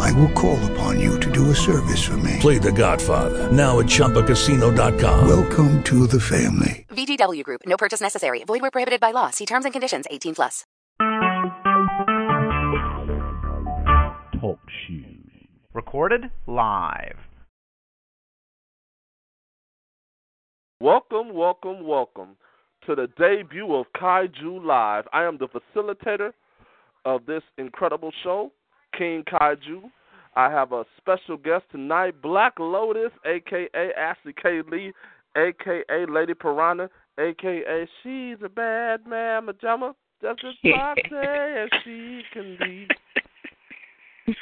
I will call upon you to do a service for me. Play The Godfather now at ChumbaCasino.com. Welcome to the family. VGW Group. No purchase necessary. Void where prohibited by law. See terms and conditions. 18 plus. Talk shoes. Recorded live. Welcome, welcome, welcome to the debut of Kaiju Live. I am the facilitator of this incredible show, King Kaiju. I have a special guest tonight, Black Lotus, aka Ashley K. Lee, aka Lady Piranha, aka She's a Bad Mamma Jamma, just as foxy as she can be.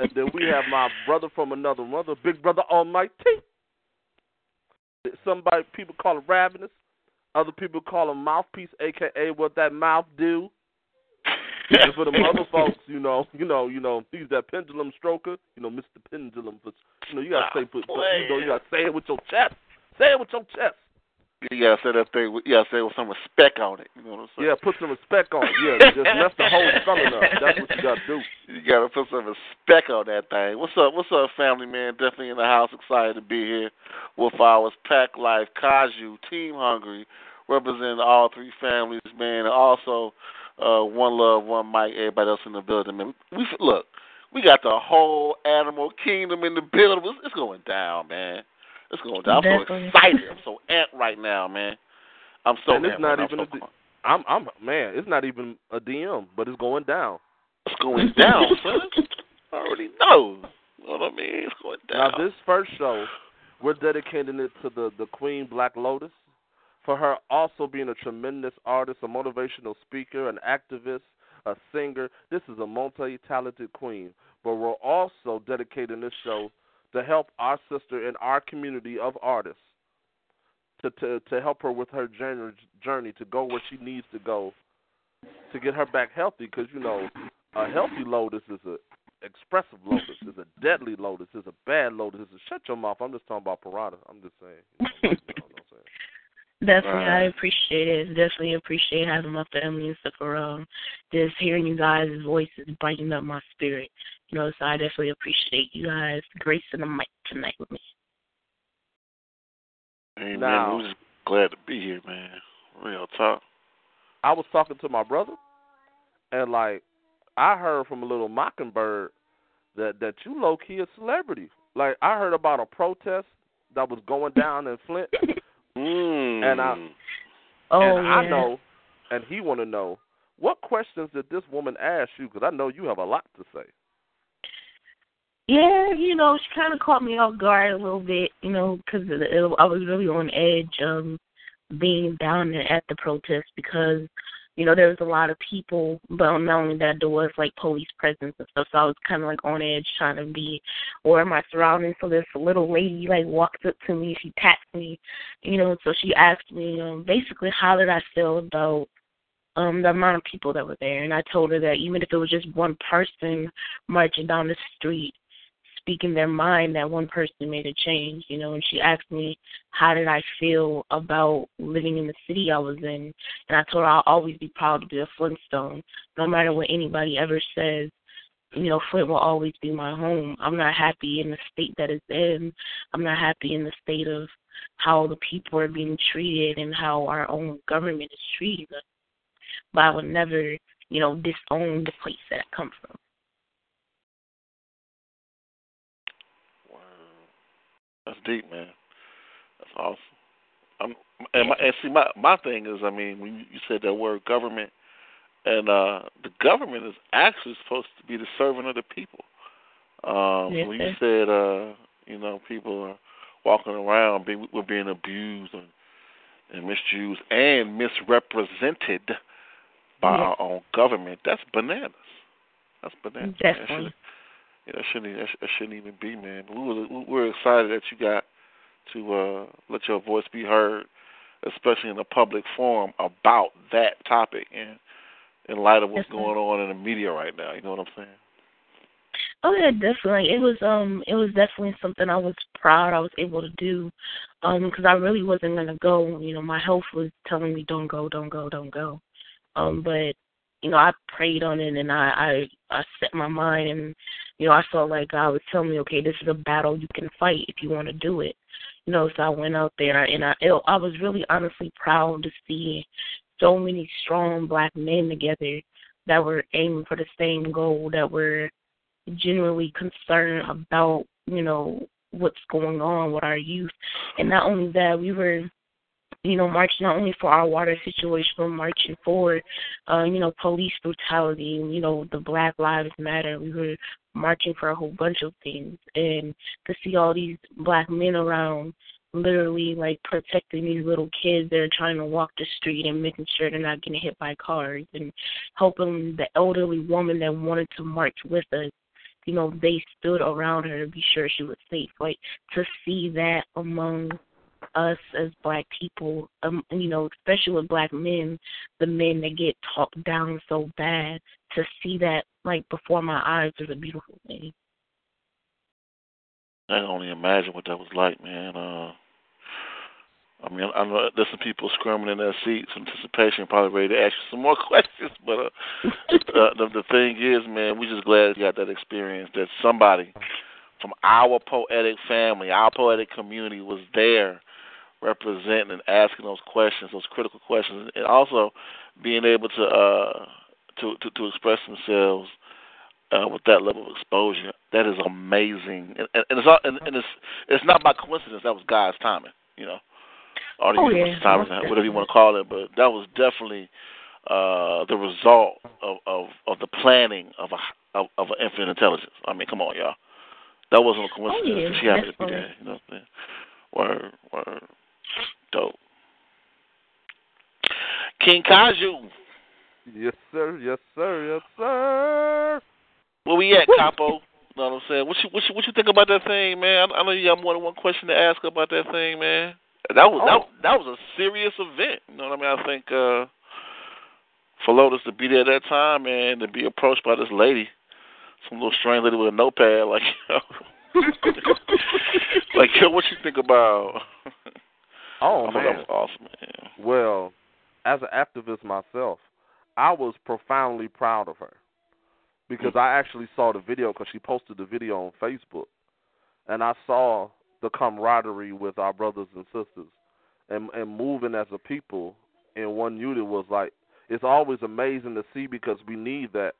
and then we have my brother from another mother, Big Brother Almighty. Somebody people call him Ravenous. Other people call him Mouthpiece, aka what that mouth do. And for the other folks, you know, you know, you know, he's that pendulum stroker, you know, Mr. Pendulum. But you know, you gotta ah, say, put, you know, you gotta say it with your chest. Say it with your chest. You gotta say that thing. With, you gotta say it with some respect on it. You know what I'm saying? Yeah, put some respect on it. Yeah, just mess the whole spelling up. That's what you gotta do. You gotta put some respect on that thing. What's up? What's up, family man? Definitely in the house. Excited to be here with our Pack Life, Kaiju, Team Hungry, representing all three families, man, and also uh, One Love, One mic. everybody else in the building, man. We look, we got the whole animal kingdom in the building. It's, it's going down, man. It's going down. I'm so excited. I'm so amped right now, man. I'm so and it's amped. not right even now. a D- I'm I'm man, it's not even a DM, but it's going down. It's going down, son. I already know. You know what I mean? It's going down. Now this first show, we're dedicating it to the the Queen Black Lotus, for her also being a tremendous artist, a motivational speaker, an activist, a singer. This is a multi-talented queen. But we're also dedicating this show to help our sister in our community of artists, to to to help her with her journey journey to go where she needs to go, to get her back healthy. Because you know, a healthy lotus is a expressive lotus, is a deadly lotus, is a bad lotus. Is a shut your mouth. I'm just talking about piranha. I'm just saying. You know, you know what I'm saying. Definitely, I appreciate it. Definitely appreciate having my family and stuff around. Just hearing you guys' voices brighten up my spirit. You know, so I definitely appreciate you guys gracing the mic tonight with me. Hey, man, Now- we're just glad to be here, man. Real talk. I was talking to my brother, and like I heard from a little mockingbird that that you low key a celebrity. Like I heard about a protest that was going down in Flint, Mm. And I- Oh, and yeah. I know, and he want to know what questions did this woman ask you? Because I know you have a lot to say. Yeah, you know, she kind of caught me off guard a little bit, you know, because I was really on edge um being down there at the protest because, you know, there was a lot of people, but not only that, there was like police presence and stuff, so I was kind of like on edge trying to be aware of my surroundings. So this little lady like walked up to me, she tapped me, you know, so she asked me um basically how did I feel about um the amount of people that were there and I told her that even if it was just one person marching down the street speaking their mind that one person made a change, you know, and she asked me how did I feel about living in the city I was in and I told her I'll always be proud to be a Flintstone. No matter what anybody ever says, you know, Flint will always be my home. I'm not happy in the state that it's in. I'm not happy in the state of how the people are being treated and how our own government is treating us. But I would never, you know, disown the place that I come from. That's deep, man. That's awesome. I'm, and, my, and see, my my thing is, I mean, when you, said that word government, and uh the government is actually supposed to be the servant of the people. Um, Yes, when you said, uh, you know, people are walking around being we're being abused and and misused and misrepresented by Yeah. our own government, that's bananas. That's bananas. Definitely. Yeah, that shouldn't that, sh- that shouldn't even be, man. But we were we were excited that you got to uh let your voice be heard, especially in a public forum, about that topic and in light of what's Yes, going on in the media right now. You know what I'm saying? Oh yeah, definitely. It was um it was definitely something I was proud I was able to do. Um because I really wasn't going to go, you know, my health was telling me don't go, don't go, don't go. Um but you know, I prayed on it and I I I set my mind and you know, I felt like God was telling me, okay, this is a battle you can fight if you want to do it. You know, so I went out there and I it, I was really honestly proud to see so many strong black men together that were aiming for the same goal that were genuinely concerned about, you know, what's going on with our youth. And not only that, we were, you know, marching not only for our water situation, but marching for, uh, you know, police brutality and, you know, the Black Lives Matter. We were marching for a whole bunch of things. And to see all these black men around literally like protecting these little kids that are trying to walk the street and making sure they're not getting hit by cars and helping the elderly woman that wanted to march with us you know, they stood around her to be sure she was safe. Like to see that among us as black people, um, you know, especially with black men, the men that get talked down so bad, to see that like before my eyes is a beautiful thing. I can only imagine what that was like, man. Uh, I mean, I know there's some people screaming in their seats, anticipation, probably ready to ask you some more questions. But uh, uh, the the thing is, man, we're just glad you got that experience. That somebody from our poetic family, our poetic community, was there representing and asking those questions, those critical questions, and also being able to uh, to, to to express themselves uh, with that level of exposure. That is amazing, and, and, and it's all, and, and it's it's not by coincidence. That was God's timing, you know or the Oh, yeah, timing, whatever you want to call it. But that was definitely uh, the result of, of of the planning of a of, of an infinite intelligence. I mean, come on, y'all. That wasn't a coincidence. Oh, yeah, she happened to be there. You know what I'm saying? Word, word, dope. King Kaiju, Yes, sir. Yes, sir. Yes, sir. where we at, Capo? You know what I'm saying? What you what you what you think about that thing, man? I, I know you got more than one question to ask about that thing, man. That was that Oh. that was a serious event. You know what I mean? I think uh for Lotus to be there at that time and to be approached by this lady, some little strange lady with a notepad, like like yo, what you think about? Oh I man. that was awesome, man. Well, as an activist myself, I was profoundly proud of her because hmm. I actually saw the video because she posted the video on Facebook, and I saw the camaraderie with our brothers and sisters, and and moving as a people in one unit was like it's always amazing to see because we need that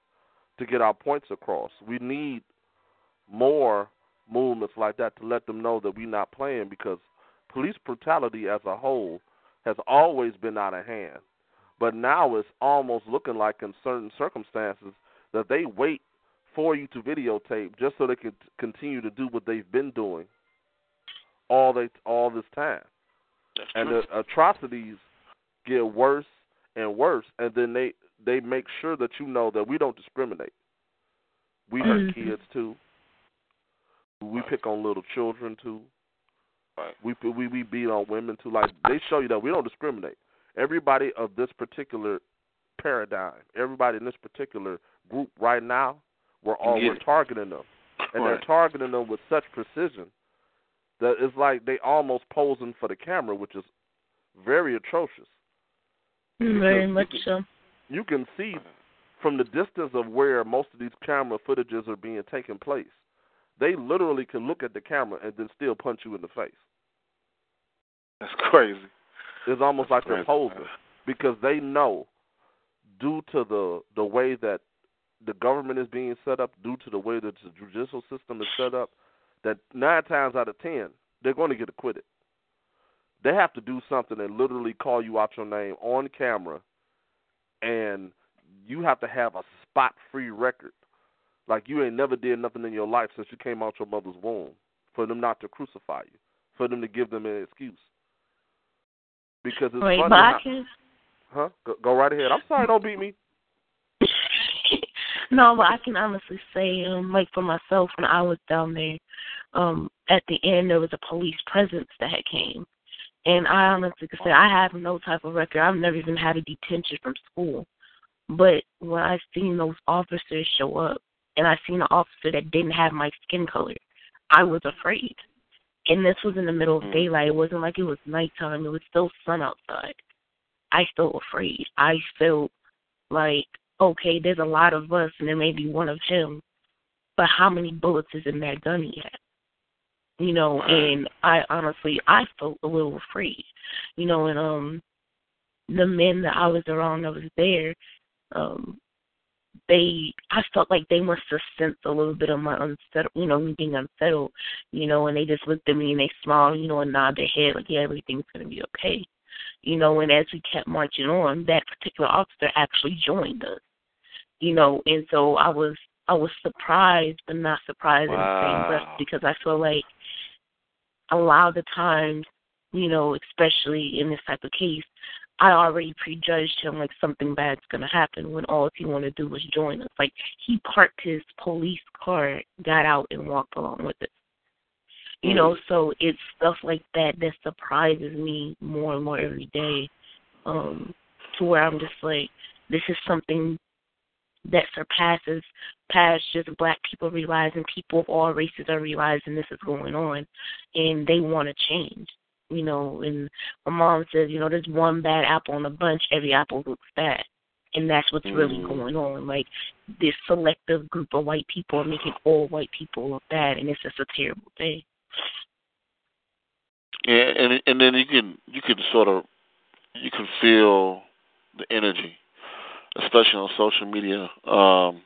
to get our points across. We need more movements like that to let them know that we're not playing because police brutality as a whole has always been out of hand. But now it's almost looking like in certain circumstances that they wait for you to videotape just so they can continue to do what they've been doing all they all this time. That's And true. the atrocities get worse and worse and then they they make sure that you know that we don't discriminate. We hurt Mhm. kids too. We pick on little children too. Right. We we we beat on women too. Like they show you that we don't discriminate. Everybody of this particular paradigm, everybody in this particular group right now, we're all we're targeting them, and they're targeting them with such precision that it's like they almost posing for the camera, which is very atrocious. Mm, very you much can- so. You can see from the distance of where most of these camera footages are being taken place. They literally can look at the camera and then still punch you in the face. That's crazy. It's almost like they're posing because they know, due to the the way that the government is being set up, due to the way that the judicial system is set up, that nine times out of ten they're going to get acquitted. They have to do something and literally call you out your name on camera, and you have to have a spot-free record, like you ain't never did nothing in your life since you came out your mother's womb, for them not to crucify you, for them to give them an excuse. Because it's Wait, funny but I how- can Huh? Go, go right ahead. I'm sorry, don't beat me. no, but I can honestly say, um, like for myself, when I was down there, um, at the end there was a police presence that had came, And I honestly can say I have no type of record. I've never even had a detention from school. But when I seen those officers show up, and I seen an officer that didn't have my skin color, I was afraid. And this was in the middle of Mm. daylight. It wasn't like it was nighttime. It was still sun outside. I still afraid. I felt like, okay, there's a lot of us and there may be one of him, but how many bullets is in that gun he had? You know, and I honestly I felt a little afraid. You know, and um the men that I was around that was there, um, they I felt like they must have sensed a little bit of my unsettled you know, me being unsettled, you know, and they just looked at me and they smiled, you know, and nodded their head like, Yeah, everything's gonna be okay. You know, and as we kept marching on, that particular officer actually joined us. You know, and so I was I was surprised but not surprised in the same breath because I feel like a lot of the times, you know, especially in this type of case, I already prejudged him like something bad's gonna happen when all he wanted to do was join us. Like he parked his police car, got out and walked along with us. You know, so it's stuff like that that surprises me more and more every day. Um, to where I'm just like, this is something that surpasses past just black people realizing people of all races are realizing this is going on and they want to change. You know, and my mom says, you know, there's one bad apple in the bunch, every apple looks bad. And that's what's really Mhm. going on. Like this selective group of white people are making all white people look bad and it's just a terrible thing. Yeah, and and then you can you can sort of you can feel the energy, especially on social media. Um,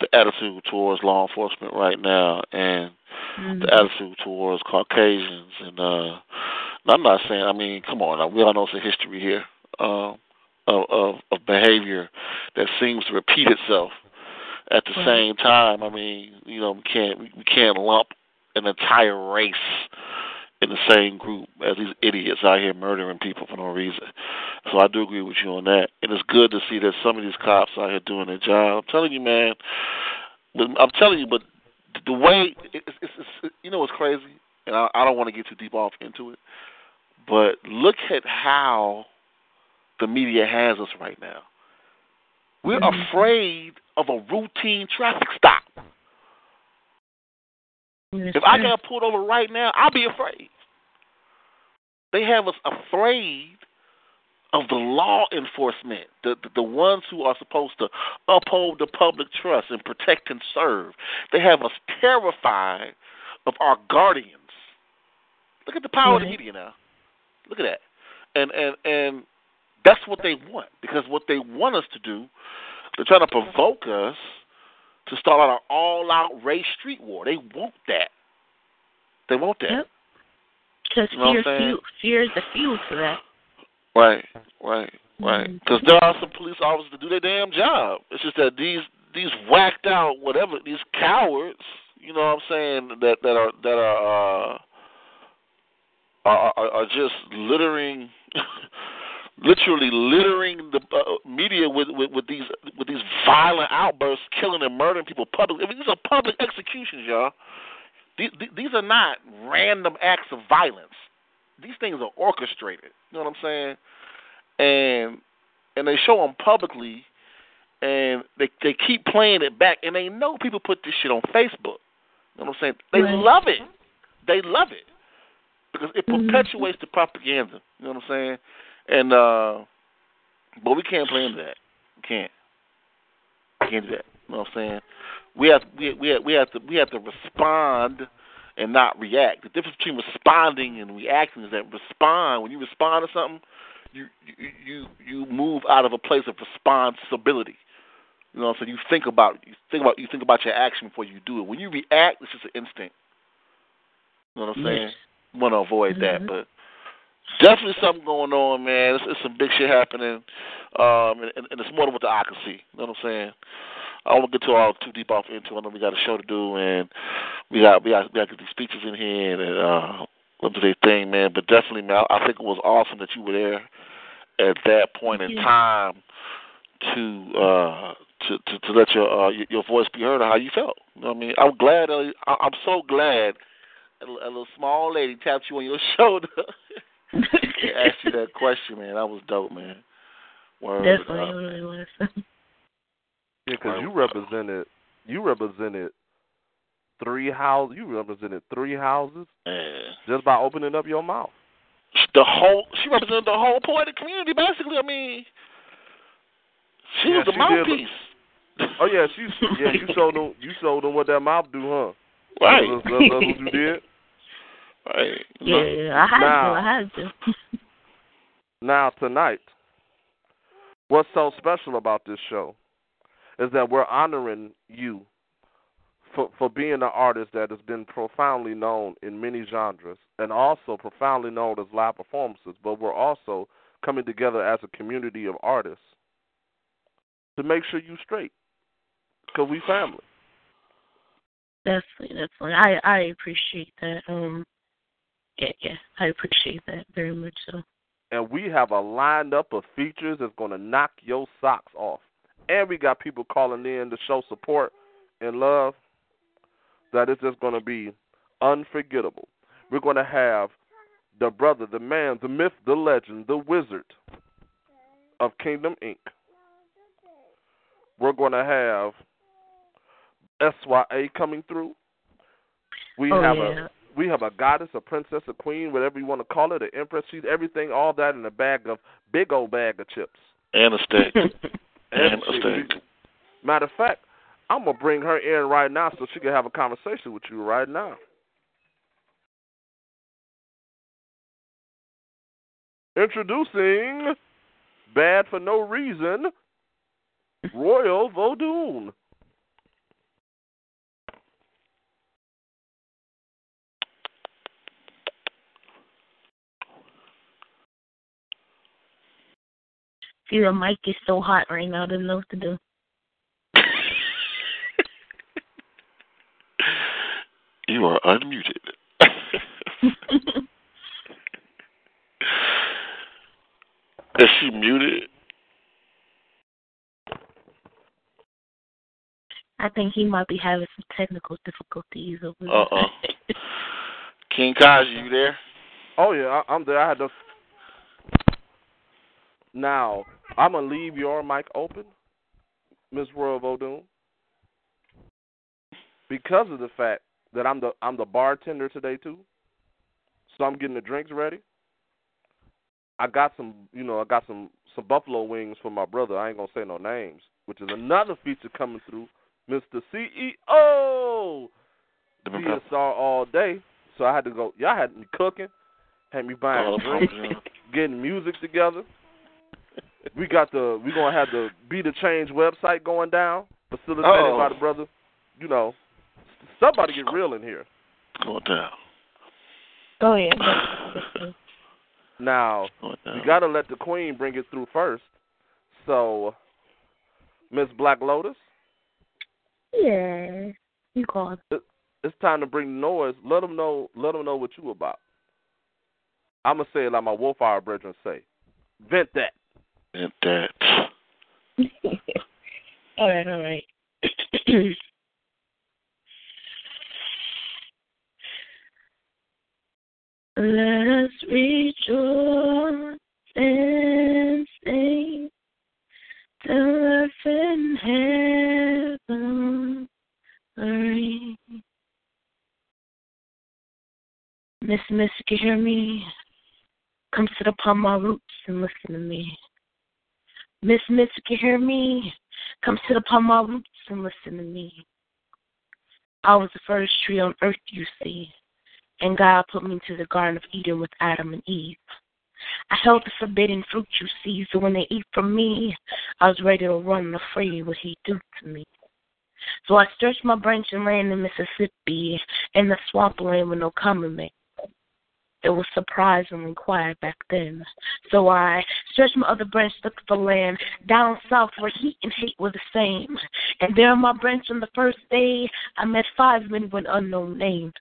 the attitude towards law enforcement right now, and Mm-hmm. the attitude towards Caucasians, and uh, I'm not saying. I mean, come on, now, we all know it's a history here um, of, of of behavior that seems to repeat itself. At the Right. same time, I mean, you know, we can't we can't lump an entire race in the same group as these idiots out here murdering people for no reason. So I do agree with you on that. And it's good to see that some of these cops out here doing their job. I'm telling you, man. I'm telling you, but the way it's, it's, it's you know what's crazy, and I, I don't want to get too deep off into it, but look at how the media has us right now. We're Mhm. afraid of a routine traffic stop. If I got pulled over right now, I'll be afraid. They have us afraid of the law enforcement, the, the the ones who are supposed to uphold the public trust and protect and serve. They have us terrified of our guardians. Look at the power of the mm-hmm. media now. Look at that. And and and that's what they want because what they want us to do, they're trying to provoke us to start out an all-out race street war. They want that. They want that. Yep. Because You know fear, fuel, fear is the fuel to that. Right, right, right. Because there are some police officers that do their damn job. It's just that these these whacked out whatever these cowards, you know what I'm saying, that that are that are uh, are, are are just littering. Literally littering the uh, media with, with with these with these violent outbursts, killing and murdering people publicly. I mean, these are public executions, y'all. These, these are not random acts of violence. These things are orchestrated. You know what I'm saying? And and they show them publicly, and they they keep playing it back, and they know people put this shit on Facebook. You know what I'm saying? They Right. love it. They love it because it Mhm. perpetuates the propaganda. You know what I'm saying? And uh, but we can't blame that. We can't. We can't do that. You know what I'm saying? We have we we have, we have to we have to respond and not react. The difference between responding and reacting is that respond when you respond to something, you you you you move out of a place of responsibility. You know what I'm saying? You think about you think about you think about your action before you do it. When you react, it's just an instinct. You know what I'm saying? Yes. You want to avoid that, Mhm. but definitely something going on, man. It's, it's some big shit happening, um, and, and it's more than what the eye can see. You know what I'm saying? I don't want to get too all too deep off into. it. I know we got a show to do, and we got we got we got to get these speeches in here and uh, them do their thing, man. But definitely, man, I, I think it was awesome that you were there at that point in time to uh to to, to let your uh your, your voice be heard of how you felt. You know what I mean? I'm glad. Uh, I, I'm so glad a, a little small lady tapped you on your shoulder asked you that question, man. That was dope, man. Word Definitely, up. it really was. Yeah, because you represented you represented three houses. You represented three houses yeah. just by opening up your mouth. The whole she represented the whole poetic community, basically. I mean, she Yeah, was the she did, mouthpiece. Oh yeah, she yeah you showed them you showed them what that mouth do, huh? Right. That's, that's, that's what you did. Yeah, yeah, I had Now- to. I had to. Now tonight, what's so special about this show is that we're honoring you for for being an artist that has been profoundly known in many genres and also profoundly known as live performances. But we're also coming together as a community of artists to make sure you straight, cause we family. Definitely, definitely. I I appreciate that. Um, yeah, yeah, I appreciate that very much. So. and we have a lineup of features that's going to knock your socks off. And we got people calling in to show support and love that is just going to be unforgettable. We're going to have the brother, the man, the myth, the legend, the wizard of Kingdom Inc. We're going to have SYA coming through. We oh have yeah. a we have a goddess, a princess, a queen, whatever you want to call it, an empress. She's everything, all that in a bag of big old bag of chips. And a steak. And and a she- steak. Matter of fact, I'm gonna bring her in right now so she can have a conversation with you right now. Introducing Bad for No Reason, Royal Vodoon. See, the mic is so hot right now. I don't know what to do. you are unmuted. Is she muted? I think he might be having some technical difficulties over there. Uh-oh. King Kaiju, you there? Oh yeah, I, I'm there. I had to. Now I'm gonna leave your mic open, Miss Royal Vodoon, because of the fact that I'm the I'm the bartender today too. So I'm getting the drinks ready. I got some, you know, I got some some buffalo wings for my brother. I ain't gonna say no names, which is another feature coming through, Mr. CEO. DSR all day. So I had to go. Y'all had me cooking, had me buying drinks, getting music together. We got the we gonna have the Be the Change website going down, facilitated Uh-oh. by the brother. You know, somebody get real in here. Going down. Go ahead. Now Going down. we gotta let the queen bring it through first. So, Miss Black Lotus, Yeah, you called. it's time to bring the noise. Let them know. Let them know what you about. I'm gonna say it like my Wolfire brethren say. Vent that. And that. all right, all right. Let us rejoice and sing till earth and heaven ring. Miss Miss, you hear me? Come sit upon my roots and listen to me. Miss Miss, you can hear me? Come sit upon my roots and listen to me. I was the first tree on earth, you see, and God put me into the Garden of Eden with Adam and Eve. I held the forbidden fruit, you see, so when they eat from me, I was ready to run, and afraid what he'd do to me. So I stretched my branch and land in Mississippi, in the swampland with no common man. It was surprisingly quiet back then. So I stretched my other branch, looked for land down south where heat and hate were the same. And there on my branch on the first day, I met five men with unknown names.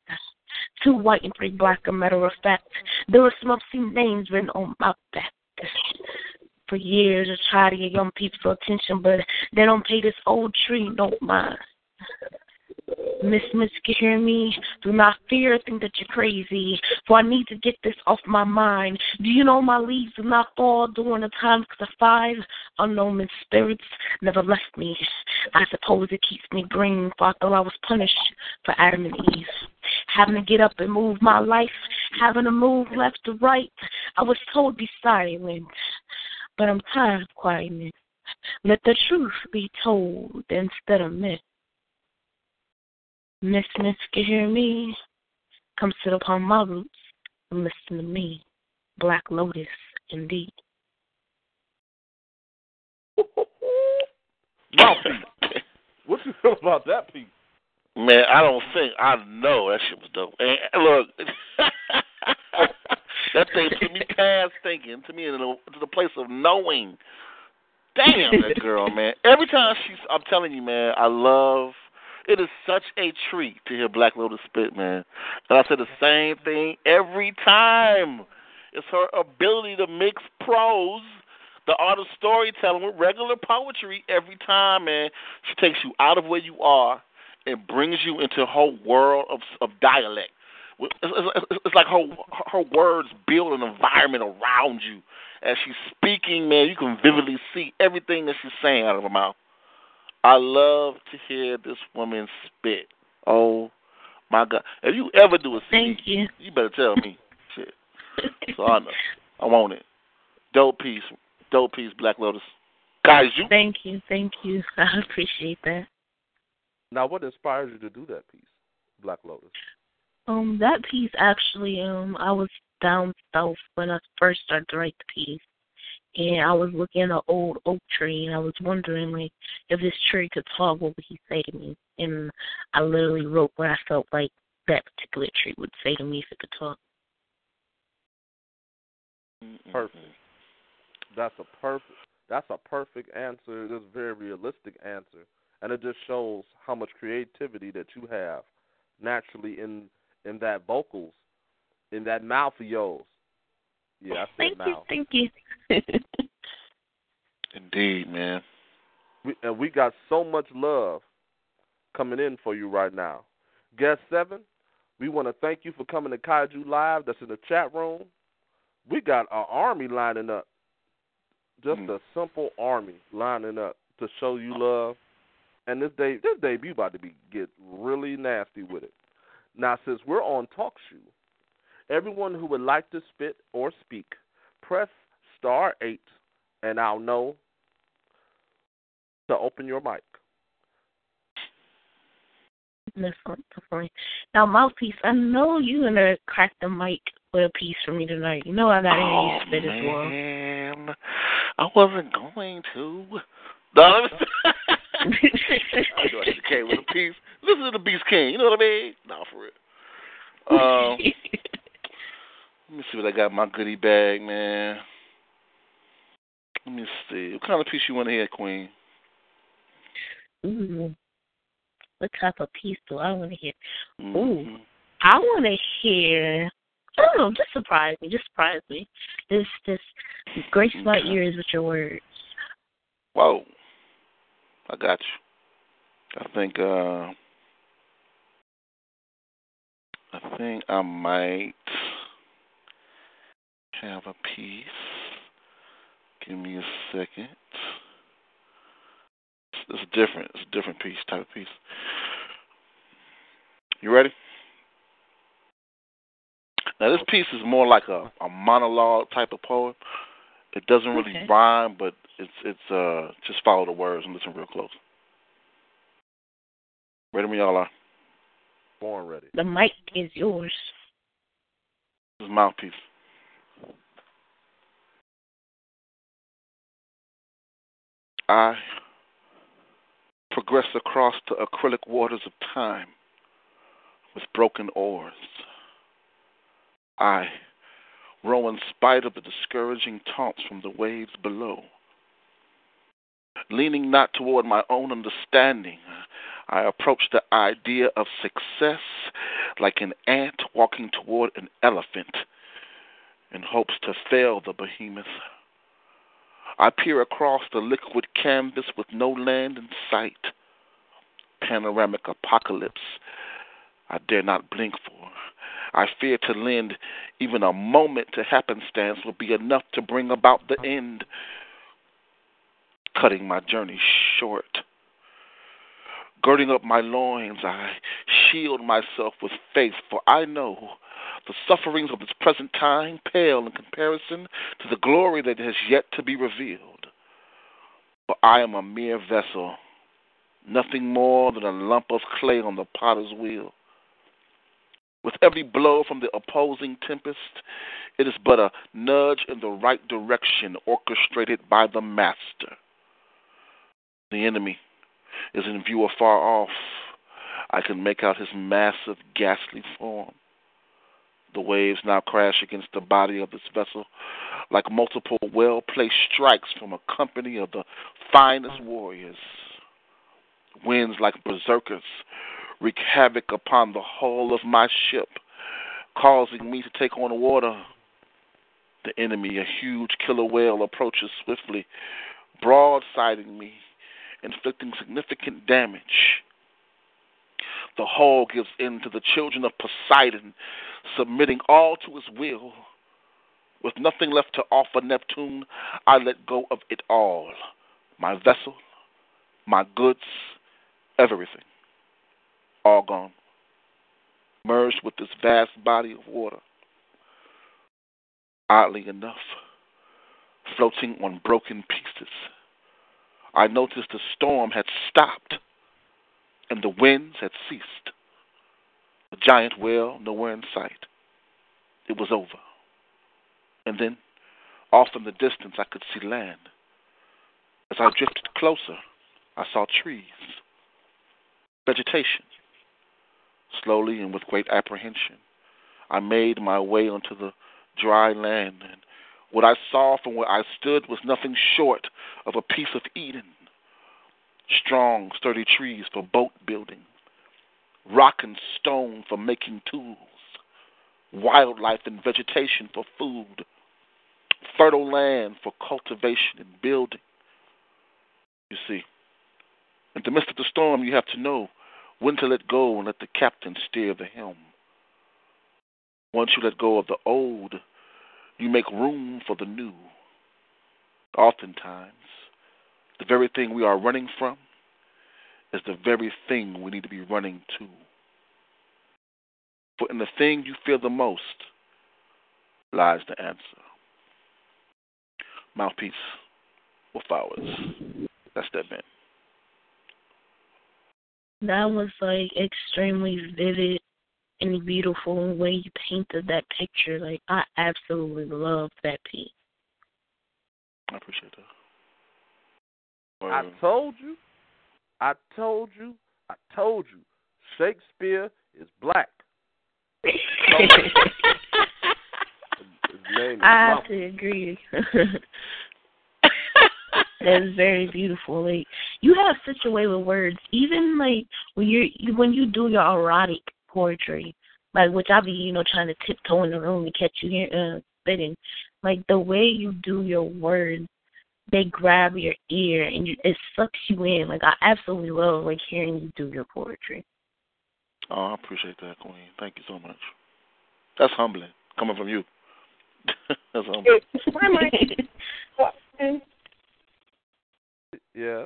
Two white and three black, a matter of fact. There were some obscene names written on my back. For years, I tried to get young people attention, but they don't pay this old tree no mind. Miss Miss, can hear me? Do not fear, think that you're crazy. For I need to get this off my mind. Do you know my leaves do not fall during the times because the five unknown spirits never left me. I suppose it keeps me green, for I thought I was punished for Adam and Eve. Having to get up and move my life, having to move left to right. I was told be silent, but I'm tired of quietness. Let the truth be told instead of myth. Miss Miss, can hear me? Come sit upon my roots and listen to me. Black Lotus, indeed. Mouthpiece. what you feel about that piece? Man, I don't think I know that shit was dope. And look, that thing took me past thinking to me to the, to the place of knowing. Damn, that girl, man. Every time she's, I'm telling you, man, I love. It is such a treat to hear Black Lotus spit, man. And I say the same thing every time. It's her ability to mix prose, the art of storytelling, with regular poetry every time, man. She takes you out of where you are and brings you into a whole world of of dialect. It's, it's, like her her words build an environment around you as she's speaking. Man, you can vividly see everything that she's saying out of her mouth. I love to hear this woman spit. Oh my God! If you ever do a CD, Thank you. you better tell me. Shit. So I know. I want it. Dope piece. Dope piece, Black Lotus. Guys, you Thank you, thank you. I appreciate that. Now, what inspires you to do that piece, Black Lotus? Um, that piece actually, um, I was down south when I first started to write the piece, and I was looking at an old oak tree, and I was wondering like if this tree could talk, what would he say to me? And I literally wrote what I felt like that particular tree would say to me if it could talk. Perfect. That's a perfect. That's a perfect answer. It's a very realistic answer, and it just shows how much creativity that you have naturally in in that vocals, in that mouth of yours. Yeah, I said Thank you, mouth. thank you. Indeed, man. We, and we got so much love coming in for you right now. Guest seven, we want to thank you for coming to Kaiju Live. That's in the chat room. We got an army lining up. Just Mm. a simple army lining up to show you love. And this day, this debut about to be get really nasty with it. Now, since we're on Talk Shoe, everyone who would like to spit or speak, press star eight, and I'll know to open your mic. Definitely, definitely. Now, mouthpiece, I know you gonna crack the mic with a piece for me tonight. You know I gotta oh, you spit as well. man. I wasn't going to. No, let me I know I came with a piece. Listen to the Beast King. You know what I mean? No, for real. Um, let me see what I got in my goodie bag, man. Let me see. What kind of piece you want to hear, Queen? Ooh, what type of piece do I want to hear? Mhm. I want to hear. I don't know. Just surprise me. Just surprise me. This, this, grace my Okay. ears with your words. Whoa. I got you. I think uh I think I might have a piece. Give me a second. It's, it's different. It's a different piece, type of piece. You ready? Now this piece is more like a, a monologue type of poem. It doesn't really Okay. rhyme, but it's it's uh just follow the words and listen real close. Ready when y'all are. Born ready. The mic is yours. This is mouthpiece. I progress across the acrylic waters of time with broken oars. I row in spite of the discouraging taunts from the waves below. Leaning not toward my own understanding, I approach the idea of success like an ant walking toward an elephant in hopes to fail the behemoth. I peer across the liquid canvas with no land in sight. panoramic apocalypse I dare not blink for. I fear to lend even a moment to happenstance will be enough to bring about the end, cutting my journey short. Girding up my loins, I shield myself with faith, for I know the sufferings of this present time pale in comparison to the glory that has yet to be revealed. For I am a mere vessel, nothing more than a lump of clay on the potter's wheel. With every blow from the opposing tempest, it is but a nudge in the right direction orchestrated by the Master. The enemy is in view afar off. I can make out his massive, ghastly form. The waves now crash against the body of this vessel like multiple well placed strikes from a company of the finest warriors. Winds like berserkers wreak havoc upon the hull of my ship, causing me to take on water. The enemy, a huge killer whale, approaches swiftly, broadsiding me, inflicting significant damage. The hull gives in to the children of Poseidon, submitting all to his will. With nothing left to offer Neptune, I let go of it all my vessel, my goods, everything. All gone. Merged with this vast body of water. Oddly enough, floating on broken pieces, I noticed the storm had stopped and the winds had ceased. The giant whale nowhere in sight. It was over. And then, off in the distance, I could see land. As I drifted closer, I saw trees, vegetation. Slowly and with great apprehension, I made my way onto the dry land, and what I saw from where I stood was nothing short of a piece of Eden. Strong, sturdy trees for boat building, rock and stone for making tools, wildlife and vegetation for food, fertile land for cultivation and building. You see, in the midst of the storm, you have to know when to let go and let the captain steer the helm. Once you let go of the old, you make room for the new. Oftentimes, the very thing we are running from is the very thing we need to be running to. For in the thing you fear the most lies the answer. Mouthpiece with flowers. That's that man. That was like extremely vivid and beautiful in the way you painted that picture. Like I absolutely love that piece. I appreciate that. I told you. I told you. I told you. Shakespeare is black. His I have to agree. That's very beautiful. Like you have such a way with words. Even like when you're you, when you do your erotic poetry, like which I be you know trying to tiptoe in the room to catch you here uh, spitting. Like the way you do your words, they grab your ear and you, it sucks you in. Like I absolutely love like hearing you do your poetry. Oh, I appreciate that, Queen. Thank you so much. That's humbling coming from you. That's humbling. Hi, Mike. Yeah.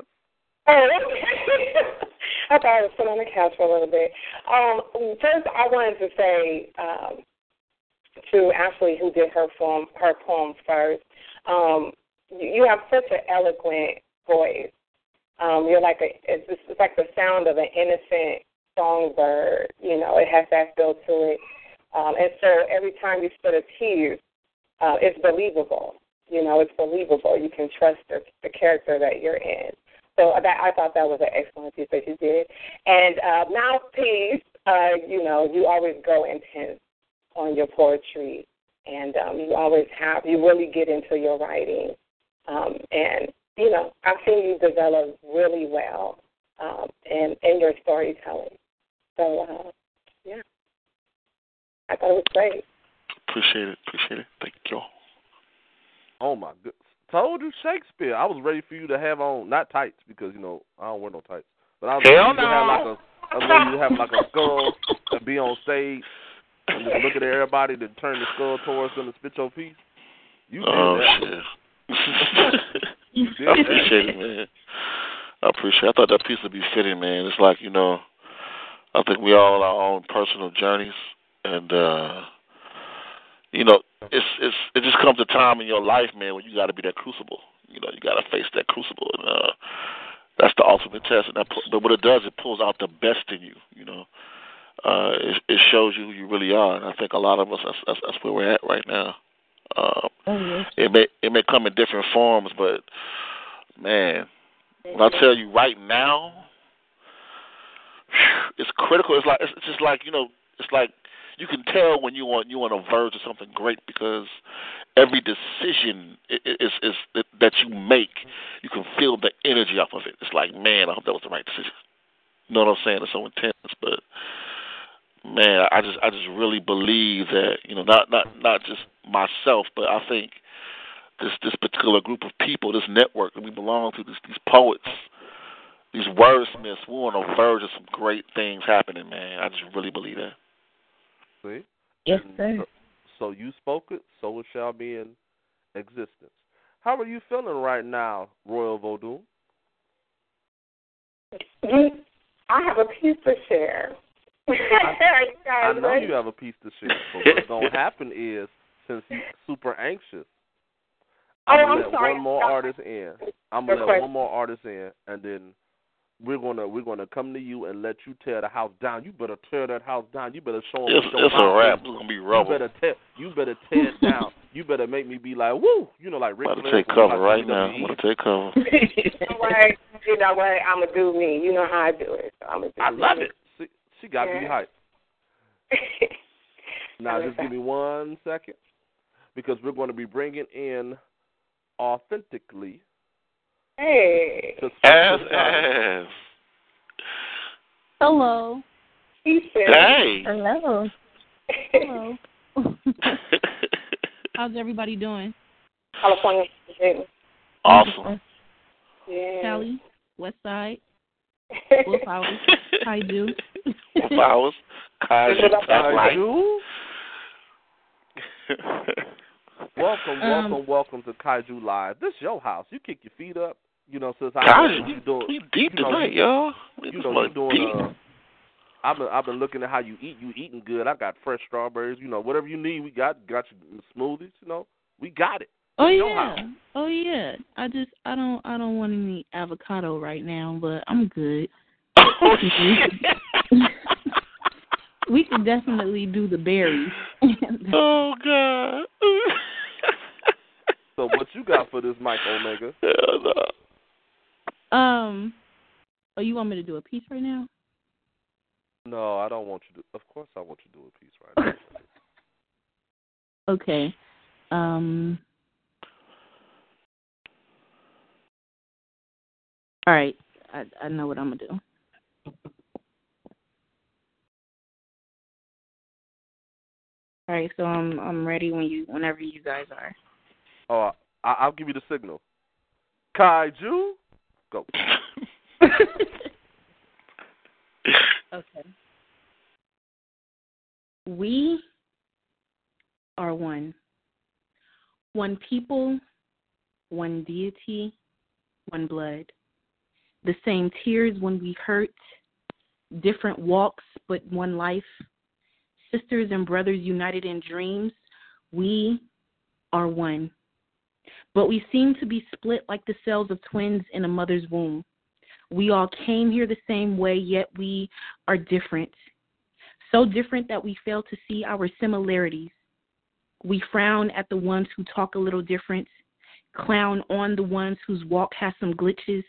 Oh, I thought I was sitting on the couch for a little bit. Um, first, I wanted to say um, to Ashley, who did her poem, her poem first. Um, you, have such an eloquent voice. Um, you're like a, it's, it's like the sound of an innocent songbird. You know, it has that feel to it. Um, and so every time you spit a tear, uh, it's believable. You know, it's believable. You can trust the, the character that you're in. So that I thought that was an excellent piece that you did. And uh, mouthpiece, uh, you know, you always go intense on your poetry, and um, you always have. You really get into your writing, um, and you know, I've seen you develop really well um, in in your storytelling. So uh, yeah, I thought it was great. Appreciate it. Appreciate it. Thank you. Oh my good. Told you Shakespeare. I was ready for you to have on not tights because you know I don't wear no tights, But I was Hell like, you have like no. a, I was like, you have like a skull and be on stage and just look at everybody, then turn the skull towards them and spit your piece. You did Oh that. shit. I appreciate it, man. I appreciate. It. I thought that piece would be fitting, man. It's like you know, I think we all our own personal journeys, and uh you know, it's it's it just comes a time in your life, man, when you got to be that crucible. You know, you got to face that crucible, and uh that's the ultimate test. And that, but what it does, it pulls out the best in you. You know, uh it, it shows you who you really are, and I think a lot of us that's, that's, that's where we're at right now. Um, Oh, it may it may come in different forms, but man, when I tell you right now, it's critical. It's like it's just like you know, it's like you can tell when you want you on a verge of something great because every decision i- i- is is that you make, you can feel the energy off of it. It's like, man, I hope that was the right decision. You know what I'm saying? It's so intense, but man, I just I just really believe that you know not not not just myself, but I think this this particular group of people, this network that we belong to, this, these poets, these wordsmiths, we're on the verge of some great things happening, man. I just really believe that. See? Yes, sir. So, so you spoke it, so it shall be in existence. How are you feeling right now, Royal Vodun? Mm-hmm. I have a piece to share. I know you have a piece to share, but what's going to happen is, since you're super anxious, Oh, I'm gonna I'm let sorry. one more Stop. artist in. I'm gonna let question. one more artist in, and then we're gonna we're gonna come to you and let you tear the house down. You better tear that house down. You better show them It's, it's a wrap. It's gonna be You better tear you better tear it down. You better make me be like woo. You know, like Ric I'm gonna take cover like right now. I'm gonna take cover. You know what? You know what? I'm gonna do me. You know how I do it. So I'm gonna do I love me. it. She, she got me Yeah. hyped. Now just love give me one second, because we're going to be bringing in authentically hey, to Ass to Johnny. ass. Hello. he said. Hey. Hello. Hello. How's everybody doing? California. awesome. Yeah. Callie, West Side, Wolf House. How you do? Flowers. Kaiju. Top light. Kaiju? Welcome, Um, welcome, welcome to Kaiju Live. This is your house. You kick your feet up. You know, since I Kaiju. you doing, We deep you know, tonight, you- y'all. We you just know, wanna you doing. deep. Uh, I've been I've been looking at how you eat. You eating good. I got fresh strawberries. You know, whatever you need, we got. Got you smoothies. You know, we got it. Oh Your yeah. Oh yeah. I just I don't I don't want any avocado right now, but I'm good. Oh shit. We could definitely do the berries. oh god. So what you got for this, Mike Omega? Hell no. um Oh, you want me to do a piece right now? No, I don't want you to. Of course, I want you to do a piece right now. Okay. Um All right. I I know what I'm gonna do. All right, so I'm I'm ready when you whenever you guys are. Oh, I, I'll give you the signal. Kaiju, go. Okay. We are one. One people, one deity, one blood. The same tears when we hurt, different walks but one life. Sisters and brothers united in dreams, we are one. But we seem to be split like the cells of twins in a mother's womb. We all came here the same way, yet we are different. So different that we fail to see our similarities. We frown at the ones who talk a little different, clown on the ones whose walk has some glitches,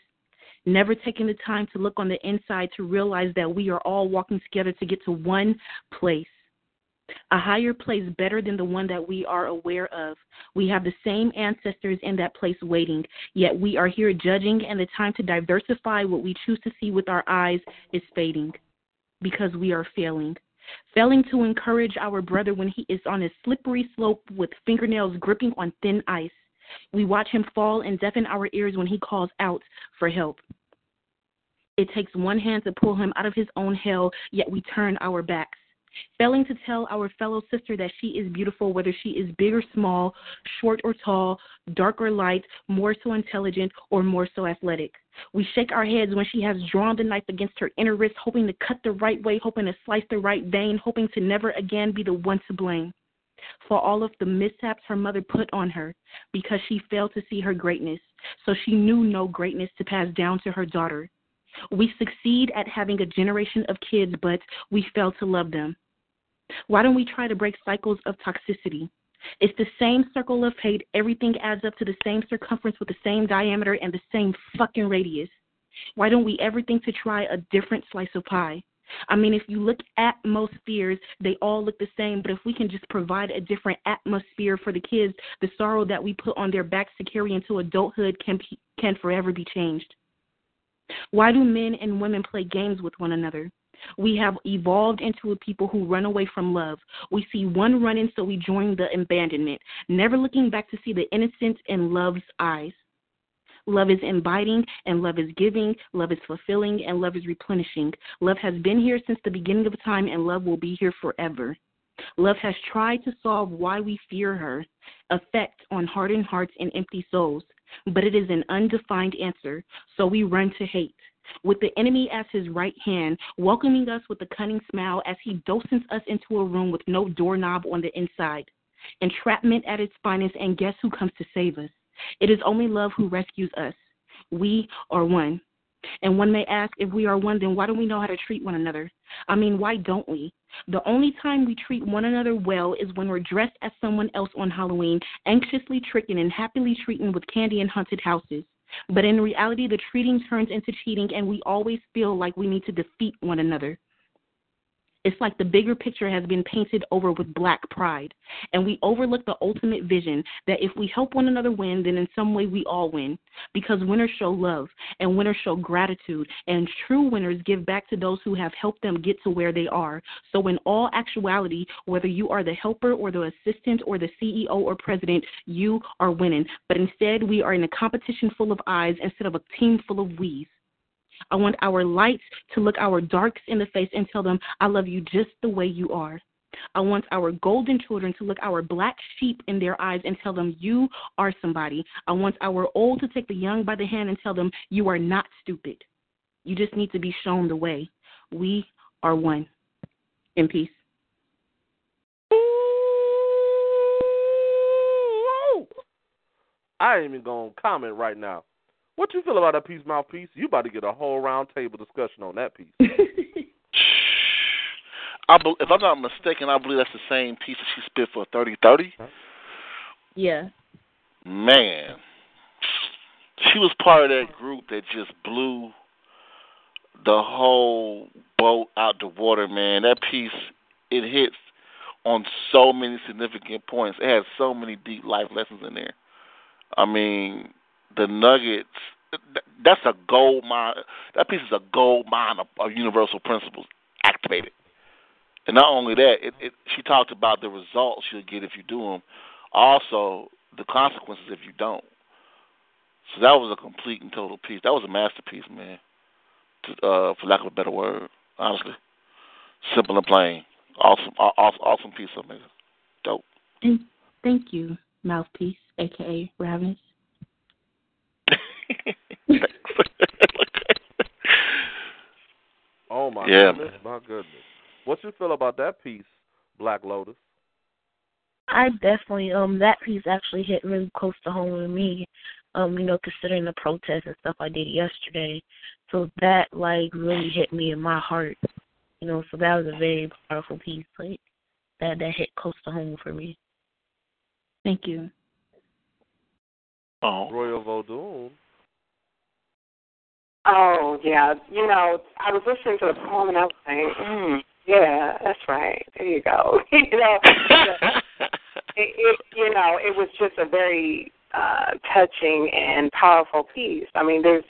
never taking the time to look on the inside to realize that we are all walking together to get to one place. A higher place better than the one that we are aware of. We have the same ancestors in that place waiting, yet we are here judging, and the time to diversify what we choose to see with our eyes is fading because we are failing. Failing to encourage our brother when he is on a slippery slope with fingernails gripping on thin ice. We watch him fall and deafen our ears when he calls out for help. It takes one hand to pull him out of his own hell, yet we turn our backs. Failing to tell our fellow sister that she is beautiful, whether she is big or small, short or tall, dark or light, more so intelligent or more so athletic. We shake our heads when she has drawn the knife against her inner wrist, hoping to cut the right way, hoping to slice the right vein, hoping to never again be the one to blame for all of the mishaps her mother put on her because she failed to see her greatness, so she knew no greatness to pass down to her daughter. We succeed at having a generation of kids, but we fail to love them. Why don't we try to break cycles of toxicity? It's the same circle of hate. Everything adds up to the same circumference with the same diameter and the same fucking radius. Why don't we ever think to try a different slice of pie? I mean, if you look at most spheres, they all look the same. But if we can just provide a different atmosphere for the kids, the sorrow that we put on their backs to carry into adulthood can can forever be changed. Why do men and women play games with one another? We have evolved into a people who run away from love. We see one running, so we join the abandonment, never looking back to see the innocence in love's eyes. Love is inviting, and love is giving, love is fulfilling, and love is replenishing. Love has been here since the beginning of time, and love will be here forever. Love has tried to solve why we fear her, effect on hardened hearts and empty souls, but it is an undefined answer, so we run to hate with the enemy as his right hand, welcoming us with a cunning smile as he doses us into a room with no doorknob on the inside. Entrapment at its finest, and guess who comes to save us? It is only love who rescues us. We are one. And one may ask, if we are one, then why don't we know how to treat one another? I mean, why don't we? The only time we treat one another well is when we're dressed as someone else on Halloween, anxiously tricking and happily treating with candy and haunted houses. But in reality, the treating turns into cheating, and we always feel like we need to defeat one another. It's like the bigger picture has been painted over with black pride. And we overlook the ultimate vision that if we help one another win, then in some way we all win. Because winners show love, and winners show gratitude, and true winners give back to those who have helped them get to where they are. So, in all actuality, whether you are the helper or the assistant or the CEO or president, you are winning. But instead, we are in a competition full of eyes instead of a team full of we's. I want our lights to look our darks in the face and tell them, I love you just the way you are. I want our golden children to look our black sheep in their eyes and tell them, You are somebody. I want our old to take the young by the hand and tell them, You are not stupid. You just need to be shown the way. We are one. In peace. I ain't even gonna comment right now. What you feel about that piece, mouthpiece? You about to get a whole round table discussion on that piece. I be, if I'm not mistaken, I believe that's the same piece that she spit for thirty thirty. Yeah. Man, she was part of that group that just blew the whole boat out the water. Man, that piece it hits on so many significant points. It has so many deep life lessons in there. I mean, the Nuggets. That's a gold mine. That piece is a gold mine of, of universal principles activated. And not only that, it, it, she talked about the results you'll get if you do them, also the consequences if you don't. So that was a complete and total piece. That was a masterpiece, man. To, uh, for lack of a better word, honestly, simple and plain. Awesome, awesome, awesome piece of music. Dope. Thank you, mouthpiece, aka Ravenous. oh my yeah, goodness, man. my goodness. What you feel about that piece, Black Lotus? I definitely um that piece actually hit really close to home with me. Um, you know, considering the protests and stuff I did yesterday. So that like really hit me in my heart. You know, so that was a very powerful piece. Like that that hit close to home for me. Thank you. Oh. Royal Vodun. Oh yeah, you know, I was listening to the poem and I was saying, mm, yeah, that's right. There you go. you know, it, it, you know, it was just a very uh, touching and powerful piece. I mean, there's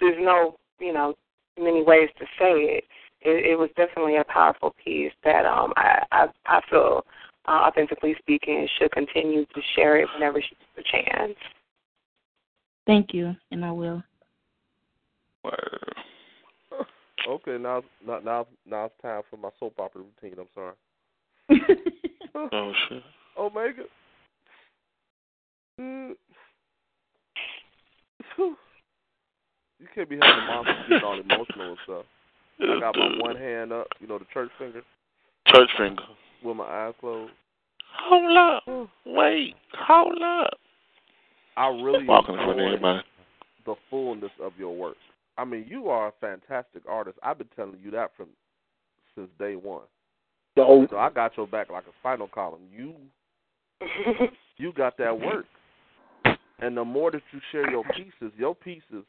there's no you know many ways to say it. It, it was definitely a powerful piece that um I I, I feel uh, authentically speaking should continue to share it whenever she gets a chance. Thank you, and I will. Okay, now now now now it's time for my soap opera routine. I'm sorry. oh shit. Omega. Mm. You can't be having monsters getting all emotional and stuff. I got my one hand up, you know, the church finger. Church finger. With my eyes closed. Hold up. Wait. Hold up. I really Walking in enjoy front of everybody. the fullness of your work. I mean, you are a fantastic artist. I've been telling you that from since day one. No. So I got your back like a spinal column. You you got that work. And the more that you share your pieces, your pieces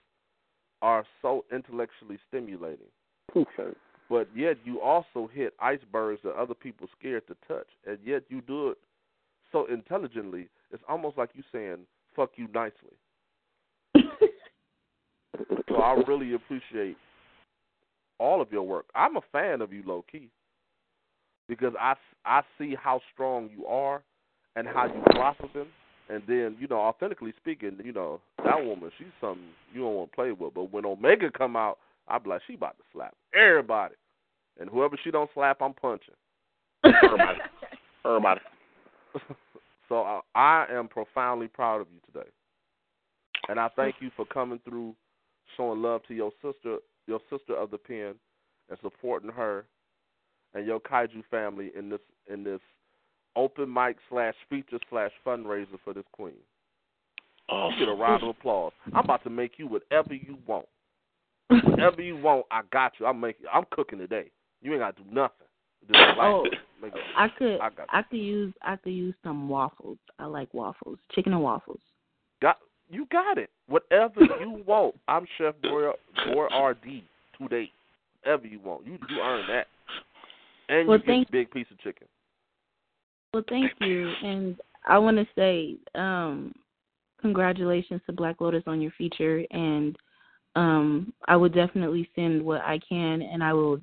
are so intellectually stimulating. T-shirt. But yet you also hit icebergs that other people scared to touch. And yet you do it so intelligently. It's almost like you saying, fuck you nicely. so I really appreciate all of your work. I'm a fan of you, low key, because I, I see how strong you are and how you process them. And then, you know, authentically speaking, you know, that woman, she's something you don't want to play with. But when Omega come out, I be like, she about to slap everybody. And whoever she don't slap, I'm punching. Everybody. Everybody. So I, I am profoundly proud of you today. And I thank you for coming through, showing love to your sister, your sister of the pen, and supporting her and your kaiju family in this in this open mic slash feature slash fundraiser for this queen. Oh, You get a round of applause. I'm about to make you whatever you want. Whatever you want, I got you. I'm making. I'm cooking today. You ain't got to do nothing. Like, Oh, it- I could I I could use I could use some waffles. I like waffles, chicken and waffles. got you got it. Whatever you want. I'm Chef Boy RD today. Whatever you want. You you earn that. And Well, you get a big piece of chicken. Well, thank you, and I want to say um, congratulations to Black Lotus on your feature, and um, I will definitely send what I can, and I will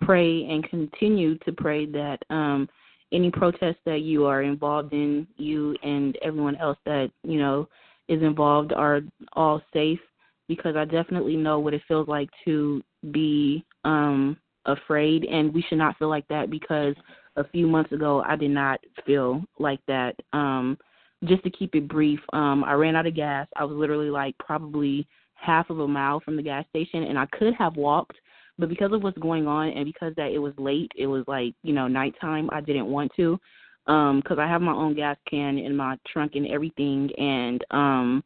pray and continue to pray that um, any protests that you are involved in, you and everyone else that you know is involved are all safe, because I definitely know what it feels like to be um, afraid, and we should not feel like that because a few months ago I did not feel like that. Um just to keep it brief, um I ran out of gas. I was literally like probably half of a mile from the gas station and I could have walked, but because of what's going on and because that it was late, it was like, you know, nighttime, I didn't want to. Um cuz I have my own gas can in my trunk and everything and um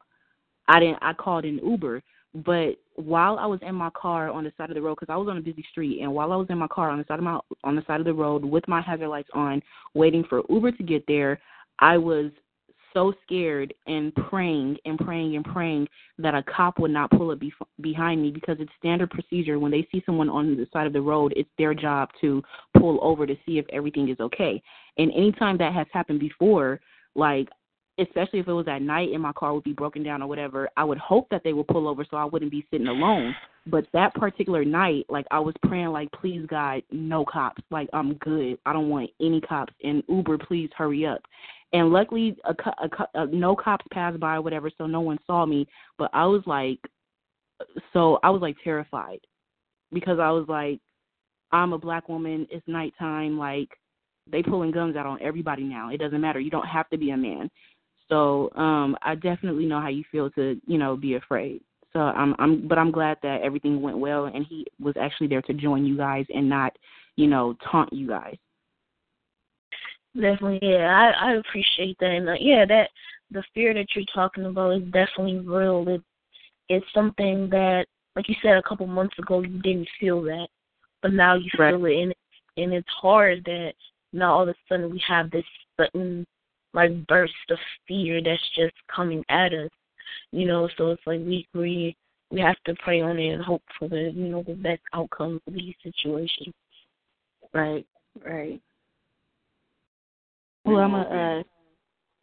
I didn't I called an Uber but while I was in my car on the side of the road, because I was on a busy street, and while I was in my car on the side of my on the side of the road with my hazard lights on, waiting for Uber to get there, I was so scared and praying and praying and praying that a cop would not pull up bef- behind me because it's standard procedure when they see someone on the side of the road, it's their job to pull over to see if everything is okay. And anytime that has happened before, like especially if it was at night and my car would be broken down or whatever, I would hope that they would pull over so I wouldn't be sitting alone. But that particular night, like I was praying, like, please God, no cops. Like I'm good. I don't want any cops. And Uber, please hurry up. And luckily, a, a, uh no cops passed by or whatever, so no one saw me. But I was like, so I was like terrified because I was like, I'm a black woman. It's nighttime. Like they pulling guns out on everybody now. It doesn't matter. You don't have to be a man. So um I definitely know how you feel to, you know, be afraid. So I'm I'm but I'm glad that everything went well and he was actually there to join you guys and not, you know, taunt you guys. Definitely, yeah. I I appreciate that, and uh, yeah, that the fear that you're talking about is definitely real. It it's something that, like you said a couple months ago, you didn't feel that, but now you Right. feel it, and and it's hard that now all of a sudden we have this sudden like burst of fear that's just coming at us, you know. So it's like we we we have to pray on it and hope for the you know the best outcome for these situations. Right, right. Well, I'm a uh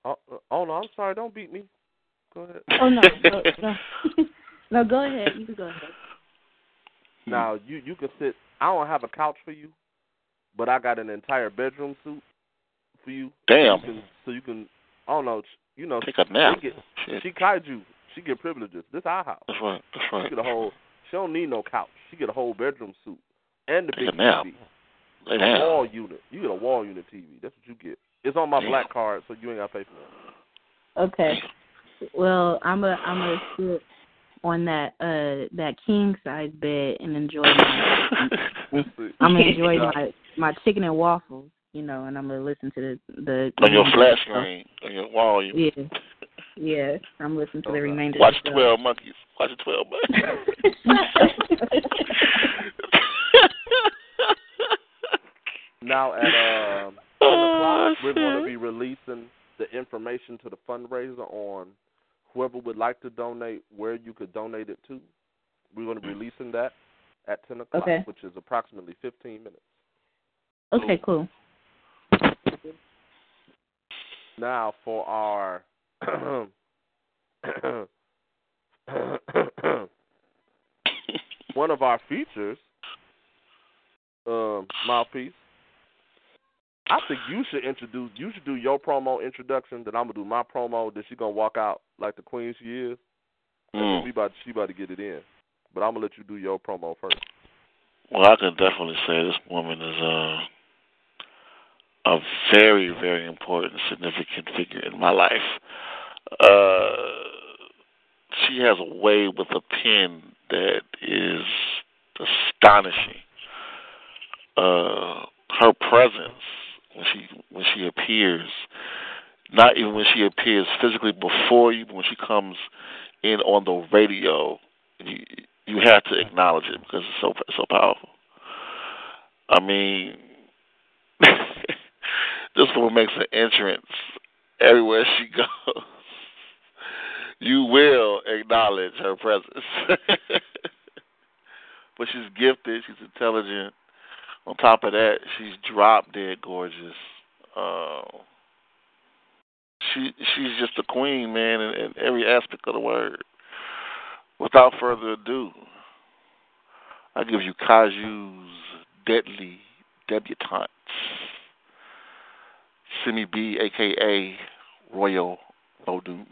Oh, uh, oh no, I'm sorry. Don't beat me. Go ahead. oh no, no, no. no, go ahead. You can go ahead. Now you you can sit. I don't have a couch for you, but I got an entire bedroom suite for you. Damn. So you can, so you can I don't know. You know. Take a nap. She, get, she kaiju. She get privileges. This our house. That's right. That's right. She get a whole. She don't need no couch. She get a whole bedroom suite. and the Take big a nap. TV. Lay A wall unit. You get a wall unit TV. That's what you get. It's on my black card, so you ain't got to pay for it. Okay. Well, I'm a I'm gonna sit on that uh that king size bed and enjoy my I'm gonna enjoy my my chicken and waffles, you know, and I'm gonna listen to the the on your flat screen, on your wall. You Yeah. Yeah, I'm listening to the remainder watch of the show. Twelve Monkeys. Watch the Twelve Monkeys. Now at um, 10 Oh, o'clock, we're going to be releasing the information to the fundraiser on whoever would like to donate, where you could donate it to. We're going to be releasing that at 10 o'clock, Okay. which is approximately 15 minutes. Okay, cool. Now for our one of our features, um, mouthpiece. I think you should introduce. You should do your promo introduction. Then I'm gonna do my promo. Then she gonna walk out like the queen she is. Mm. We about she about to get it in. But I'm gonna let you do your promo first. Well, I can definitely say this woman is uh, a very, very important, significant figure in my life. Uh, she has a way with a pen that is astonishing. Uh, her presence when she when she appears, not even when she appears physically before you, but when she comes in on the radio, you, you have to acknowledge it because it's so so powerful. I mean, this woman makes an entrance everywhere she goes. You will acknowledge her presence. but she's gifted. She's intelligent. On top of that, she's drop dead gorgeous. Uh, she she's just a queen, man, in, in every aspect of the word. Without further ado, I give you Kaiju's deadly debutante, Simi B, aka Royal Odun.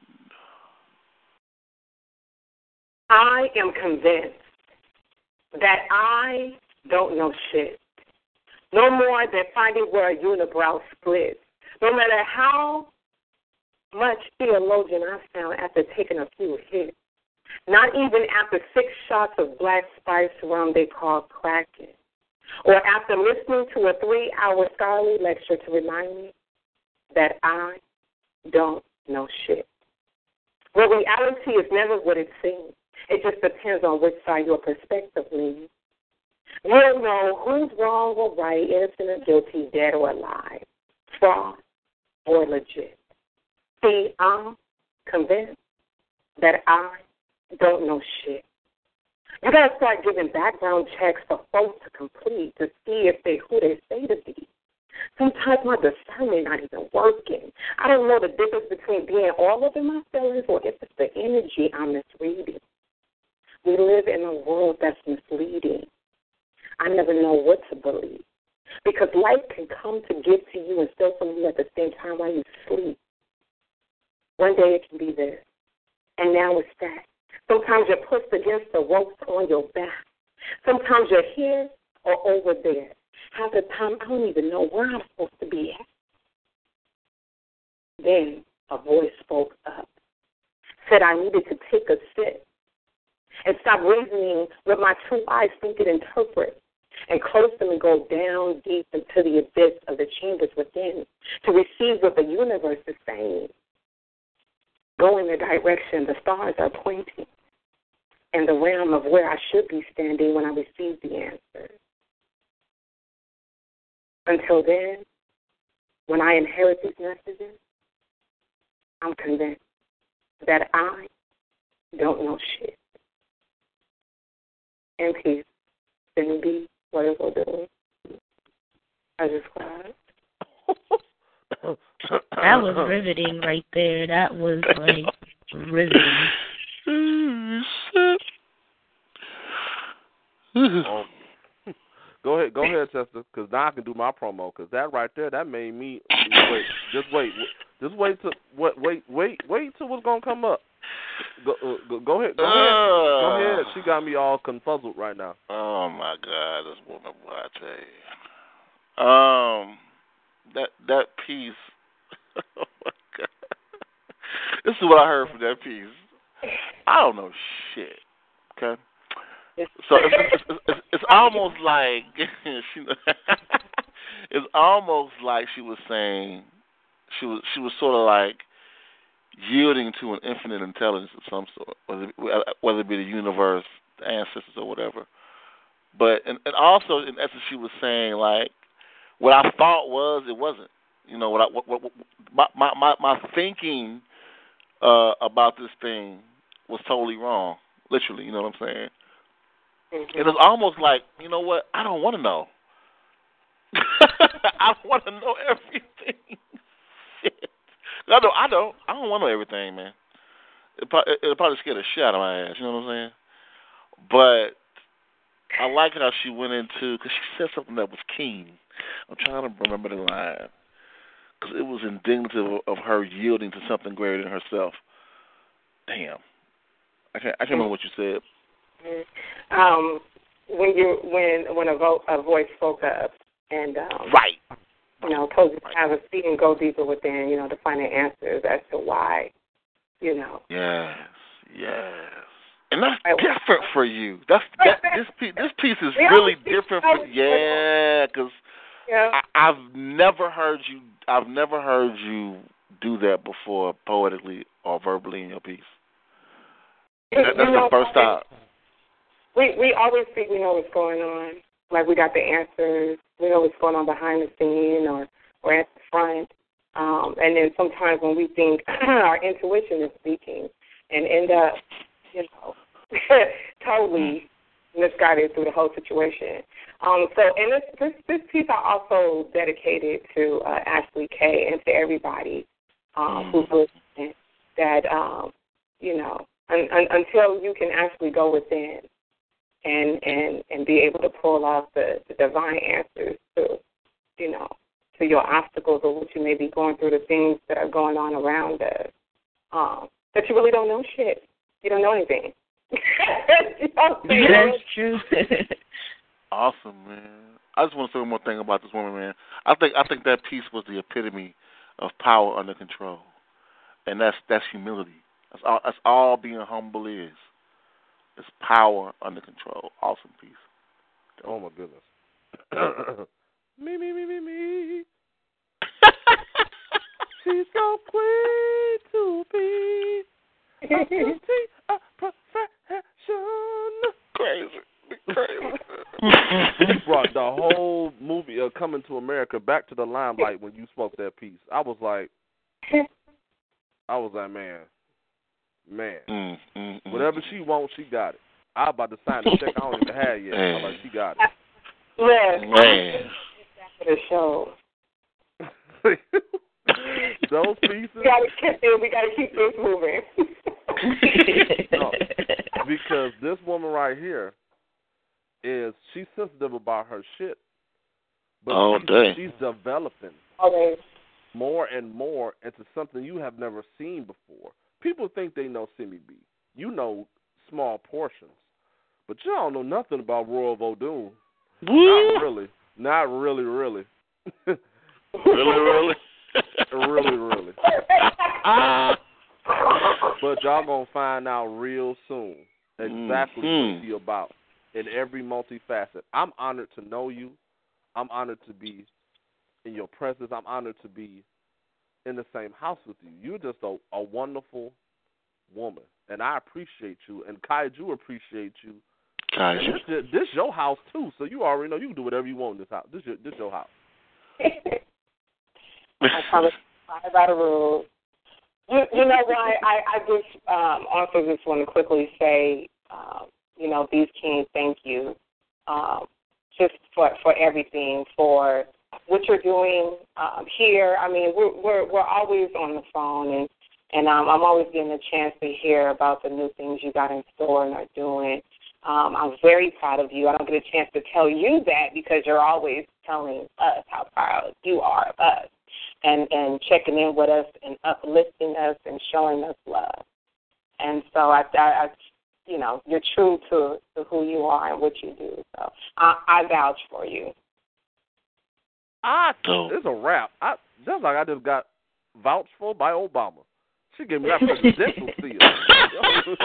I am convinced that I don't know shit. No more than finding where a unibrow splits. No matter how much theologian I found after taking a few hits. Not even after six shots of black spice rum they call cracking. Or after listening to a three hour scholarly lecture to remind me that I don't know shit. Well, reality is never what it seems. It just depends on which side your perspective leans. We'll know who's wrong or right, innocent or guilty, dead or alive, fraud or legit. See, I'm convinced that I don't know shit. You gotta start giving background checks for folks to complete to see if they who they say to be. Sometimes my discernment not even working. I don't know the difference between being all up in my feelings or if it's the energy I'm misreading. We live in a world that's misleading. I never know what to believe. Because life can come to get to you and steal from you at the same time while you sleep. One day it can be there, and now it's that. Sometimes you're pushed against the ropes on your back. Sometimes you're here or over there. Half the time I don't even know where I'm supposed to be at. Then a voice spoke up, said I needed to take a sit and stop reasoning with my two eyes think it interpret and close them and go down deep into the abyss of the chambers within to receive what the universe is saying. Go in the direction the stars are pointing and the realm of where I should be standing when I receive the answer. Until then, when I inherit these messages, I'm convinced that I don't know shit. In peace, Simi B. What is I doing? I just cried. That was riveting right there. That was like riveting. Um, go ahead, go ahead, Chester, because now I can do my promo. Because that right there, that made me wait. Just wait, just wait till wait, wait, wait, wait till what's gonna come up. Go, uh, go, go ahead. Go ahead. Go ahead. She got me all confuzzled right now. Oh my God, this woman, boy, I tell you. Um, that that piece. oh my God. This is what I heard from that piece. I don't know shit. Okay. So it's it's, it's, it's, it's almost like she, it's almost like she was saying she was she was sort of like yielding to an infinite intelligence of some sort, whether it, whether it be the universe, the ancestors, or whatever. But and, and also in essence, she was saying like what I thought was it wasn't. You know what I what, what, what my my my, my thinking uh, about this thing was totally wrong. Literally, you know what I'm saying? Mm-hmm. It was almost like, you know what? I don't want to know. I want to know everything. I don't. I don't. I don't want to know everything, man. It probably, it'll probably scare the shit out of my ass. You know what I'm saying? But I like how she went into because she said something that was keen. I'm trying to remember the line because it was indicative of her yielding to something greater than herself. Damn, I can't. I can't remember what you said. Um, when you when when a, vo- a voice spoke up and um, Right. You know to have a seat and go deeper within, you know, to find the answers as to why, you know. Yes. Yes. And that's different for you. That's that. This piece. This piece is really different for yeah. Because Yeah. I, I've never heard you. I've never heard you do that before, poetically or verbally in your piece. That, that's You the first time. We we always think we know what's going on. Like we got the answers. We know what's going on behind the scene or or at the front. Um, and then sometimes when we think our intuition is speaking and end up, you know, totally misguided through the whole situation. Um, so, and this, this this piece I also dedicated to uh, Ashley K and to everybody um, who's listening. That um, you know, un, un, until you can actually go within and and and be able to pull out the, the divine answers to, you know, to your obstacles or what you may be going through, the things that are going on around us, um, that you really don't know shit. You don't know anything. you don't know. That's true. Awesome, man. I just want to say one more thing about this woman, man. I think I think that piece was the epitome of power under control, and that's that's humility. That's all. That's all being humble is. It's power under control. Awesome piece. Oh my goodness. me me me me me. She's so quick to be a profession. Crazy, crazy. you brought the whole movie of Coming to America back to the limelight when you spoke that piece. I was like, I was like, man, man. Mm, mm, mm. Whatever she wants, she got it. I about to sign the check. I don't even have yet. I'm like, she got Yes. Man. For the show. Those pieces. We gotta keep it. We gotta keep this moving. No, because this woman right here is she's sensitive about her shit. But Oh, she's, she's developing okay. more and more into something you have never seen before. People think they know Simi B. You know small portions. But you don't know nothing about Royal Vodun. Not really. Not really, really. Really, really. really, really. But y'all gonna find out real soon exactly Mhm. what she about in every multifaceted. I'm honored to know you. I'm honored to be in your presence. I'm honored to be in the same house with you. You're just a, a wonderful woman, and I appreciate you. And Kaiju appreciate you. And this, this your house too, so you already know you can do whatever you want in this house. This your this your house. I promise I by the rules. You, you know why? I, I just um, also just want to quickly say, um, you know, these kings, thank you, um, just for for everything, for what you're doing um, here. I mean, we're we're we're always on the phone, and and um, I'm always getting a chance to hear about the new things you got in store and are doing. Um, I'm very proud of you. I don't get a chance to tell you that because you're always telling us how proud you are of us and and checking in with us and uplifting us and showing us love. and so I, I, I you know, you're true to, to who you are and what you do. So I, I vouch for you. I it's a wrap. I just like I just got vouched for by Obama. She gave me that presidential seal. you,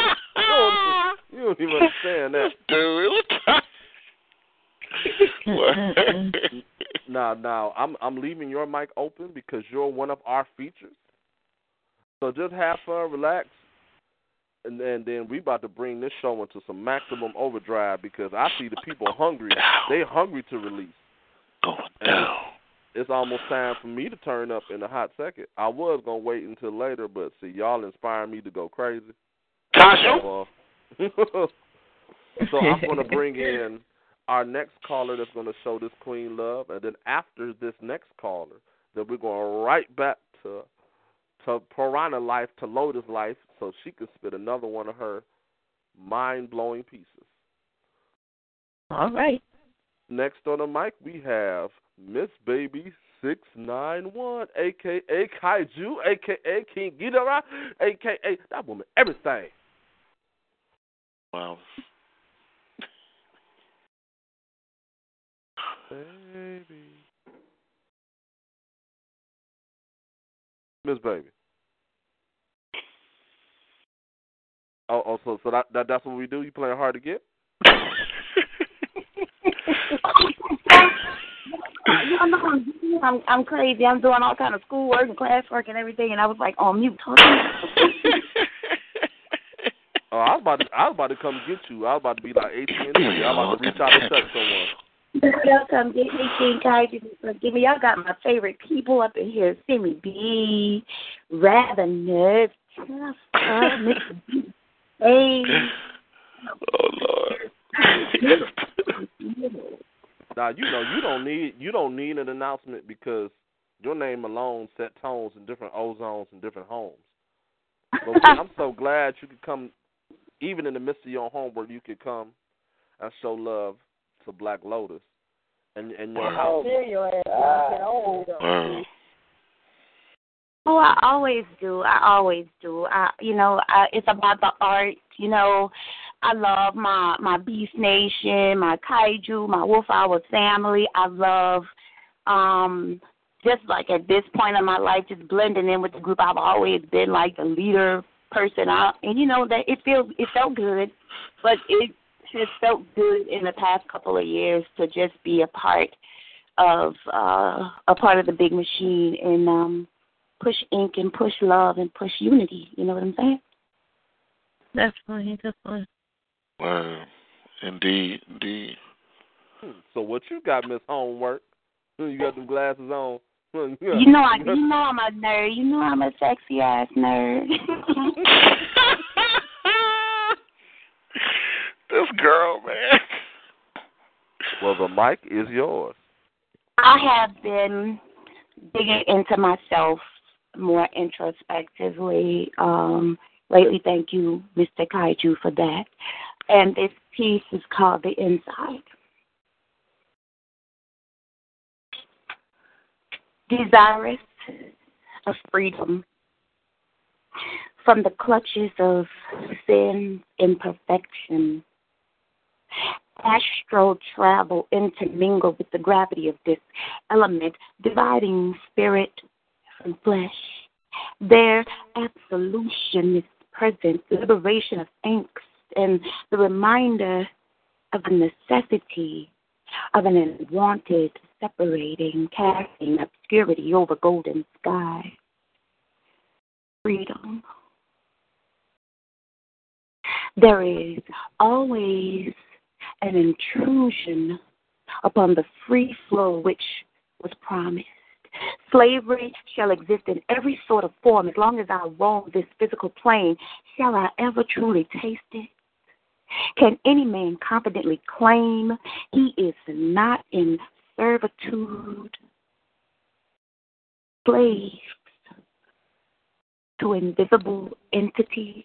don't, you don't even understand that, dude. now, now I'm I'm leaving your mic open because you're one of our features. So just have fun, relax, and then then we about to bring this show into some maximum overdrive because I see the people hungry. They hungry to release. Going down. It's almost time for me to turn up in a hot second. I was gonna wait until later, but see, y'all inspire me to go crazy. Tasha. So, uh, so I'm gonna bring in our next caller that's gonna show this queen love, and then after this next caller, then we're going right back to to Piranha life to Lotus life, so she can spit another one of her mind blowing pieces. All right. Next on the mic we have Miss Baby six nine one, aka Kaiju, aka King Ghidorah, aka that woman everything. Wow. Baby. Miss Baby. Oh, oh, so so that, that that's what we do. You playing hard to get? I'm I'm crazy. I'm doing all kind of schoolwork and classwork and everything, and I was like on mute talking. oh, I was about to I was about to come get you. I was about to be like eighteen. I was about to reach out and touch someone. Y'all come get me, King Kaiju. Give me, y'all got my favorite people up in here. Simi B, Mr. Hey. Oh Lord. Now you know you don't need you don't need an announcement because your name alone set tones in different ozones and different homes. But I'm so glad you could come, even in the midst of your homework, you could come and show love to Black Lotus and and your house. Wow. Oh, I always do. I always do. I, you know, I, it's about the art. You know, I love my my Beast Nation, my Kaiju, my Wolf Hour family. I love, um, just like at this point in my life, just blending in with the group. I've always been like the leader person. I, and you know that it feels it felt good, but it has felt good in the past couple of years to just be a part of uh a part of the big machine and um push ink and push love and push unity. You know what I'm saying? That's funny. That's Indeed, indeed. So what you got, Miss Homework? Hmm, You got them glasses on. Hmm, You know, I, you know I'm a nerd. You know I'm a sexy ass nerd. this girl, man. Well, the mic is yours. I have been digging into myself more introspectively um, lately. Thank you, Mr. Kaiju, for that. And this piece is called The Inside. Desirous of freedom from the clutches of sin, imperfection, astral travel intermingle with the gravity of this element, dividing spirit from flesh. Their absolution is present, liberation of angst, and the reminder of the necessity of an unwanted separating, casting obscurity over golden sky. Freedom. There is always an intrusion upon the free flow which was promised. Slavery shall exist in every sort of form as long as I roam this physical plane. Shall I ever truly taste it? Can any man confidently claim he is not in servitude? Slaves to invisible entities.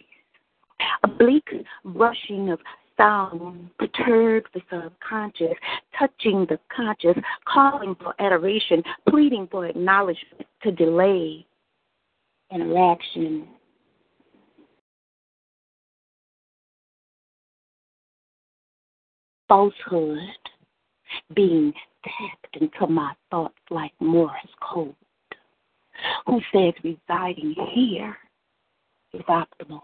A bleak rushing of sound perturbs the subconscious, touching the conscious, calling for adoration, pleading for acknowledgement to delay interaction. Falsehood being tapped into my thoughts like Morse code. Who says residing here is optimal?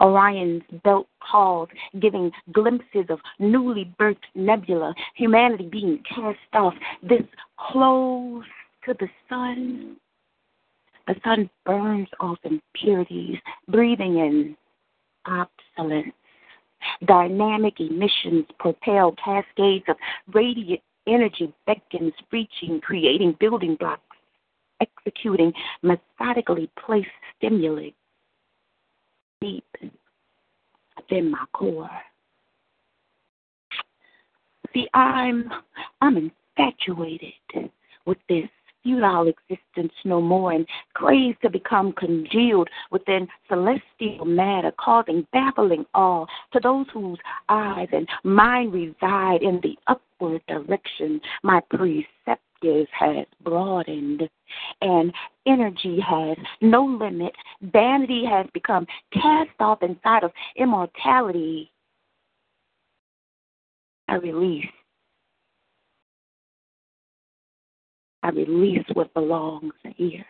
Orion's belt calls, giving glimpses of newly birthed nebula, humanity being cast off this close to the sun. The sun burns off impurities, breathing in obsolescence. Dynamic emissions propel cascades of radiant energy beckons, reaching, creating building blocks, executing methodically placed stimuli deep within my core. See, I'm I'm infatuated with this futile existence no more and craves to become congealed within celestial matter, causing baffling awe to those whose eyes and mind reside in the upward direction my preceptors has broadened and energy has no limit. Vanity has become cast off inside of immortality. I release I release what belongs here.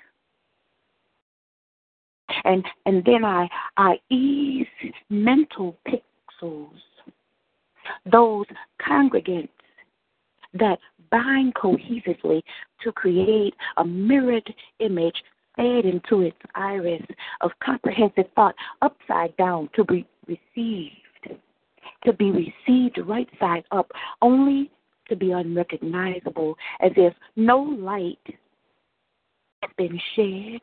And and then I I ease mental pixels, those congregants that bind cohesively to create a mirrored image fed into its iris of comprehensive thought upside down to be received, to be received right side up, only to be unrecognizable, as if no light has been shed,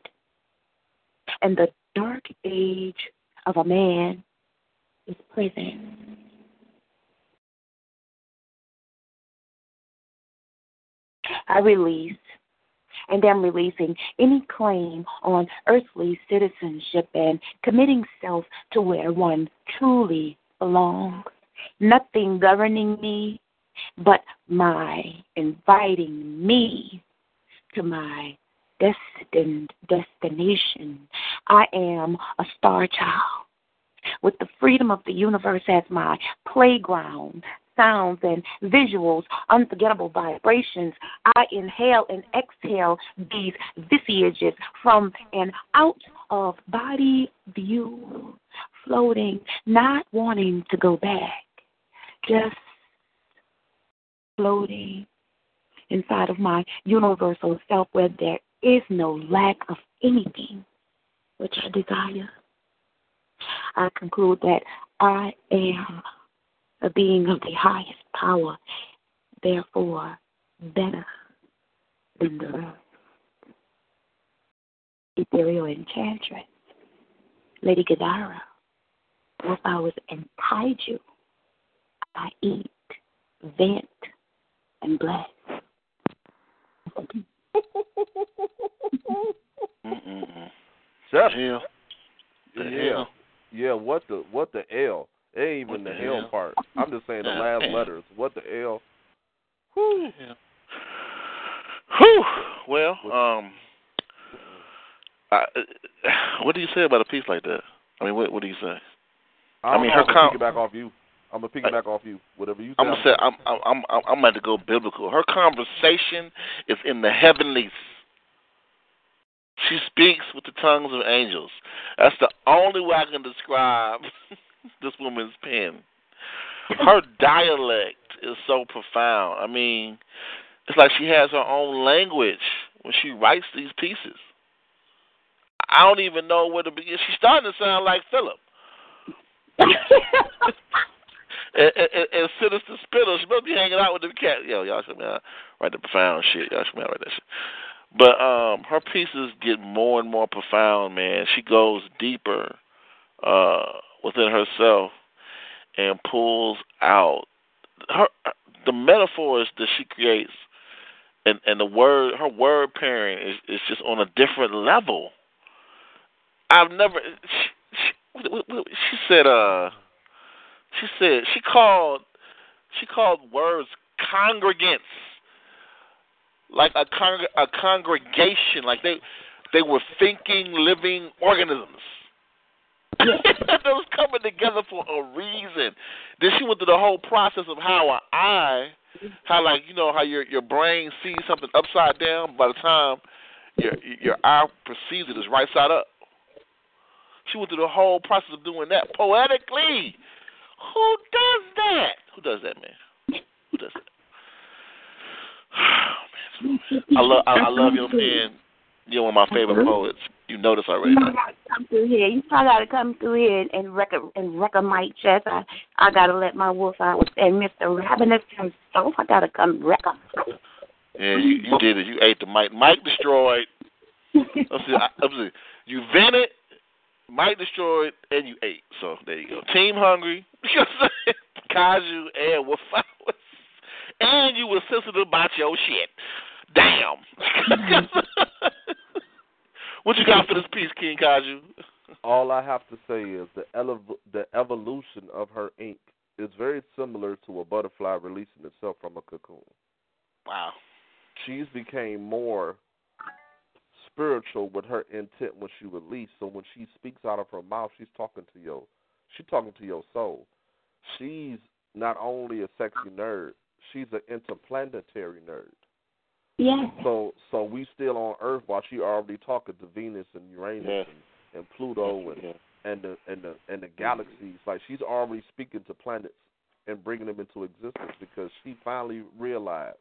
and the dark age of a man is present. I release and am releasing any claim on earthly citizenship and committing self to where one truly belongs. Nothing governing me but my inviting me to my destined destination. I am a star child with the freedom of the universe as my playground, sounds and visuals, unforgettable vibrations. I inhale and exhale these visages from an out of body view, floating, not wanting to go back, just floating inside of my universal self where there is no lack of anything which I desire. I conclude that I am a being of the highest power, therefore better than the rest. Ethereal enchantress, Lady Gadara, if I was in kaiju, I eat, vent, and bless. Chef. Hell. The yeah. hell. Yeah, what the what the L? It ain't even What the, the hell hell? part. I'm just saying the last man. letters. What the L? Whew. Whew. Well, um, I, what do you say about a piece like that? I mean, what what do you say? I, I mean, know, her I'm gonna com- piggyback off you. I'm gonna piggyback off you. Whatever you say. I'm gonna say I'm I'm I'm I'm, I'm about to go biblical. Her conversation is in the heavenlies. She speaks with the tongues of angels. That's the only way I can describe this woman's pen. Her dialect is so profound. I mean, it's like she has her own language when she writes these pieces. I don't even know where to begin. She's starting to sound like Philip. and, and, and Sinister Spitter, she must be hanging out with the cat. Yo, y'all should out write the profound shit. Y'all should out write that shit. But um, her pieces get more and more profound, man. She goes deeper uh, within herself and pulls out her the metaphors that she creates, and and the word her word pairing is is just on a different level. I've never. She, she, she said. Uh, she said she called. She called words congregants, like a con- a congregation, like they they were thinking, living organisms. they was coming together for a reason. Then she went through the whole process of how an eye, how like you know how your your brain sees something upside down. By the time your your eye perceives it as right side up. She went through the whole process of doing that poetically. Who does that? Who does that, man? Who does that? Oh, man. I love I, I love your pen. You're one of my favorite uh-huh. poets. You know this already. You gotta come through here. You probably gotta come through here and, and wreck a and wreck a mic chest. I I gotta let my wolf out and Mr. Ravenous himself. I gotta come wreck him. Yeah, you, you did it. You ate the mic. Mike destroyed. let's see, I, let's see. You vented, Mike destroyed, and you ate. So there you go. Team hungry. Kaiju and Wolf Hours. And you were sensitive about your shit. Damn. what you got for this piece, King Kaiju? All I have to say is the elev- the evolution of her ink is very similar to a butterfly releasing itself from a cocoon. Wow. She's became more spiritual with her intent when she released. So when she speaks out of her mouth, she's talking to your she's talking to your soul. She's not only a sexy nerd, she's an interplanetary nerd. Yeah. So so we still on Earth while she already talking to Venus and Uranus Yeah. and, and Pluto and Yeah. and the and the and the galaxies. Like she's already speaking to planets and bringing them into existence because she finally realized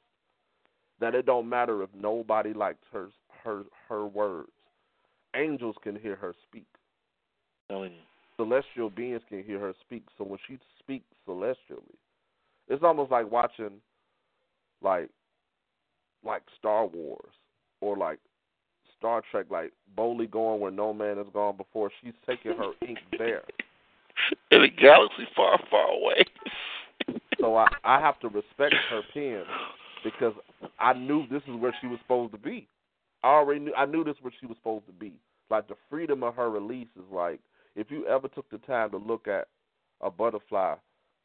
that it don't matter if nobody likes her her her words. Angels can hear her speak. Telling you. Celestial beings can hear her speak. So when she speaks celestially, it's almost like watching like like Star Wars or like Star Trek, like boldly going where no man has gone before. She's taking her ink there. In a galaxy far, far away. So I I have to respect her pen because I knew this is where she was supposed to be. I already knew I knew this is where she was supposed to be. Like the freedom of her release is like if you ever took the time to look at a butterfly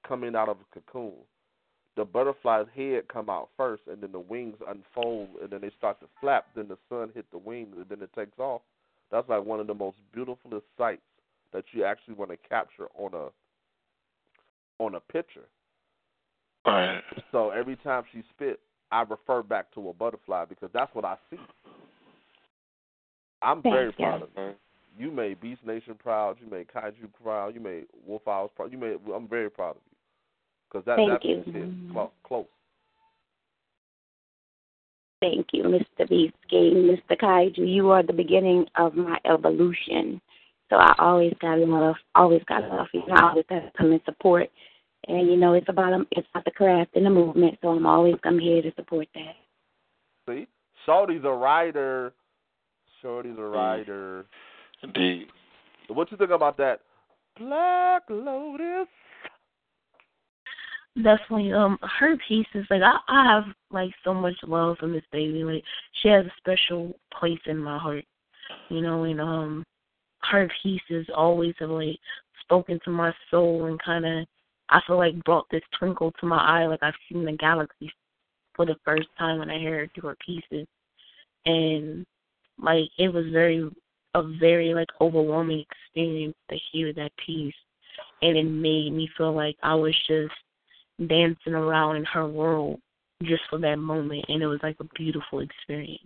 coming out of a cocoon, the butterfly's head come out first and then the wings unfold and then they start to flap, then the sun hit the wings and then it takes off. That's like one of the most beautiful sights that you actually want to capture on a on a picture. Right. So every time she spit, I refer back to a butterfly because that's what I see. I'm Thank very you. proud of you. You made Beast Nation proud. You made Kaiju proud. You made Wolf Owls proud. You made. I'm very proud of you because that Thank that you. piece hit close. close. Thank you, Mr. Beast King, Mr. Kaiju. You are the beginning of my evolution. So I always got love, always got love for you. I always got to come and support. And you know, it's about um, it's about the craft and the movement. So I'm always come here to support that. See, Shorty's a writer. Shorty's a writer. Indeed. What you think about that? Black Lotus. definitely um her pieces like I, I have like so much love for Miss Baby. Like she has a special place in my heart. You know, and um her pieces always have like spoken to my soul and kinda I feel like brought this twinkle to my eye, like I've seen the galaxy for the first time when I heard her do her pieces. And like it was very a very like overwhelming experience to hear that piece and it made me feel like I was just dancing around in her world just for that moment and it was like a beautiful experience.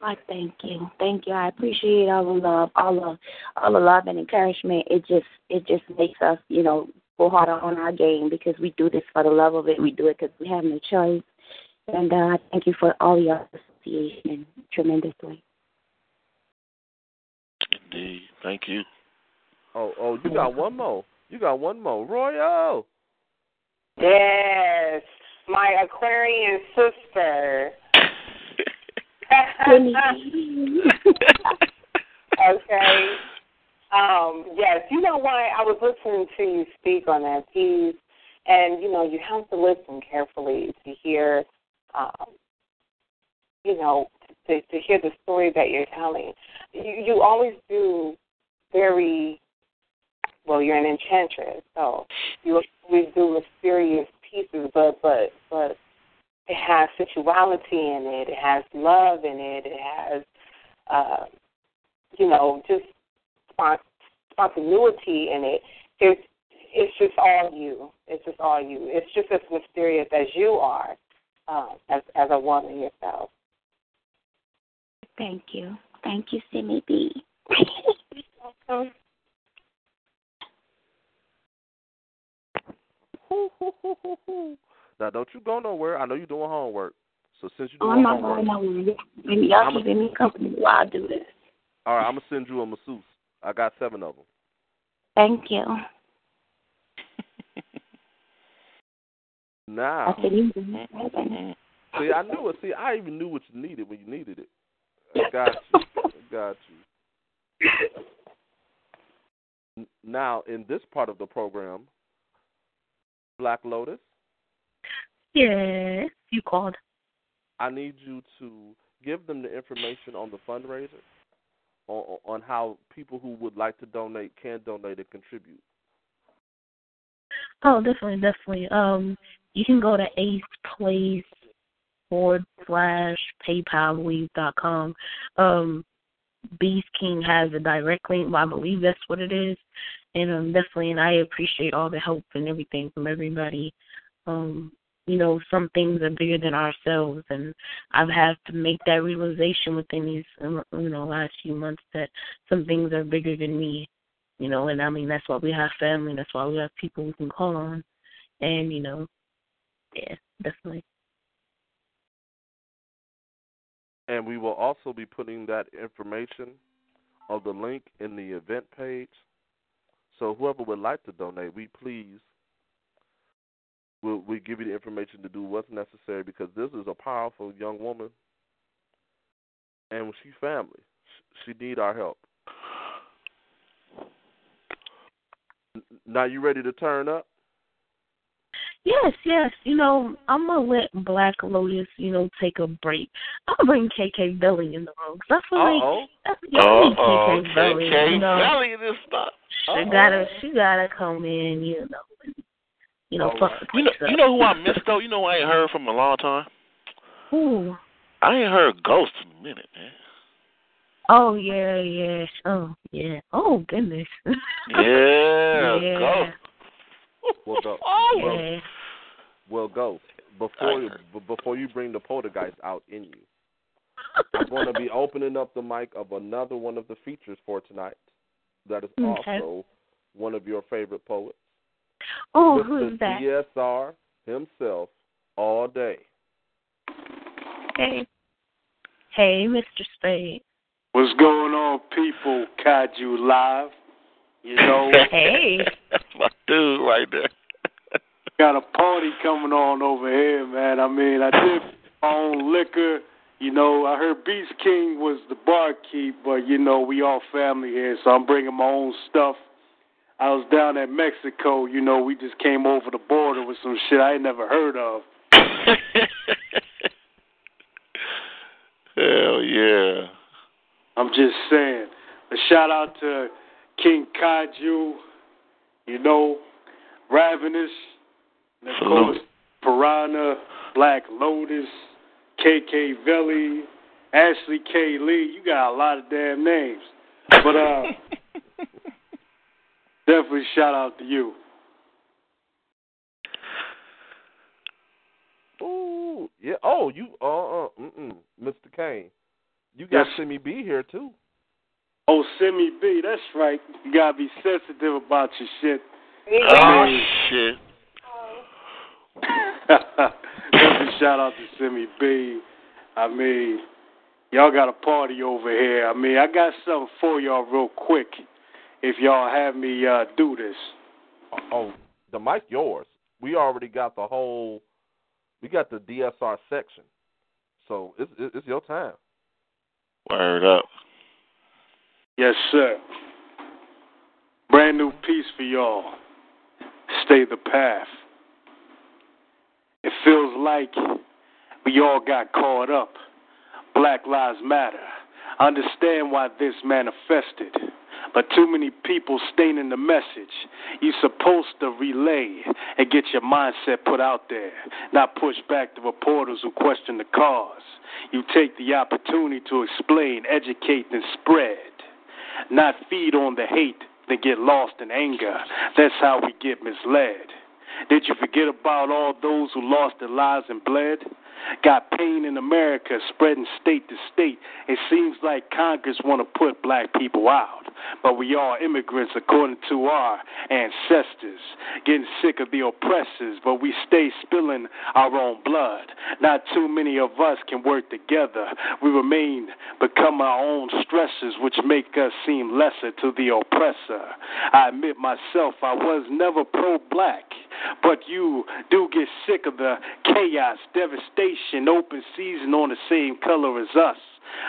I thank you, thank you. I appreciate all the love, all the all the love and encouragement. It just it just makes us, you know, go harder on our game because we do this for the love of it. We do it because we have no choice. And uh, thank you for all your association tremendously. Indeed. Thank you. Oh, oh, you got one more. You got one more. Royal. Yes, my Aquarian sister. okay. Um, yes, you know why I was listening to you speak on that piece, and you know you have to listen carefully to hear, um, you know, to, to hear the story that you're telling. You, you always do very well. You're an enchantress, so you always do mysterious pieces, but but but it has sexuality in it. It has love in it. It has, uh, you know, just spont- spontaneity in it. It's it's just all you. It's just all you. It's just as mysterious as you are, uh, as as a woman yourself. Thank you. Thank you, Simi B. welcome. Now, don't you go nowhere. I know you're doing homework. So since you're Oh, doing I'm not homework, going nowhere. Maybe y'all I'm a- keeping me company while I do this. all right, I'm gonna send you a masseuse. I got seven of them. Thank you. Now, I see, I knew it. See, I even knew what you needed when you needed it. I got you. I got you. Now, in this part of the program, Black Lotus, Yes, you called. I need you to give them the information on the fundraiser, on, on how people who would like to donate can donate and contribute. Oh, definitely, definitely. Um, you can go to Ace Place forward slash PayPal dot com. Um, Beast King has a direct link. Well, I believe that's what it is. And um, definitely, and I appreciate all the help and everything from everybody. Um, you know, some things are bigger than ourselves, and I've had to make that realization within these, um, you know, last few months that some things are bigger than me. You know, and I mean that's why we have family. That's why we have people we can call on, and you know, yeah, definitely. And we will also be putting that information of the link in the event page. So whoever would like to donate, we please we'll we give you the information to do what's necessary because this is a powerful young woman and she's family. She need our help. Now you ready to turn up? Yes, yes. You know, I'm gonna let Black Lotus, you know, take a break. I'm gonna bring KK Belly in the room 'cause I feel like Uh-oh. that's y'all KK Belly. KK you know, Belly in this spot. she gotta, she gotta come in, you know, and, you know, right. You know, up. you know who I missed though. You know who I ain't heard from a long time. Ooh. I ain't heard Ghost in a minute, man. Oh yeah, yeah. Oh yeah. Oh goodness. Yeah, yeah. Ghost. Well, go. Oh, well, Yeah. well, go. Before you, b- before you bring the poltergeist out in you, I'm going to be opening up the mic of another one of the features for tonight. That is Okay. also one of your favorite poets. Oh, Mr. who's that? DSR himself, all day. Hey. Hey, Mr. Spade. What's going on, people? Kaiju Live. You know, Hey. My dude right there. got a party coming on over here, man. I mean, I did my own liquor. You know, I heard Beast King was the barkeep, but you know, we all family here, so I'm bringing my own stuff. I was down at Mexico. You know, we just came over the border with some shit I ain't never heard of. Hell yeah. I'm just saying. A shout out to King Kaiju, you know, Ravenous, and of course, Piranha, Black Lotus, KK Velli, Ashley K. Lee. You got a lot of damn names. But uh definitely shout out to you. Ooh, yeah. Oh, you, uh, uh, mm, Mr. Kane, you got Yes. Simi B here too. Oh, Simi B, that's right. You gotta be sensitive about your shit. Oh shit. Definitely shout out to Simi B. I mean, y'all got a party over here. I mean, I got something for y'all real quick. If y'all have me uh, do this. Oh, the mic yours. We already got the whole. We got the DSR section, so it's it's it's your time. Word up. Yes, sir. Brand new piece for y'all. Stay the path. It feels like we all got caught up. Black Lives Matter. I understand why this manifested. But too many people staining the message. You're supposed to relay and get your mindset put out there, not push back the reporters who question the cause. You take the opportunity to explain, educate, and spread. Not feed on the hate, then get lost in anger. That's how we get misled. Did you forget about all those who lost their lives and bled? Got pain in America spreading state to state. It seems like Congress want to put black people out. But we are immigrants according to our ancestors. Getting sick of the oppressors, but we stay spilling our own blood. Not too many of us can work together. We remain, become our own stressors, which make us seem lesser to the oppressor. I admit myself, I was never pro black. But you do get sick of the chaos, devastation, open season on the same color as us.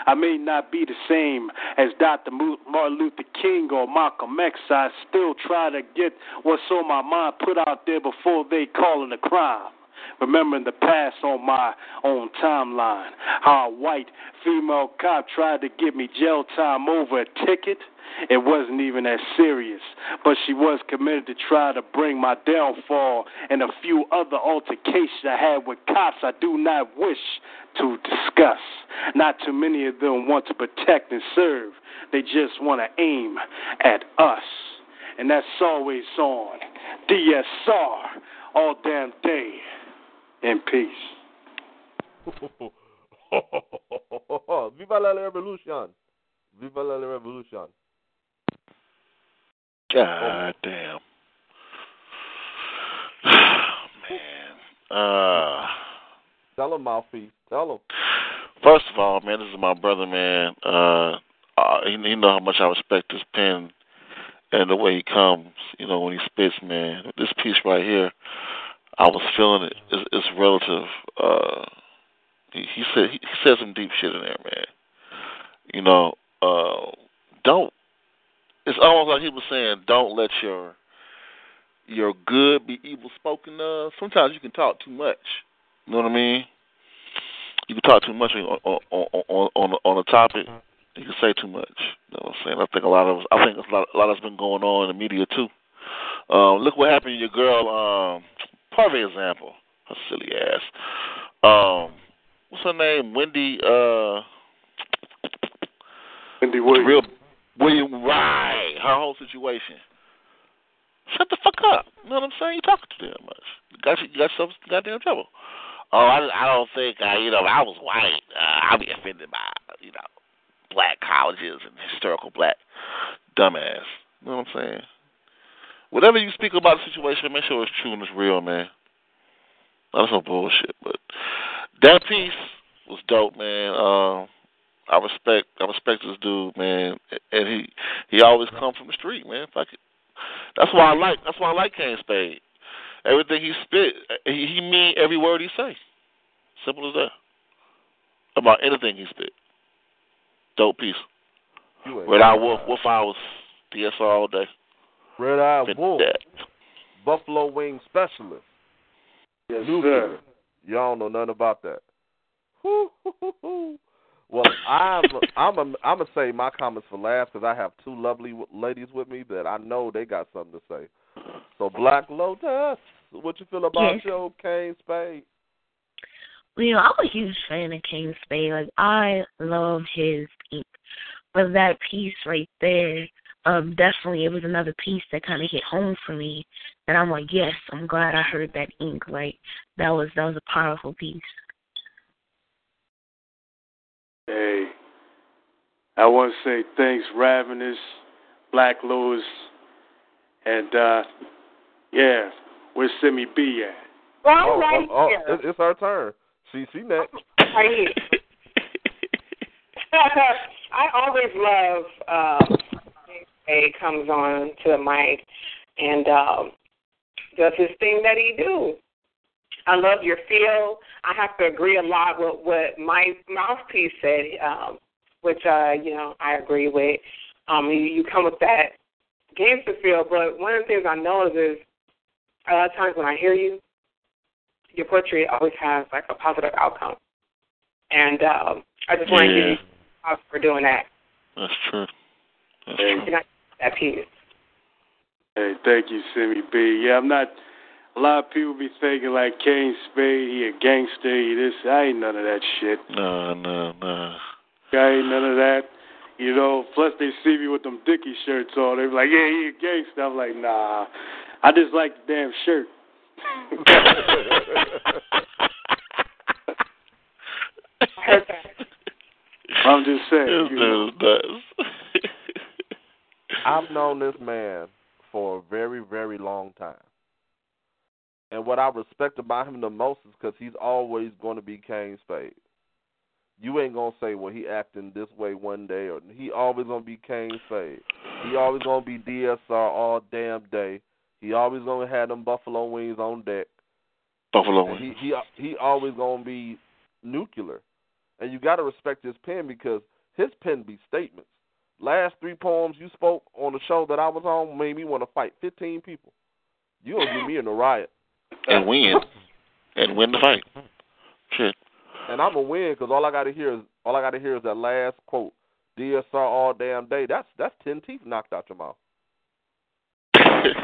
I may not be the same as Dr. Martin Luther King or Malcolm X. I still try to get what's on my mind put out there before they call it a crime. Remembering the past on my own timeline. How a white female cop tried to give me jail time over a ticket it wasn't even as serious, but she was committed to try to bring my downfall and a few other altercations I had with cops I do not wish to discuss. Not too many of them want to protect and serve, they just want to aim at us. And that's always on DSR all damn day in peace. Viva la revolution! Viva la revolution! God damn. man. Uh Tell him, Mouthpiece. Tell him. First of all, man, this is my brother, man. Uh, uh he, he know how much I respect his pen and the way he comes, you know, when he spits, man. This piece right here, I was feeling it. It's, it's relative. Uh, he, he said he, he said some deep shit in there, man. You know, uh, don't it's almost like he was saying, "Don't let your your good be evil spoken of." Sometimes you can talk too much. You know what I mean? You can talk too much on on on on, on a topic. You can say too much. You know what I'm saying? I think a lot of I think a lot, a lot has been going on in the media too. Um, look what happened to your girl, um, perfect example. Her silly ass. Um, what's her name? Wendy. Uh, Wendy Williams. Real William right, her whole situation. Shut the fuck up. You know what I'm saying? You talking too damn much. You got you got yourself goddamn trouble. Oh, I, I don't think I, you know, if I was white, uh, I'd be offended by, you know, black colleges and historical black dumbass. You know what I'm saying? Whatever you speak about the situation, make sure it's true and it's real, man. That's no bullshit. But that piece was dope, man. Um, I respect I respect this dude, man, and he he always come from the street, man. Fuck it. That's why I like that's why I like Kane Spade. Everything he spit, he, he mean every word he say. Simple as that. About anything he spit. Dope piece. Eye Wolf, Wolf Hours, DSR all day. Red Eye Wolf, that. Buffalo Wing Specialist. Yes, New sir. Year. Y'all don't know nothing about that. Well, I'm I'm a, I'm gonna say my comments for last because I have two lovely ladies with me that I know they got something to say. So, Black Lotus, what you feel about Yes. your Kane Spade? Well, you know, I'm a huge fan of King Spade. Like I love his ink. But that piece right there, um, definitely it was another piece that kinda hit home for me. And I'm like, Yes, I'm glad I heard that ink. Like that was that was a powerful piece. Hey, I want to say thanks, Ravenous, Black Lotus, and uh, yeah, where's Simi B at? Well, I'm oh, right oh, oh, here. it's her turn. She she next. Right here. I always love um he comes on to the mic and um does his thing that he do. I love your feel. I have to agree a lot with what my mouthpiece said, um, which uh, you know, I agree with. Um you, you come with that gangster feel, but one of the things I notice is a lot of times when I hear you, your poetry always has like a positive outcome. And um I just want to give you props for doing that. That's true. That's true. And I, that piece. hey, thank you, Simi B. Yeah, I'm not. A lot of people be thinking like Kane Spade, he a gangster, he this. I ain't none of that shit. No, no, no. I ain't none of that. You know, plus they see me with them Dickie shirts on. They're like, yeah, he a gangster. I'm like, nah, I just like the damn shirt. I'm just saying. This you know. I've known this man for a very, very long time. And what I respect about him the most is because he's always going to be Kane Spade. You ain't gonna say, well, he acting this way one day, or he always gonna be Kane Spade. He always gonna be DSR all damn day. He always gonna have them buffalo wings on deck. Buffalo And wings. he he he always gonna be nuclear, and you got to respect his pen because his pen be statements. Last three poems you spoke on the show that I was on made me want to fight fifteen people. You gonna get me in a riot, and win. And win the fight. Shit. and I'm gonna win because all I got to hear is all I got to hear is that last quote. DSR all damn day. That's that's ten teeth knocked out your mouth.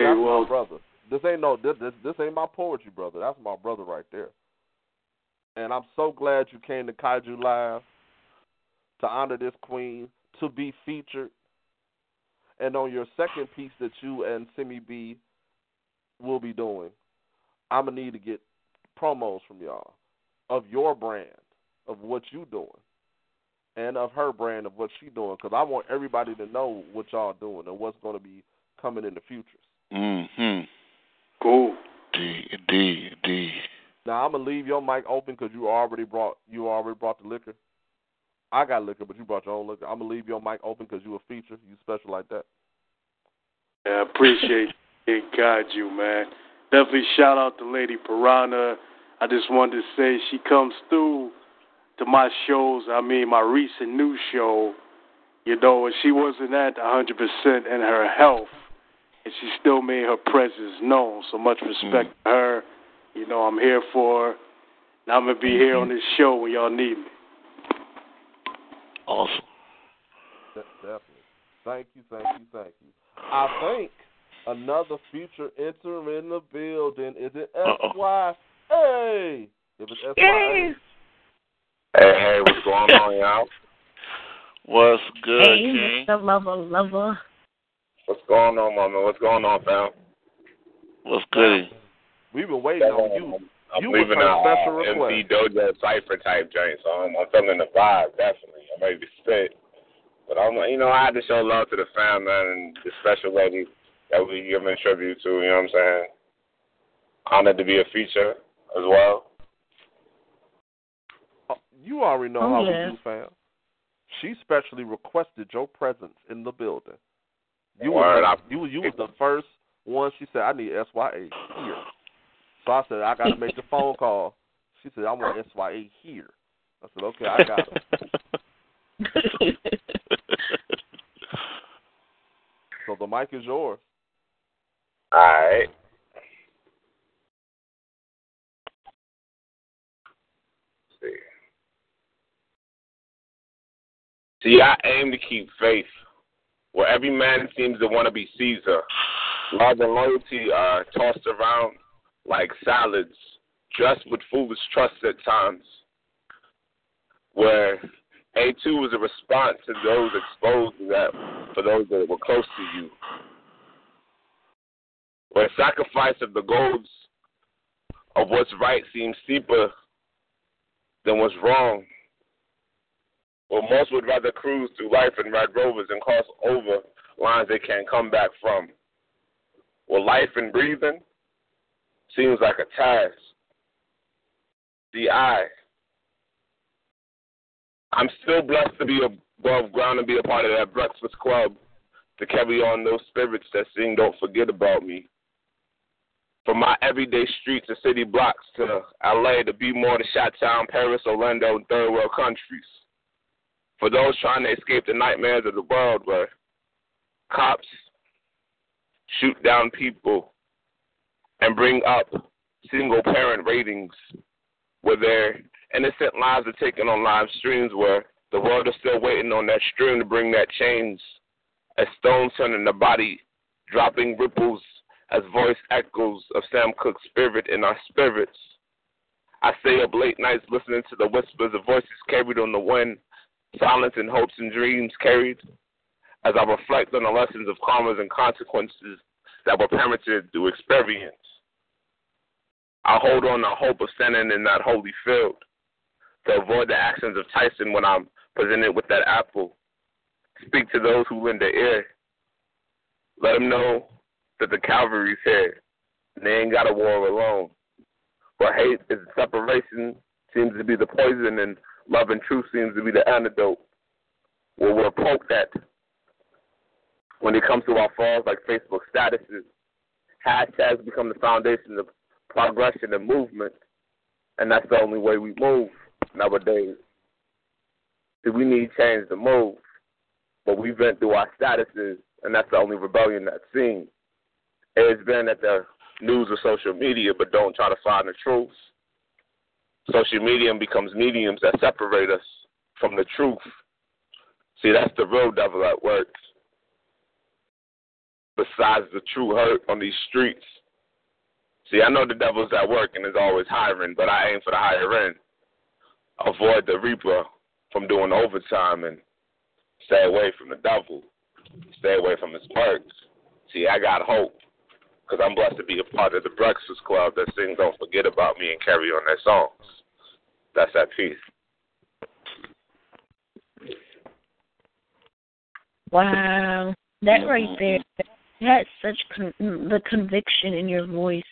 Hey, That's well, my brother. This ain't no this, this this ain't my poetry brother. That's my brother right there. And I'm so glad you came to Kaiju Live to honor this queen, to be featured. And on your second piece that you and Simi B will be doing, I'm gonna need to get promos from y'all of your brand, of what you doing, and of her brand of what she doing, because I want everybody to know what y'all doing and what's going to be coming in the future. Mm-hmm. cool. D D D. Now I'm gonna leave your mic open because you already brought you already brought the liquor. I got liquor, but you brought your own liquor. I'm gonna leave your mic open because you a feature. You special like that. Yeah, I appreciate it. God, you man. Definitely shout out to Lady Piranha. I just wanted to say she comes through to my shows. I mean, my recent new show. You know, and she wasn't at 100% in her health, and she still made her presence known. So much mm-hmm. respect to her. You know, I'm here for her. And I'm gonna be here on this show when y'all need me. Awesome. De- definitely. Thank you, thank you, thank you. I think another future enter in the building. Is it Uh-oh. Hey, if it's SY, Yay. Hey, hey, what's going on, y'all? What's good, Hey, King? Mr. Lover, lover. What's going on, mama? What's going on, fam? What's good? we've been waiting on you. I'm You was leaving her a special uh, request. MC Dojo cipher type joint, so I'm, I'm feeling the vibe definitely. I'm ready to spit, but I'm, you know, I had to show love to the fam, man, and the special lady that we giving tribute to. You know what I'm saying? Honored to be a feature as well. Uh, You already know Oh, how yeah. we do, fam. She specially requested your presence in the building. You Word, was I- you you was the first one. She said, "I need SYA here." So I said, "I got to make the phone call." She said, "I want SYA here." I said, "Okay, I got it." So the mic is yours. All right. see. See, I aim to keep faith where every man seems to want to be Caesar. Love and loyalty are tossed around like salads, dressed with foolish trust at times. Where A2 was a response to those exposed to that for those that were close to you. Where sacrifice of the goals of what's right seems steeper than what's wrong. Where most would rather cruise through life in Red Rovers and cross over lines they can't come back from. Where life and breathing seems like a task. The I, I'm still blessed to be above ground and be a part of that breakfast club to carry on those spirits that sing Don't Forget About Me. From my everyday streets and city blocks to LA to B-more to Chi-Town, Paris, Orlando, and third world countries. For those trying to escape the nightmares of the world where cops shoot down people and bring up single parent ratings where their innocent lives are taken on live streams where the world is still waiting on that stream to bring that change. As stones turn in the body, dropping ripples as voice echoes of Sam Cooke's spirit in our spirits. I stay up late nights listening to the whispers of voices carried on the wind silence and hopes and dreams carried. As I reflect on the lessons of karmas and consequences that were parented through experience, I hold on the hope of standing in that holy field to avoid the actions of Tyson when I'm presented with that apple. Speak to those who lend their ear. Let them know that the Calvary's here. And they ain't got a war alone. But hate is separation seems to be the poison, and love and truth seems to be the antidote. Where we're poked at when it comes to our falls, like Facebook statuses, hashtags become the foundation of progression and movement, and that's the only way we move nowadays. See, we need change to move, but we vent through our statuses, and that's the only rebellion that's seen. It's been at the news or social media, but don't try to find the truth. Social media becomes mediums that separate us from the truth. See, that's the real devil at work. Besides the true hurt on these streets. See, I know the devil's at work and is always hiring, but I aim for the higher end. Avoid the reaper from doing overtime and stay away from the devil. Stay away from his perks. See, I got hope because I'm blessed to be a part of the Breakfast Club that sings Don't Forget About Me and carry on their songs. That's that piece. Wow, that right mm-hmm. there, that such con- the conviction in your voice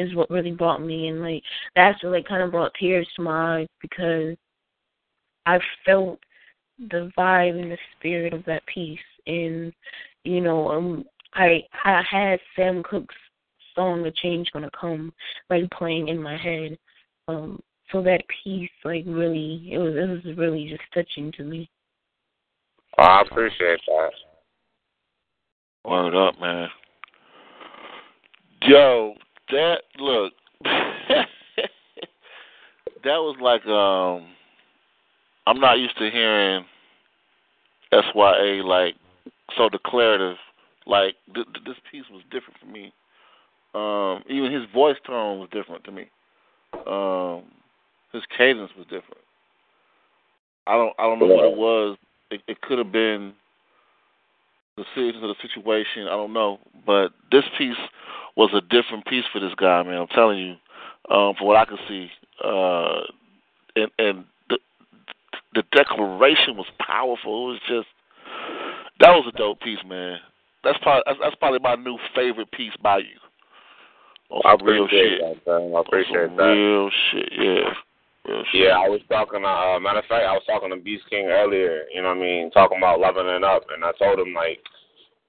is what really brought me, and like that's what like kind of brought tears to my eyes because I felt the vibe and the spirit of that piece, and you know, um, I I had Sam Cooke's song "The Change Gonna Come" like playing in my head, um, so that piece like really it was it was really just touching to me. Oh, I appreciate that. Word up, man. Yo, that look that was like um I'm not used to hearing SYA like so declarative. Like th- th- this piece was different for me. Um, even his voice tone was different to me. Um, his cadence was different. I don't I don't know what it was. It, it could have been the seriousness of the situation. I don't know, but this piece was a different piece for this guy, man. I'm telling you, um, from what I could see, uh, and and the the declaration was powerful. It was just that was a dope piece, man. That's probably that's, that's probably my new favorite piece by you. On I appreciate shit. that, man. I appreciate that. Real shit, yeah. Real shit. Yeah, I was talking. To, uh, matter of fact, I was talking to Beast King earlier. You know what I mean? Talking about loving leveling up, and I told him like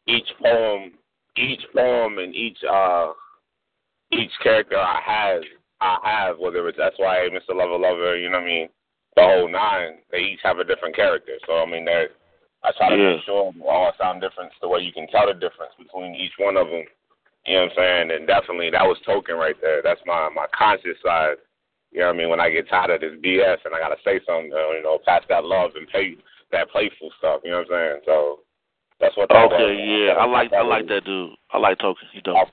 each poem, each poem, and each uh, each character I have, I have whether it's SYA, Mr. Lover Lover, you know what I mean, the whole nine. They each have a different character. So I mean, they I try to Yeah. make sure all sound different, the way you can tell the difference between each one of them. You know what I'm saying? And definitely that was token right there. That's my my conscious side. You know what I mean? When I get tired of this BS and I gotta say something, you know, pass that love and pay that playful stuff. You know what I'm saying? So that's what. That Okay, was. yeah, I like I like that dude. I like Token. He dope.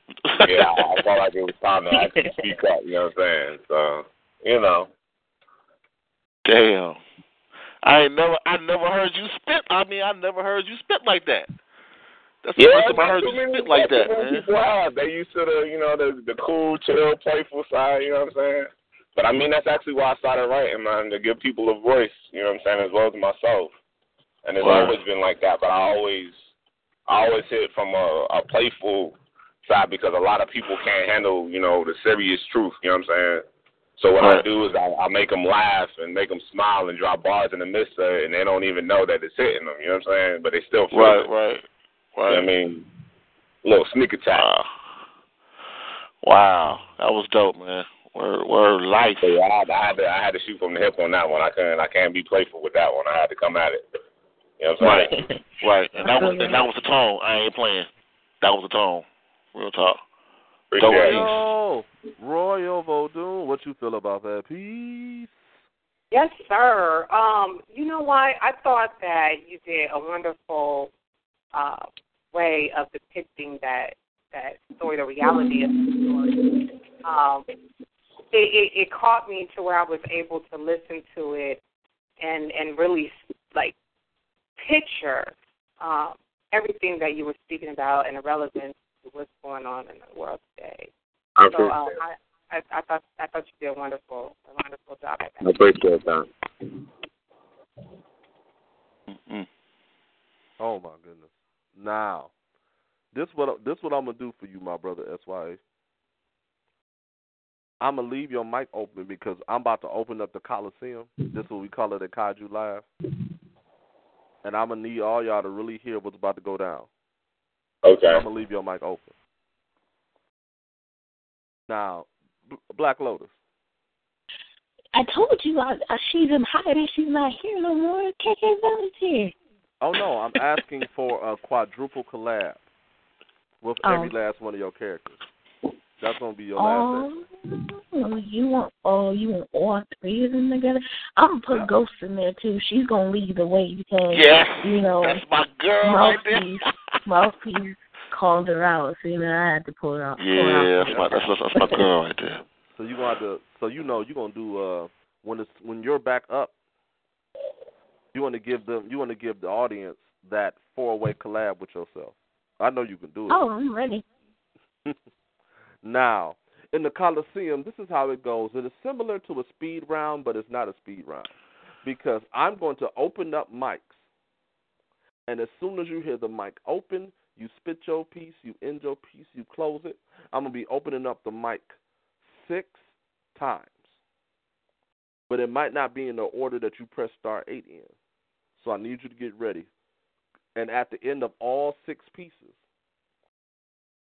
yeah, I felt like it was time to actually speak up. You know what I'm saying? So you know. Damn. I ain't never I never heard you spit. I mean, I never heard you spit like that. That's the Yeah, first time I heard you spit like that, man. People. They used to the, you know, the the cool, chill, playful side. You know what I'm saying? But I mean, that's actually why I started writing, man, to give people a voice. You know what I'm saying, as well as myself. And it's Right. always been like that. But I always, I always hit from a, a playful side because a lot of people can't handle, you know, the serious truth. You know what I'm saying? So what I do is I, I make them laugh and make them smile and drop bars in the midst of it, and they don't even know that it's hitting them. You know what I'm saying? But they still feel Right, it. right, You know right. I mean, little sneak attack. Wow. Wow, that was dope, man. Word, word, life. So I, had, I had to I had to shoot from the hip on that one. I couldn't I can't be playful with that one. I had to come at it. You know what I'm saying? Right, and that was and that was the tone. I ain't playing. That was the tone. Real talk. Appreciate Dope it. piece. Yo, Royal Vodun, what you feel about that piece? Yes, sir. Um, you know what? I thought that you did a wonderful uh, way of depicting that that story, the reality of the story. Um, it, it, it caught me to where I was able to listen to it and and really like picture um, everything that you were speaking about and the relevance to what's going on in the world today. I so appreciate um, it. I, I, I thought I thought you did a wonderful a wonderful job at that. I appreciate that. Mm-mm. Oh my goodness. Now, this what this what I'm gonna do for you, my brother SYA. I'm gonna leave your mic open because I'm about to open up the Coliseum. This is what we call it at Kaiju Live. And I'm gonna need all y'all to really hear what's about to go down. Okay. I'm gonna leave your mic open. Now, B- Black Lotus. I told you I, I, she's in hiding. She's not here no more. KK Valley's here. Oh no, I'm asking for a quadruple collab with Oh. every last one of your characters. That's gonna be your last. Oh, you want oh you want all three of them together? I'm gonna put Ghost in there too. She's gonna lead the way because Yeah, you know that's my girl right there. mouthpiece mouthpiece called her out, so you know I had to pull her out. pull her Yeah, that's my, that's, that's my girl right there. So you gonna have to. So you know you're gonna do uh when it's when you're back up. You want to give them. You want to give the audience that four way collab with yourself. I know you can do it. Oh, I'm ready. Now, in the Coliseum, this is how it goes. It is similar to a speed round, but it's not a speed round because I'm going to open up mics, and as soon as you hear the mic open, you spit your piece, you end your piece, you close it. I'm gonna be opening up the mic six times, but it might not be in the order that you press star eight in. So I need you to get ready. And at the end of all six pieces,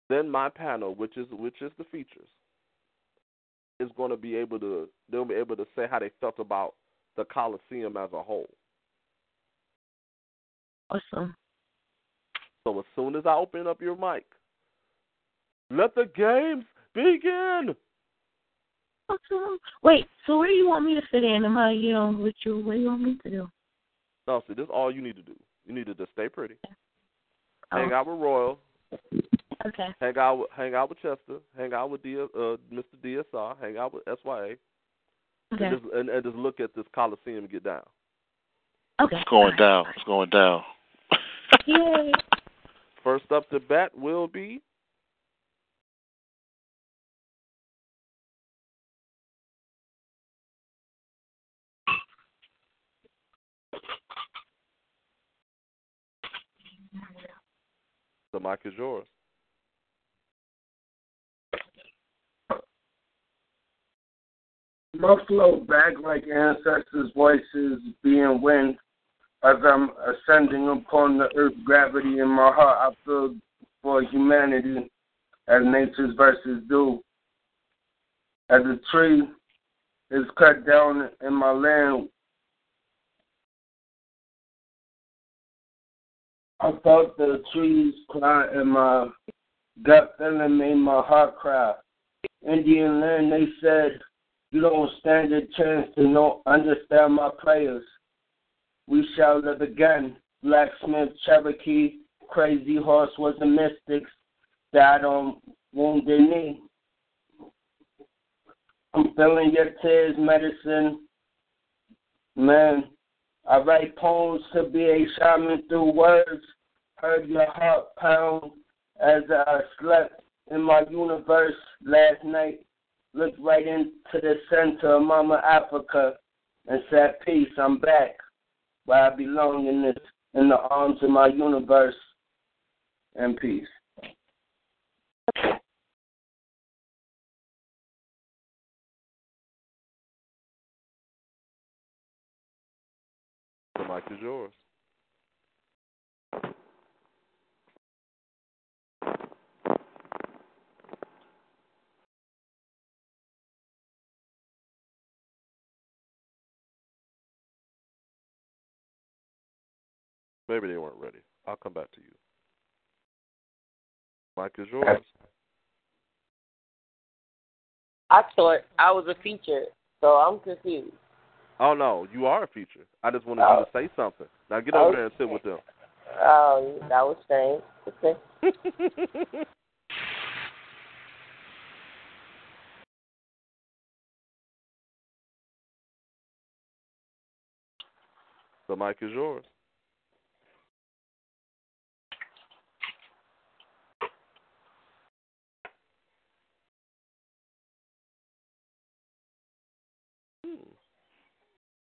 then my panel, which is which is the features, is going to be able to they'll be able to say how they felt about the Coliseum as a whole. Awesome. So as soon as I open up your mic, let the games begin. Awesome. Wait, so where do you want me to fit in? Am I, you know, with you? What do you want me to do? No, see, this is all you need to do. You need to just stay pretty. Oh. Hang out with Royal. Okay. Hang out with hang out with Chester. Hang out with D, uh, Mr. DSR. Hang out with SYA. Okay. And, just, and, and just look at this Coliseum get down. Okay. It's going down. It's going down. Yay. First up to bat will be the mic is yours. Muffled back like ancestors' voices being wind. As I'm ascending upon the earth, gravity in my heart, I feel for humanity as nature's verses do. As a tree is cut down in my land, I felt the trees cry in my gut feeling made my heart cry. Indian land, they said, you don't stand a chance to know, understand my prayers. We shall live again. Blacksmith, Cherokee, Crazy Horse was a mystic. Died on um, wounded knee. I'm feeling your tears, medicine. Man, I write poems to be a shaman through words. Heard your heart pound as I slept in my universe last night. Looked right into the center of Mama Africa and said, Peace, I'm back. Where I belong in this in the arms of my universe and peace. The mic is yours. Maybe they weren't ready. I'll come back to you. Mic is yours. I thought I was a feature, so I'm confused. Oh no, you are a feature. I just wanted Oh. you to oh. say something. Now get over there and sit with them. Oh, that was strange. Okay. The mic is yours.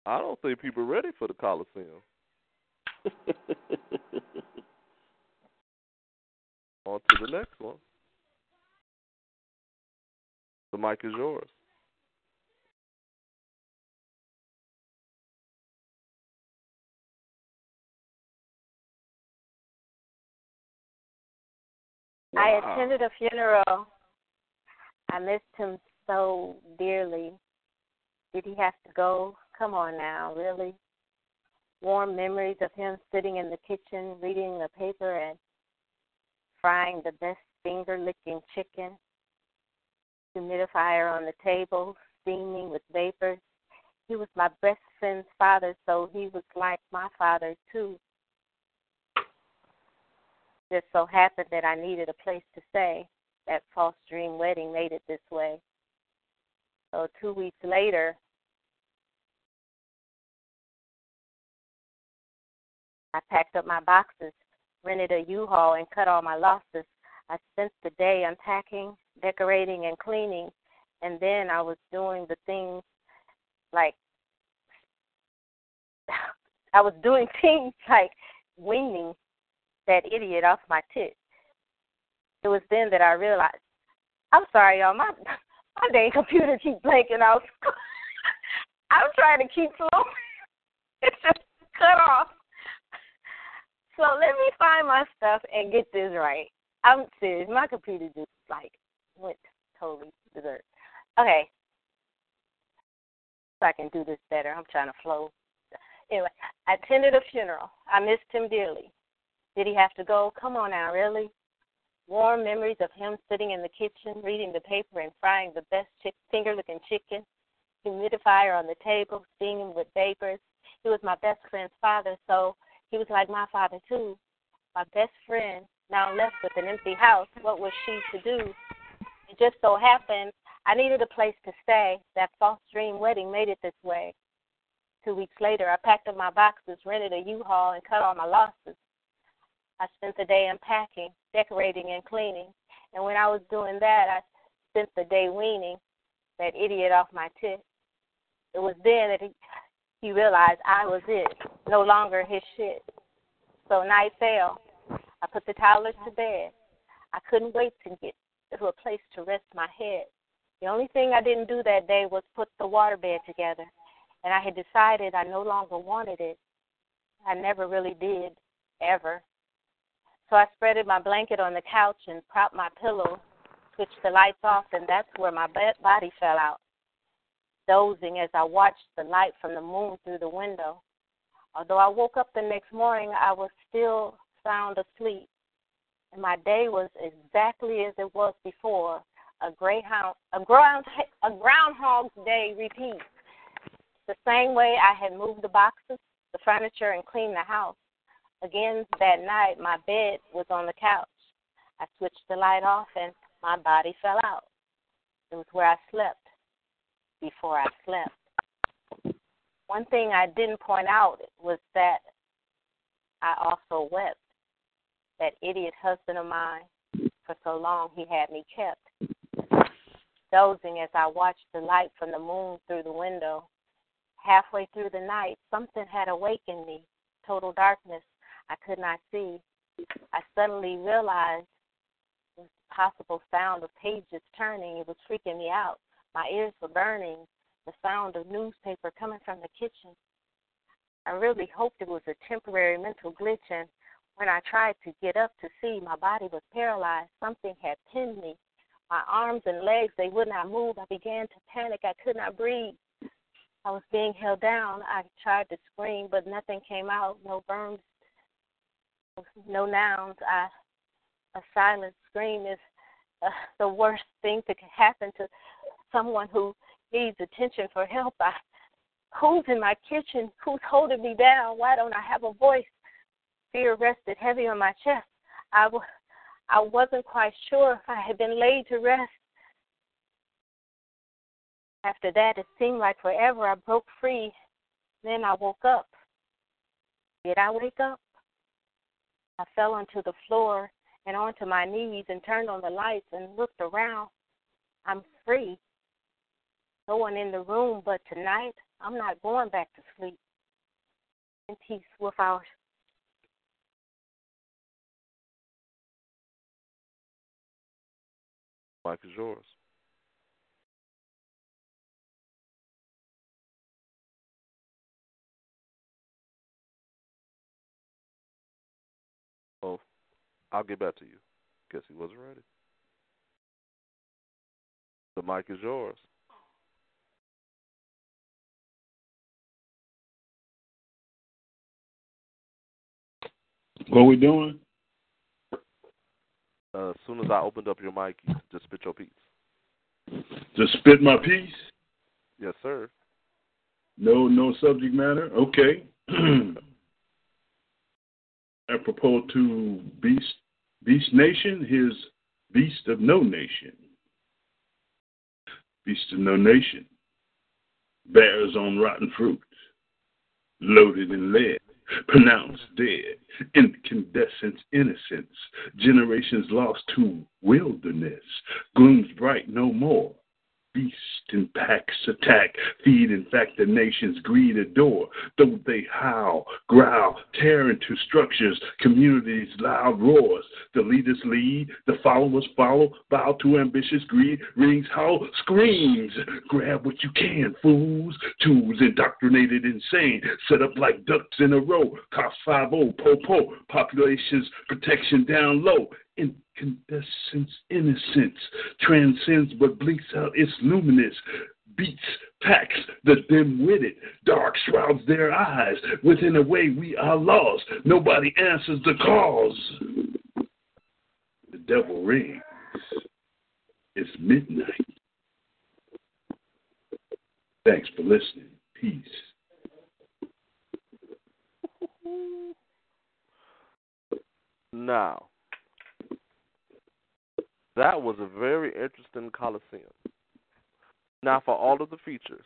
I don't think people are ready for the Coliseum. On to the next one. The mic is yours. I attended a funeral. I missed him so dearly. Did he have to go? Come on now, really? Warm memories of him sitting in the kitchen reading the paper and frying the best finger licking chicken. Humidifier on the table, steaming with vapors. He was my best friend's father, so he was like my father too just so happened that I needed a place to stay. That false dream wedding made it this way. So two weeks later, I packed up my boxes, rented a U-Haul, and cut all my losses. I spent the day unpacking, decorating, and cleaning, and then I was doing the things like I was doing things like weaning that idiot off my tit. It was then that I realized. I'm sorry, y'all. My my dang computer keeps blanking out. I'm trying to keep flowing. It's just cut off. So let me find my stuff and get this right. I'm serious. My computer just like went totally berserk. Okay. So I can do this better. I'm trying to flow. Anyway, I attended a funeral. I missed him dearly. Did he have to go? Come on now, really? Warm memories of him sitting in the kitchen, reading the paper and frying the best chick- finger-looking chicken. Humidifier on the table, steaming with vapors. He was my best friend's father, so he was like my father too. My best friend, now left with an empty house. What was she to do? It just so happened I needed a place to stay. That false dream wedding made it this way. Two weeks later, I packed up my boxes, rented a U-Haul, and cut all my losses. I spent the day unpacking, decorating, and cleaning. And when I was doing that, I spent the day weaning that idiot off my tit. It was then that he, he realized I was it, no longer his shit. So night fell. I put the toddlers to bed. I couldn't wait to get to a place to rest my head. The only thing I didn't do that day was put the waterbed together. And I had decided I no longer wanted it. I never really did, ever. So I spreaded my blanket on the couch and propped my pillow, switched the lights off, and that's where my body fell out, dozing as I watched the light from the moon through the window. Although I woke up the next morning, I was still sound asleep, and my day was exactly as it was before. A greyhound, a ground, a groundhog's day repeat. The same way I had moved the boxes, the furniture, and cleaned the house. Again that night, my bed was on the couch. I switched the light off, and my body fell out. It was where I slept before I slept. One thing I didn't point out was that I also wept. That idiot husband of mine, for so long he had me kept. Dozing as I watched the light from the moon through the window. Halfway through the night, something had awakened me. Total darkness. I could not see. I suddenly realized the possible sound of pages turning. It was freaking me out. My ears were burning. The sound of newspaper coming from the kitchen. I really hoped it was a temporary mental glitch, and when I tried to get up to see, my body was paralyzed. Something had pinned me. My arms and legs, they would not move. I began to panic. I could not breathe. I was being held down. I tried to scream, but nothing came out. No burns, no nouns. I, a silent scream is uh, the worst thing that can happen to someone who needs attention for help. I, who's in my kitchen? Who's holding me down? Why don't I have a voice? Fear rested heavy on my chest. I, w- I wasn't quite sure if I had been laid to rest. After that, it seemed like forever. I broke free. Then I woke up. Did I wake up? I fell onto the floor and onto my knees and turned on the lights and looked around. I'm free. No one in the room, but tonight I'm not going back to sleep. In peace with our mic is yours. Oh, I'll get back to you. Guess he wasn't ready. The mic is yours. What we doing? Uh, as soon as I opened up your mic, you just spit your piece. Just spit my piece. Yes, sir. No, no subject matter. Okay. Apropos to Beast, Beast Nation, his Beast of No Nation. Beast of No Nation bears on rotten fruit, loaded in lead pronounced dead, incandescent innocence, generations lost to wilderness, glooms bright no more, beast in packs attack, feed in fact the nation's greed adore, though they howl, growl, tear into structures, communities loud roars, the leaders lead, the followers follow, bow to ambitious greed, rings hollow, screams, grab what you can, fools, tools indoctrinated insane, set up like ducks in a row, cops 5 po po, population's protection down low, incandescence, innocence, transcends but blinks out its luminous, beats, packs the dim-witted, dark shrouds their eyes. Within a way we are lost. Nobody answers the calls. The devil rings. It's midnight. Thanks for listening. Peace. Now, that was a very interesting Coliseum. Now, for all of the features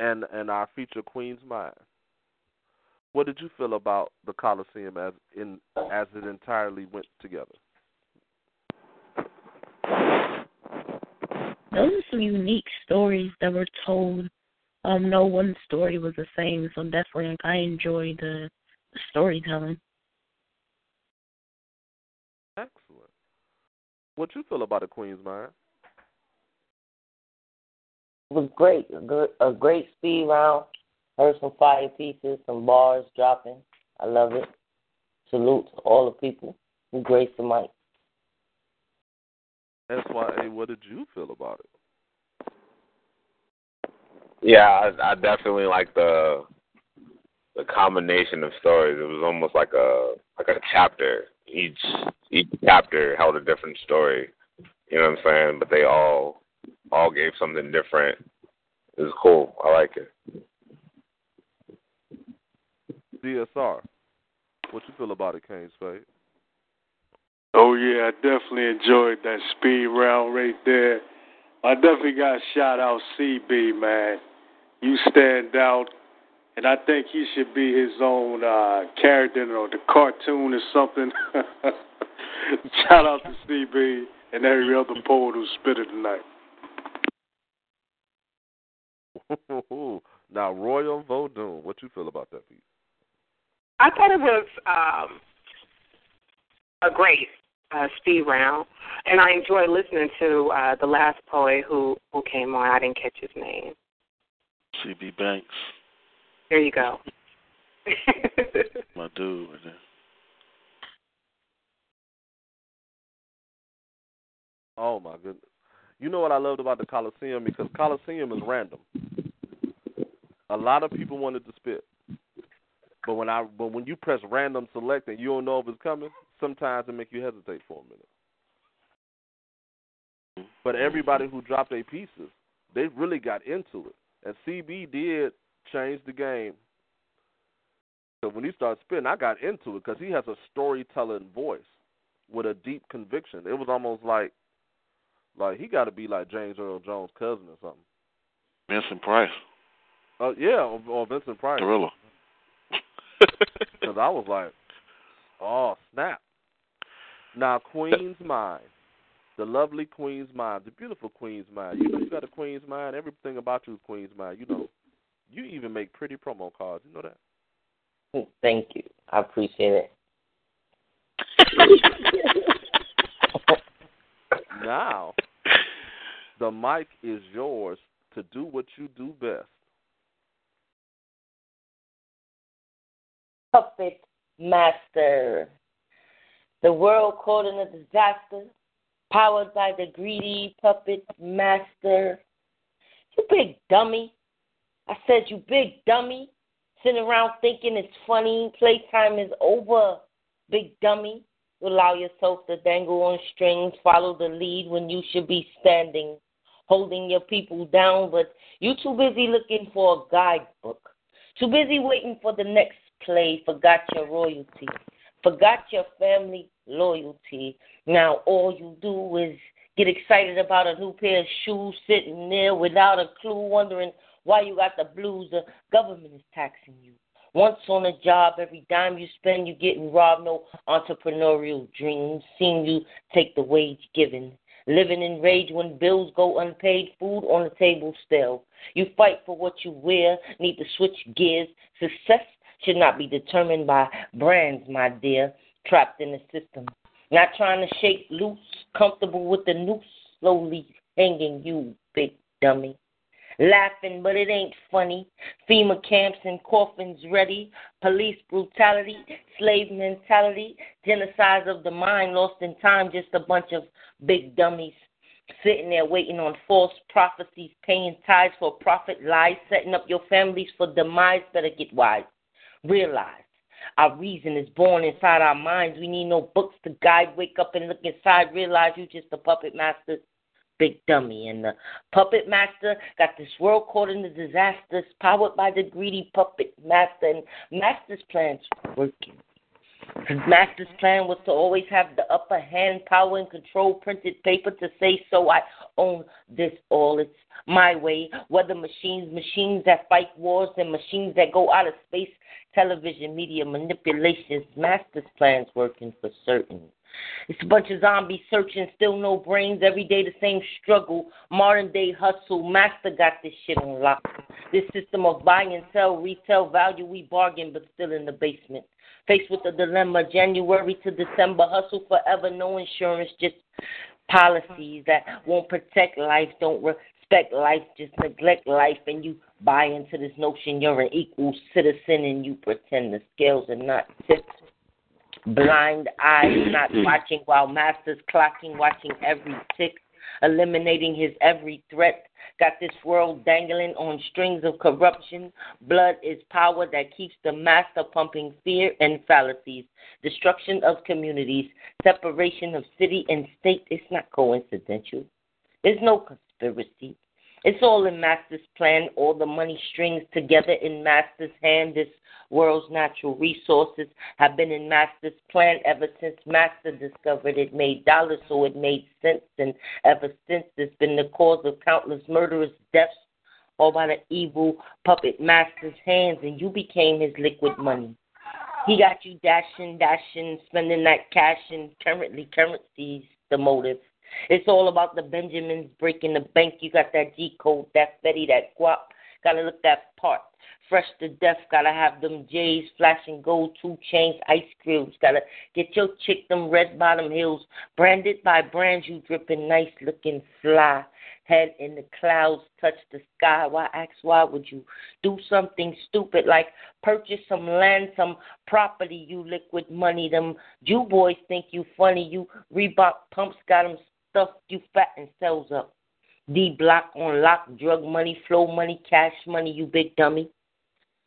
and and our feature Queen's Mind, what did you feel about the Coliseum as in as it entirely went together? Those are some unique stories that were told. Um, no one story was the same, so definitely like, I enjoyed the, the storytelling. Excellent. What you feel about the Queen's Mind? It was great. A, good, a great speed round. Heard some fire pieces, some bars dropping. I love it. Salute to all the people who graced the mic. SYA, what did you feel about it? Yeah, I, I definitely like the the combination of stories. It was almost like a like a chapter. Each each chapter held a different story. You know what I'm saying? But they all all gave something different. It was cool. I like it. DSR, what you feel about it, Kane Spade? Oh yeah, I definitely enjoyed that speed round right there. I definitely got to shout out CB man. You stand out, and I think he should be his own uh, character or the cartoon or something. shout out to CB and every other poet who spit it tonight. now, Royal Vodun, what you feel about that piece? I thought it was um, a great uh, speed round, and I enjoyed listening to uh, the last poet who who came on. I didn't catch his name. CB Banks. There you go. My dude. Oh my goodness! You know what I loved about the Coliseum because Coliseum is random. A lot of people wanted to spit, but when I but when you press random select and you don't know if it's coming, sometimes it make you hesitate for a minute. But everybody who dropped their pieces, they really got into it, and CB did change the game. So when he started spitting, I got into it because he has a storytelling voice with a deep conviction. It was almost like like he got to be like James Earl Jones' cousin or something. Vincent Price. Oh uh, yeah, or, or Vincent Price. Gorilla. Because I was like, oh snap. Now Queen's Mind, the lovely Queen's Mind, the beautiful Queen's Mind. You know you got a Queen's Mind. Everything about you is Queen's Mind. You know, you even make pretty promo cards. You know that. Hmm, thank you. I appreciate it. now, the mic is yours to do what you do best. Puppet Master. The world caught in a disaster, powered by the greedy puppet master. You big dummy. I said, you big dummy. Sitting around thinking it's funny. Playtime is over, big dummy. You allow yourself to dangle on strings, follow the lead when you should be standing, holding your people down, but you too busy looking for a guidebook. Too busy waiting for the next play, forgot your royalty, forgot your family loyalty. Now all you do is get excited about a new pair of shoes sitting there without a clue, wondering why you got the blues. The government is taxing you. Once on a job, every dime you spend, you're getting robbed. No entrepreneurial dreams. Seeing you take the wage given. Living in rage when bills go unpaid, food on the table still. You fight for what you wear, need to switch gears. Success should not be determined by brands, my dear, trapped in the system. Not trying to shake loose, comfortable with the noose slowly hanging you, big dummy. Laughing, but it ain't funny. FEMA camps and coffins ready. Police brutality, slave mentality, genocide of the mind lost in time. Just a bunch of big dummies sitting there waiting on false prophecies, paying tithes for profit, lies, setting up your families for demise. Better get wise. Realize our reason is born inside our minds. We need no books to guide. Wake up and look inside. Realize you're just a puppet master big dummy. And the puppet master got this world caught in the disasters, powered by the greedy puppet master. And master's plan's working. His master's plan was to always have the upper hand, power and control, printed paper to say so. I own this all. It's my way. Whether machines, machines that fight wars, and machines that go out of space, television, media manipulations, master's plan's working for certain. It's a bunch of zombies searching, still no brains. Every day the same struggle. Modern day hustle. Master got this shit on lock. This system of buy and sell, retail value, we bargain, but still in the basement. Faced with the dilemma, January to December, hustle forever, no insurance, just policies that won't protect life, don't respect life, just neglect life, and you buy into this notion you're an equal citizen and you pretend the scales are not tipped blind eyes, not watching while master's clocking, watching every tick, eliminating his every threat. Got this world dangling on strings of corruption. Blood is power that keeps the master pumping fear and fallacies. Destruction of communities, separation of city and state. It's not coincidental. There's no conspiracy. It's all in Master's plan, all the money strings together in Master's hand. This world's natural resources have been in Master's plan ever since Master discovered it made dollars, so it made sense. And ever since, it's been the cause of countless murderous deaths, all by the evil puppet Master's hands, and you became his liquid money. He got you dashing, dashing, spending that cash, and currently currency's the motive. It's all about the Benjamins breaking the bank. You got that G code, that Fetty, that guap. Gotta look that part. Fresh to death, gotta have them J's, flashing gold, two chains, ice creams. Gotta get your chick them red bottom heels, branded by brands you dripping nice looking fly. Head in the clouds, touch the sky. Why ask why would you do something stupid like purchase some land, some property, you liquid money. Them Jew boys think you funny. You Reebok pumps got them stuffed you fatten cells up. D block on lock, drug money, flow money, cash money, you big dummy.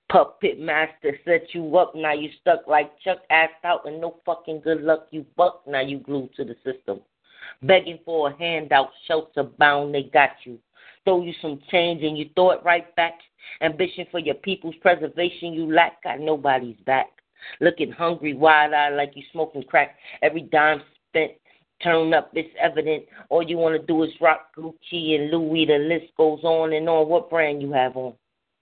Puppet master set you up, now you stuck like Chuck assed out and no fucking good luck, you buck, now you glued to the system. Begging for a handout, shelter bound, they got you. Throw you some change and you throw it right back. Ambition for your people's preservation you lack, got nobody's back. Looking hungry, wide eyed like you smoking crack. Every dime spent turn up, it's evident. All you want to do is rock Gucci and Louis. The list goes on and on. What brand you have on?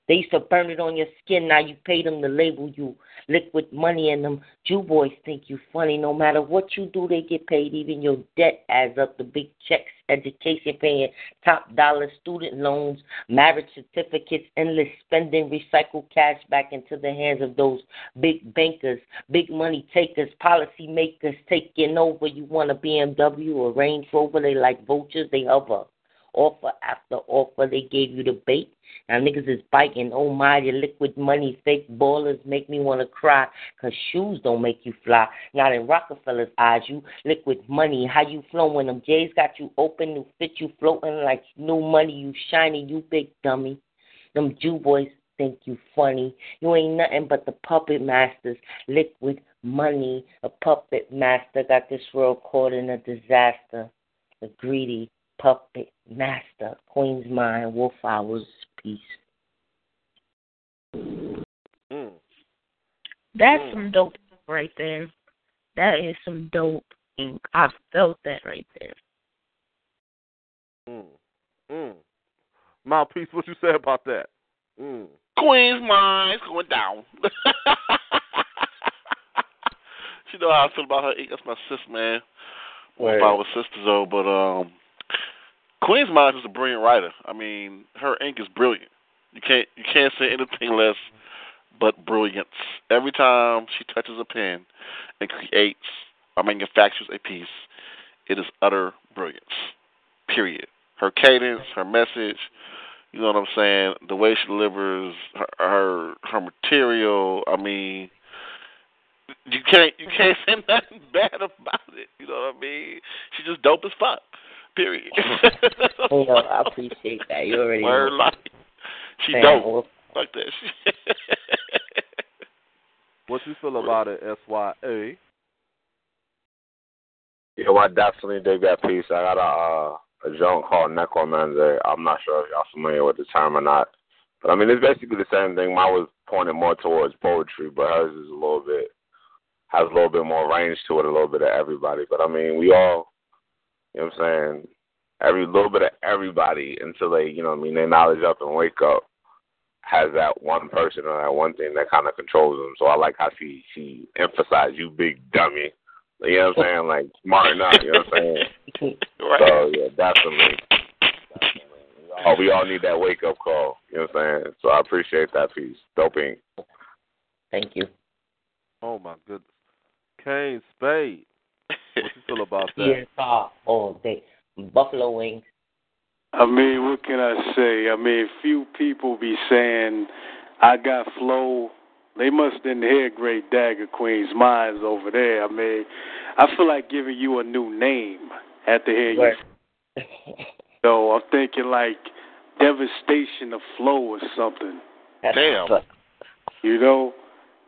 They used to burn it on your skin. Now you pay them to label you liquid money, and them Jew boys think you funny. No matter what you do, they get paid. Even your debt adds up. The big checks, education paying, top dollar student loans, marriage certificates, endless spending, recycle cash back into the hands of those big bankers, big money takers, policy makers taking over. You want a BMW or Range Rover? They like vultures. They hover offer after offer. They gave you the bait. Now niggas is biting. Oh my, your liquid money, fake ballers make me wanna cry. Cause shoes don't make you fly. Not in Rockefeller's eyes, you liquid money. How you flowing? Them J's got you open, new fit you floating like new money. You shiny, you big dummy. Them Jew boys think you funny. You ain't nothing but the puppet masters. Liquid money, a puppet master. Got this world caught in a disaster. The greedy puppet master. Queen's mind, wolf hours, peace. Mm. That's Mm. some dope right there. That is some dope ink. I felt that right there. Mm. Mm. Mouthpiece, what you say about that? Mm. Queen's mind's going down. she know how I feel about her. That's my sis, man. One of Right. our sisters, though. But um, Queen's mind is a brilliant writer. I mean, her ink is brilliant. You can't you can't say anything less but brilliance. Every time she touches a pen and creates or manufactures a piece, it is utter brilliance. Period. Her cadence, her message, you know what I'm saying, the way she delivers her her, her material, I mean you can't you can't say nothing bad about it. You know what I mean? She's just dope as fuck. Period. You know, I appreciate that. You already Word know. life. She Fan dope. wolf. Like that. What you feel about it, SYA? Yo, I definitely dig that piece. I got a uh, a joint called Necromancer. I'm not sure if y'all familiar with the term or not. But I mean it's basically the same thing. Mine was pointed more towards poetry, but hers is a little bit has a little bit more range to it, a little bit of everybody. But I mean we all you know what I'm saying, every little bit of everybody until they, you know what I mean, they knowledge up and wake up has that one person or that one thing that kind of controls them. So I like how she she emphasized you big dummy. You know what I'm saying? Like smart enough. You know what I'm saying? Right. So yeah, definitely. Oh, we all need that wake up call. You know what I'm saying? So I appreciate that piece. Doping. Thank you. Oh my goodness. Kane Spade. What you feel about that? Yes, uh, all day. Buffalo wings. I mean, what can I say? I mean, few people be saying I got flow. They must didn't hear Great Dagger Queen's Minds over there. I mean, I feel like giving you a new name after hearing Right. you. So I'm thinking like devastation of flow or something. Damn. You know,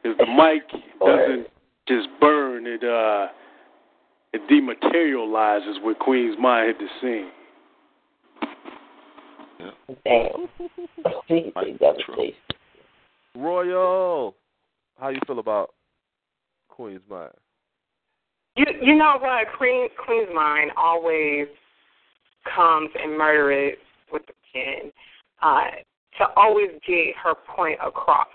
if the mic doesn't just burn, it uh, it dematerializes when Queen's Mind hit the scene. Damn. Devastation. Royal. How you feel about Queen's Mind? You you know what? Queen Queen's mind always comes and murder it with the pen uh, to always get her point across.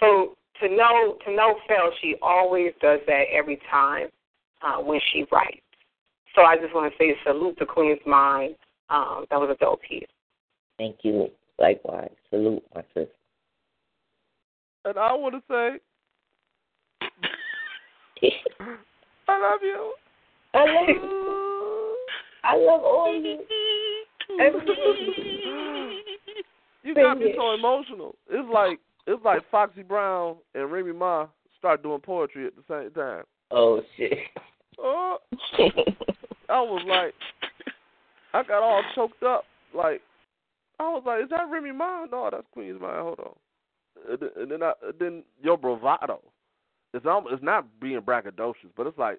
So to know to no fail, she always does that every time uh, when she writes. So I just want to say salute to Queen's mind. Um, that was a dope piece. Thank you. Likewise. Salute, my sister. And I want to say, I love you. I love you. I love all of you. You got me so emotional. It's like it's like Foxy Brown and Remy Ma start doing poetry at the same time. Oh shit. Oh, I was like, I got all choked up. Like, I was like, is that Remy Ma? No, that's Queen's Mind. Hold on. And then- I, then your bravado. It's almost, it's not being braggadocious, but it's like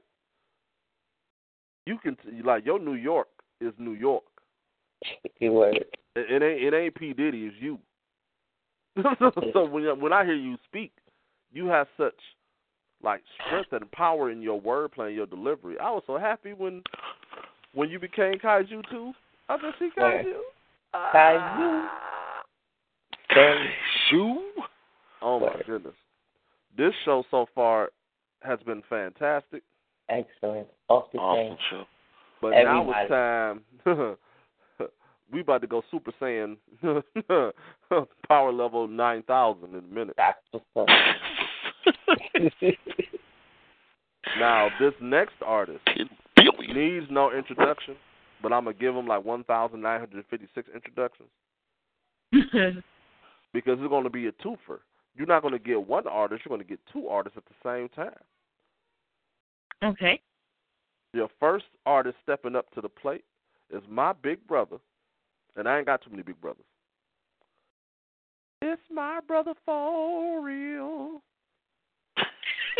you can like your New York is New York. Good word. It, it ain't it ain't P Diddy, it's you. so when when I hear you speak, you have such like strength and power in your wordplay and your delivery. I was so happy when when you became Kaiju too. I said, see Kaiju. Kaiju. Ah. Kaiju. Oh my goodness. This show so far has been fantastic. Excellent. Off the Awesome chain. show. But now it's time. we about to go Super Saiyan power level nine thousand in a minute. That's what's up. Now this next artist needs no introduction, but I'm gonna give him like one thousand nine hundred fifty six introductions because it's gonna be a twofer. You're not gonna get one artist. You're gonna get two artists at the same time. okay. Your first artist stepping up to the plate is my big brother, and I ain't got too many big brothers. It's my brother for real.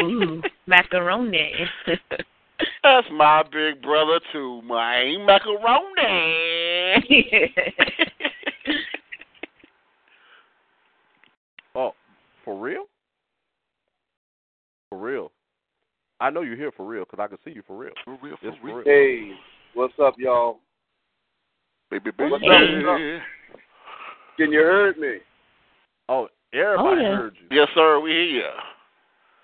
Ooh, macaroni. That's my big brother too, my macaroni. Oh, for real? For real. I know you're here for real because I can see you for real. For real, It's for real. Hey, what's up, y'all? Baby, What's baby. up? What's up? Can you hear me? Oh, everybody oh, yeah. heard you. Yes, sir. We hear you.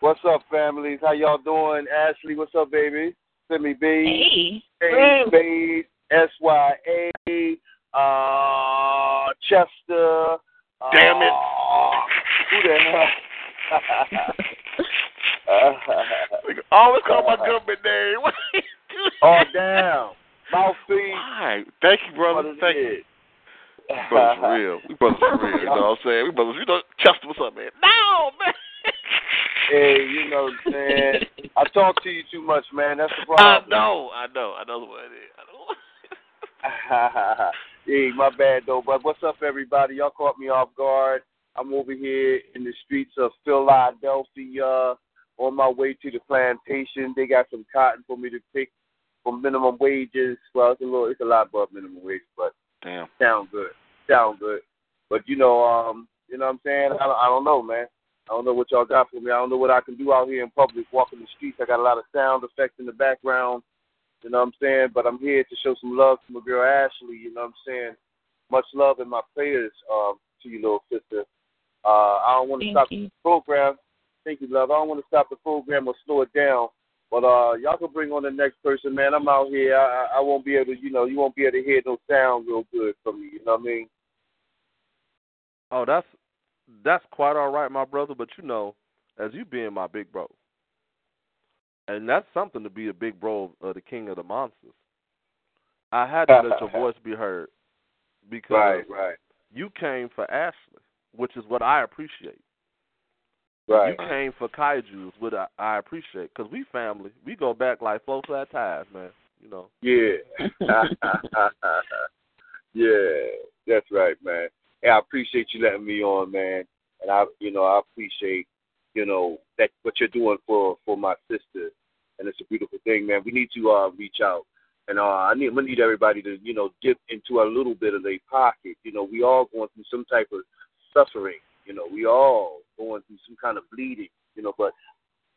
What's up, families? How y'all doing? Ashley, what's up, baby? Simi B. Hey. Hey, Spade, S Y A, uh, Chester. Damn it. uh, Who the hell? Always call my government name. oh, damn. Mouthpiece. Why? Thank you, brother. What Thank you. is. We brothers for real. We brothers for real. You know what I'm saying? We brothers. You know, Chester, what's up, man? No, man. Hey, you know, man, I talk to you too much, man. That's the problem. I know. I know. I know what it is. I know. hey, my bad though. But what's up, everybody? Y'all caught me off guard. I'm over here in the streets of Philadelphia on my way to the plantation. They got some cotton for me to pick for minimum wages. Well, it's a little, it's a lot above minimum wage, but Damn. sound good, sound good. But you know, um, you know what I'm saying? I don't, I don't know, man. I don't know what y'all got for me. I don't know what I can do out here in public, walking the streets. I got a lot of sound effects in the background. You know what I'm saying? But I'm here to show some love to my girl Ashley. You know what I'm saying? Much love in my prayers um, to you, little sister. Uh, I don't want to stop you. the program. Thank you, love. I don't want to stop the program or slow it down. But uh, y'all can bring on the next person, man. I'm out here. I, I I won't be able to, you know, you won't be able to hear no sound real good from me. You know what I mean? Oh, that's that's quite all right, my brother. But you know, as you being my big bro, and that's something to be a big bro of the king of the monsters. I had to let your voice be heard because Right, right, you came for Ashley, which is what I appreciate. right. You came for Kaiju's, which I, I appreciate, because we family. We go back like four flat ties, man. You know. Yeah. yeah, that's right, man. And I appreciate you letting me on, man. And I, you know, I appreciate, you know, that what you're doing for for my sister, and it's a beautiful thing, man. We need to uh reach out, and uh I need we need everybody to, you know, dip into a little bit of their pocket. You know, we all going through some type of suffering. You know, we all going through some kind of bleeding. You know, but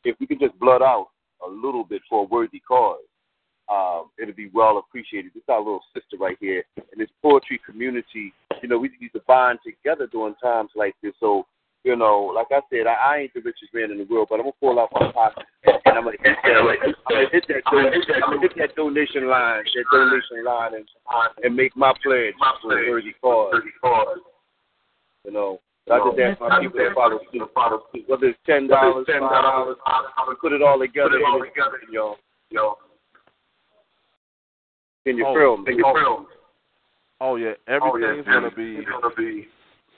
if we can just blood out a little bit for a worthy cause um, it'll be well appreciated. This is our little sister right here in this poetry community. You know, we need to bond together during times like this. So, you know, like I said, I, I ain't the richest man in the world, but I'm gonna pull out my pocket and, and I'm gonna hit that, hit that, I'm hit that donation line, that donation line, and and make my pledge for worthy cause. You know. So I just ask my people to follow suit. Whether it's ten dollars, five dollars, put it all together, and it's, you know, you know. Can your Oh, feel me? can you feel me? Oh yeah, oh, everything's gonna be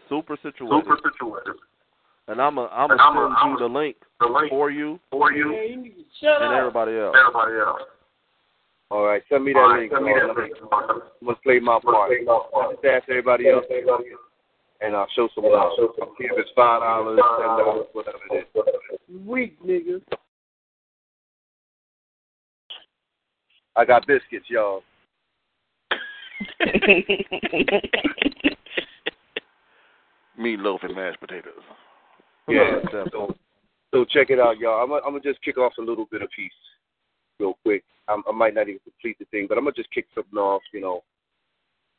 super situated. Super situated. And I'm a I'm And gonna I'ma- send you I'ma- the link, the link for you for you and everybody else. Everybody else. All right, send me that All right, link. send me that I'm link. gonna- I'm gonna play my part. I'll just ask everybody else, and I'll show some love. See if it's five dollars, ten dollars, whatever it is. Weak niggas. I got biscuits, y'all. Meatloaf and mashed potatoes. Yeah. So, so check it out, y'all. I'm gonna, I'm just kick off a little bit of piece, real quick. I'm, I might not even complete the thing, but I'm gonna just kick something off. You know,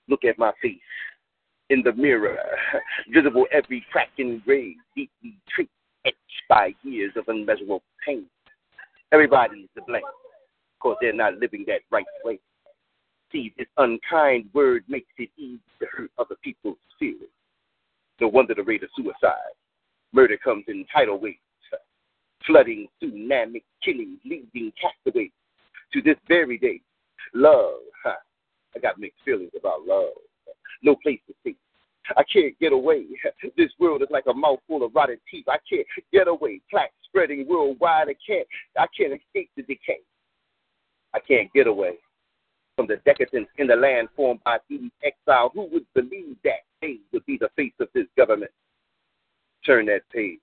look at my face. in the mirror, visible every crack and grave, deeply tricked, etched by years of unmeasurable pain. Everybody's to blame, cause they're not living that right way. See, this unkind word makes it easy to hurt other people's feelings. No wonder the rate of suicide. Murder comes in tidal waves, flooding, tsunami, killing, leading castaways. To this very day, love, huh? I got mixed feelings about love. No place to stay. I can't get away. This world is like a mouthful of rotted teeth. I can't get away. Plaques spreading worldwide. I can't. I can't escape the decay. I can't get away from the decadence in the land formed by these exiles. Who would believe that they would be the face of this government? Turn that page.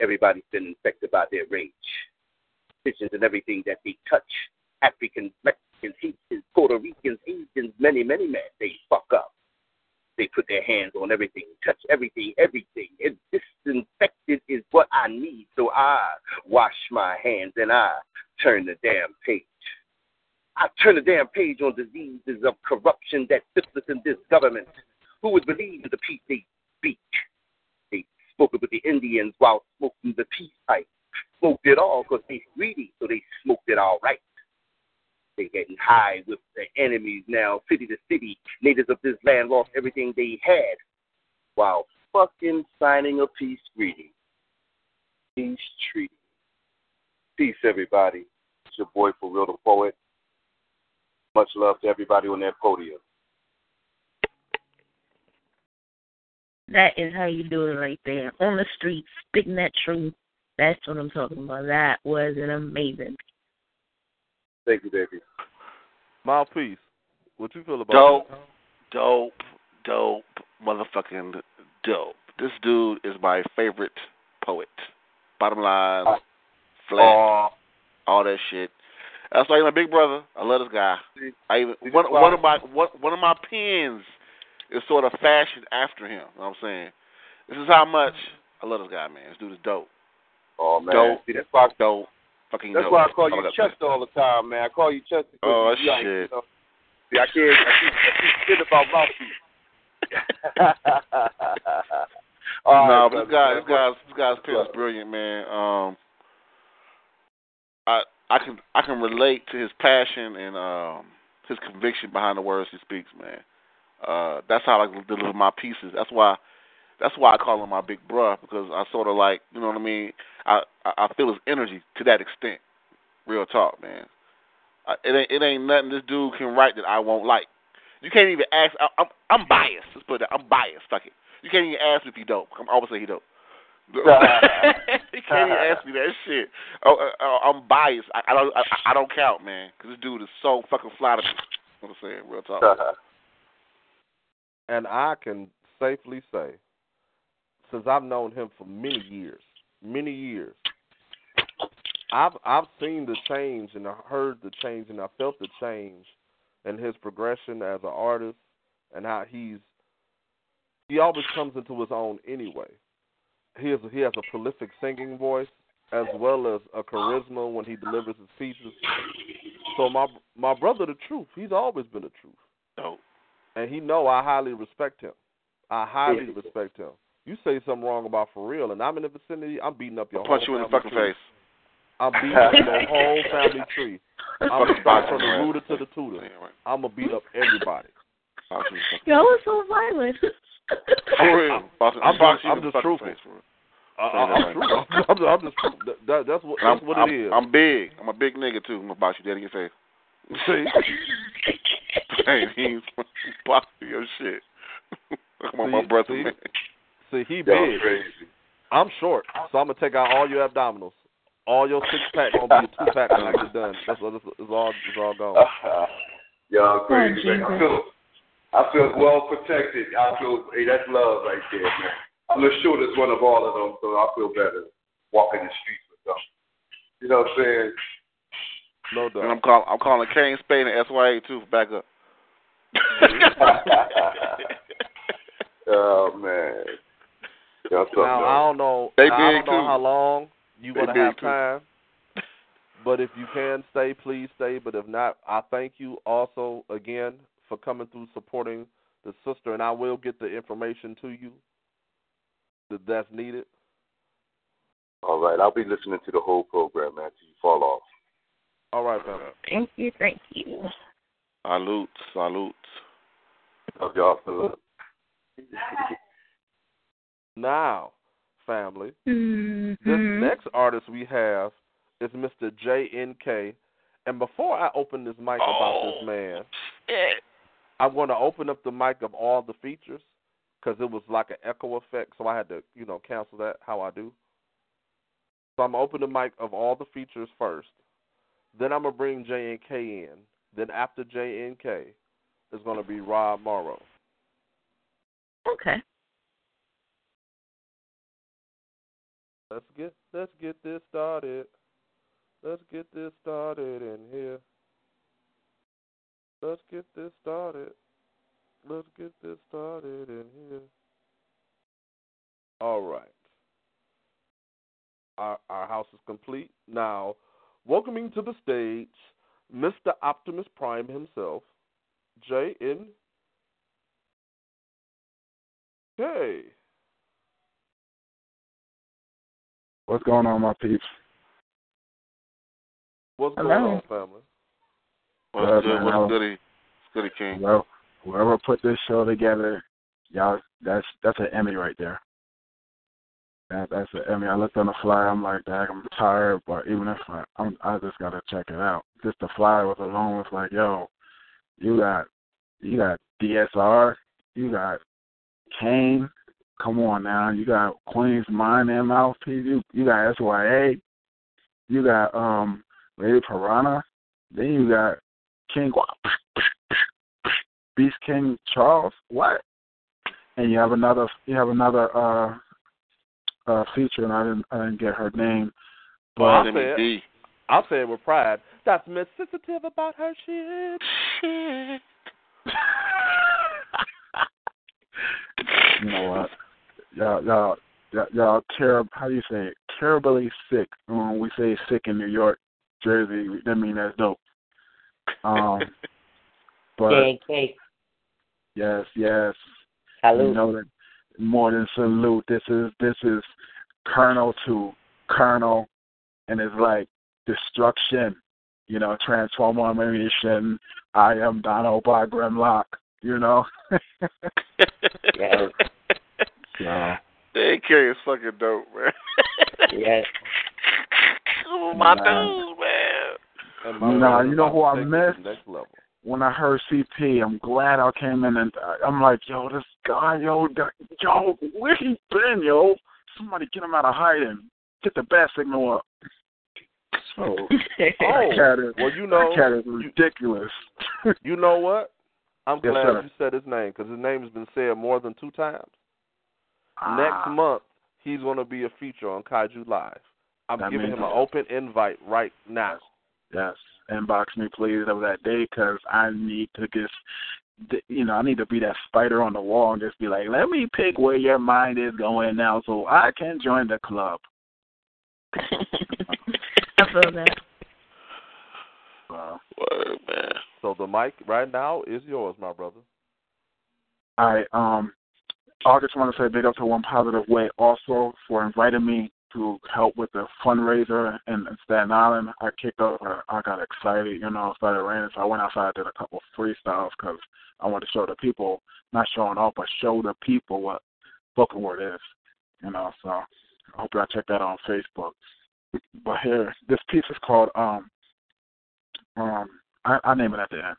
Everybody's been infected by their rage. Decisions and everything that they touch. Africans, Mexicans, Haitians, Puerto Ricans, Asians, many, many men, they fuck up. They put their hands on everything, touch everything, everything. And disinfected is what I need. So I wash my hands and I turn the damn page. I turn the damn page on diseases of corruption that syphilis in this government. Who would believe in the peace they speak? They spoke with the Indians while smoking the peace pipe. Smoked it all because they greedy, so they smoked it all right. They're getting high with the enemies now, city to city. Natives of this land lost everything they had while fucking signing a peace treaty. Peace treaty. Peace, everybody. It's your boy, For Real the Poet. Much love to everybody on that podium. That is how you do it right there. On the street, spitting that truth. That's what I'm talking about. That was an amazing. Thank you, baby. Mouthpiece, what you feel about Dope, that? dope, dope, motherfucking dope. This dude is my favorite poet. Bottom line, uh, flat, uh, all that shit. That's why my big brother. I love this guy. I even one one of my one one of my pens is sort of fashioned after him. You know what I'm saying? This is how much I love this guy, man. This dude is dope. Oh man, Dope. See, that's why Dope. Fucking that's dope. why I call you Chester all the time, man. I call you Chester. Oh, you like, shit. You know, see, I can't. I keep, I keep shit about mouthpiece. all no, right, but this guy, this guy's, this guy's pen is brilliant, man. Um, I, I can, I can relate to his passion and um his conviction behind the words he speaks, man. Uh, that's how I deliver my pieces. That's why, that's why I call him my big bruh because I sort of like, you know what I mean. I, I, feel his energy to that extent. Real talk, man. I, it ain't, it ain't nothing this dude can write that I won't like. You can't even ask. I, I'm, I'm biased. Let's put it. That. I'm biased. Fuck it. You can't even ask if he dope. I'm always say he dope. you can't even ask me that shit. Oh, uh, uh, I'm biased. I, I don't. I, I don't count, man. Because this dude is so fucking fly to me. What I'm saying, real talk. And I can safely say, since I've known him for many years, many years, I've I've seen the change and I heard the change and I felt the change in his progression as an artist and how he's he always comes into his own anyway. He has he has a prolific singing voice as well as a charisma when he delivers his speeches. So my my brother, the truth, he's always been the truth. Dope. And he know I highly respect him. I highly Yeah. respect him. You say something wrong about for real, and I'm in the vicinity, I'm beating up your I'll punch you in the fucking tree. face. I'm beating up your whole family tree. I'm gonna Fucking start from the rooter to the tutor. I'm gonna beat up everybody. Y'all are so violent. For real. Box- I'm, box just, you I'm just truthful. face, for real. I, Say I, that I'm right. I'm, I'm, I'm just that, that, that's what I'm, that's what I'm, it is. I'm big. I'm a big nigga too. I'm gonna box you dead in your face. See? hey, he's box your shit. Come on, See- my brother, see? man. See, he big. crazy. I'm short, so I'm gonna take out all your abdominals. All your six pack gonna be a two pack when I get done. That's what it's, it's all it's all gone. Y'all crazy, Oh, man. I feel, well protected. I feel, hey, that's love right there, man. I'm the shortest one of all of them, so I feel better walking the streets with them. You know what I'm saying? No doubt. And I'm calling. I'm calling Kane Spade and SYA too for backup. oh man. Y'all something Now I don't know. They now, I big, don't know too. how long you They gonna big, have too. time. But if you can stay, please stay. But if not, I thank you also again for coming through supporting the sister, and I will get the information to you that that's needed. All right, I'll be listening to the whole program, man, till you fall off. All right, family. Thank you, thank you. Salute, salute. Love y'all for Now, family, Mm-hmm. this next artist we have is Mr. JNK. And before I open this mic about this man, I'm going to open up the mic of all the features because it was like an echo effect, so I had to, you know, cancel that how I do. So I'm going to open the mic of all the features first. Then I'm going to bring JNK in. Then after JNK, is going to be Rob Morrow. Okay. Let's get let's get this started. Let's get this started in here. Let's get this started. Let's get this started in here. All right. Our our house is complete. Now, welcoming to the stage Mr. Optimus Prime himself, J N K. What's going on, my peeps? What's Hello. going on, family? What's Well, good? man, What's goody? Goody King. Well, whoever put this show together, y'all, that's that's an Emmy right there. That that's an Emmy. I looked on the flyer. I'm like, Dag, I'm tired, but even if I, I'm, I just gotta check it out. Just the flyer was alone was like, yo, you got, you got DSR, you got Kane. Come on now, you got Queen's Mind and Mouthpiece. You you got SYA. You got um Lady Piranha. Then you got King Beast King Charles. What? And you have another you have another uh uh feature and I didn't I didn't get her name. But I'll say it. I'll say it with pride. That's Miss Sensitive about her shit. Shit. you know what? Y'all y'all y'all, y'all terrib how do you say it? Terribly sick. When we say sick in New York, Jersey, that mean that's dope. Um but JNK. Yes, yes. Salute. You know that more than salute. This is this is Colonel to Colonel, and it's like destruction. You know, transformation. I am Dinobot Grimlock. You know. Yes. So JNK is fucking dope, man. yes. Oh, my Nah. dude, man. And my Nah, you know who I to take missed? Next level. when I heard CP, I'm glad I came in and uh, I'm like, yo, this guy, yo, yo, where he been, yo? Somebody get him out of hiding. Get the bat signal up. So Oh, cat is, well, you know, that cat is ridiculous. you know what? I'm Yes, glad sir. you said his name because his name has been said more than two times. Ah. Next month, he's going to be a feature on Kaiju Live. I'm That giving him an open invite right now. Yes, inbox me please of that day because I need to just, you know, I need to be that spider on the wall and just be like, let me pick where your mind is going now, so I can join the club. I feel that. Wow. Word, man. So the mic right now is yours, my brother. All right. Um, I just want to say big up to One Positive Way also for inviting me to help with the fundraiser in, in Staten Island. I kicked off. I, got excited. You know, started raining, so I went outside did a couple freestyles because I wanted to show the people, not showing off, but show the people what spoken word is. You know, so I hope y'all check that out on Facebook. But here, this piece is called um um I, I name it at the end.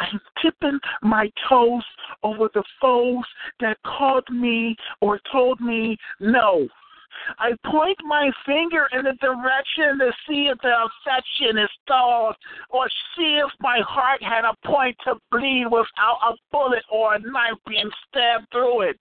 I'm tipping my toes over the foes that called me or told me no. I point my finger in the direction to see if the affection is stalled or see if my heart had a point to bleed without a bullet or a knife being stabbed through it.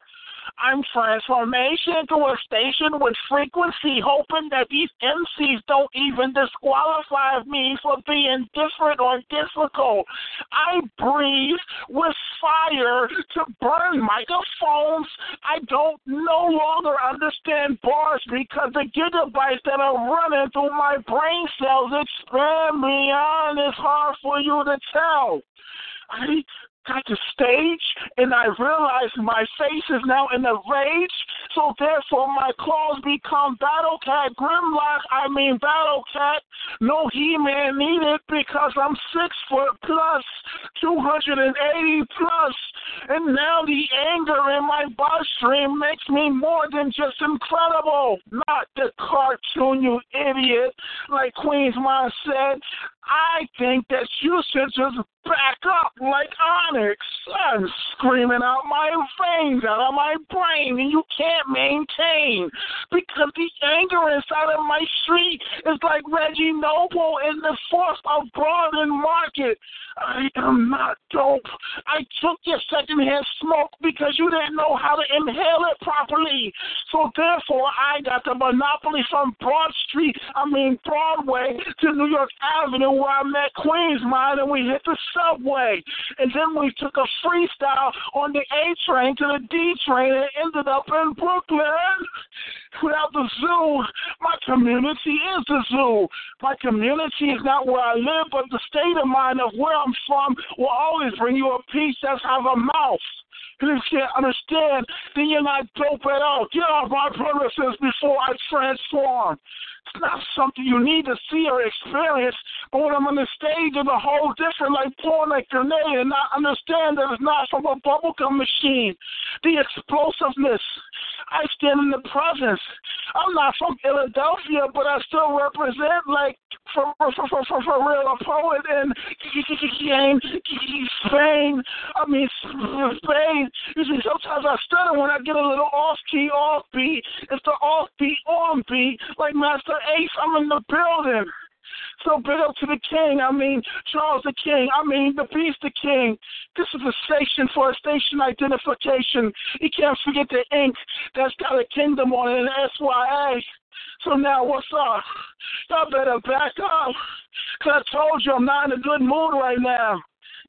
I'm transformation to a station with frequency, hoping that these MCs don't even disqualify me for being different or difficult. I breathe with fire to burn microphones. I don't no longer understand bars because the gigabytes that are running through my brain cells expand beyond. It's hard for you to tell. I got to stage and I realized my face is now in a rage. So therefore my claws become Battle Cat Grimlock. I mean Battle Cat. No He Man needed because I'm six foot plus, 280 plus, and now the anger in my bloodstream makes me more than just incredible. Not the cartoon, you idiot. Like Queen's mom said, I think that you should just back up like Onyx. I'm screaming out my veins out of my brain, and you can't maintain because the anger inside of my street is like Reggie Noble in the force of Broadway Market. I am not dope. I took your secondhand smoke because you didn't know how to inhale it properly. So therefore, I got the monopoly from Broad Street, I mean Broadway, to New York Avenue, where I met Queen's Mind, and we hit the subway. And then we took a freestyle on the A train to the D train and ended up in Brooklyn. Without the zoo, my community is the zoo. My community is not where I live, but the state of mind of where I'm from will always bring you a piece that's have a mouth. And if you can't understand, then you're not dope at all. Get off my premises before I transform. It's not something you need to see or experience. But when I'm on the stage, it's a whole different, like pouring a grenade and not understand that it's not from a bubblegum machine. The explosiveness. I stand in the presence. I'm not from Philadelphia, but I still represent, like, for for for for, for real, a poet in Spain. I mean, Spain. You see, sometimes I stutter when I get a little off key, off beat. It's the off beat, on beat, like Masta Ace. I'm in the building. So big up to the king. I mean, Charles the king. I mean, the beast the king. This is a station for a station identification. You can't forget the ink that's got a kingdom on it, an SYA. So now what's up? Y'all better back up. Cause I told you I'm not in a good mood right now.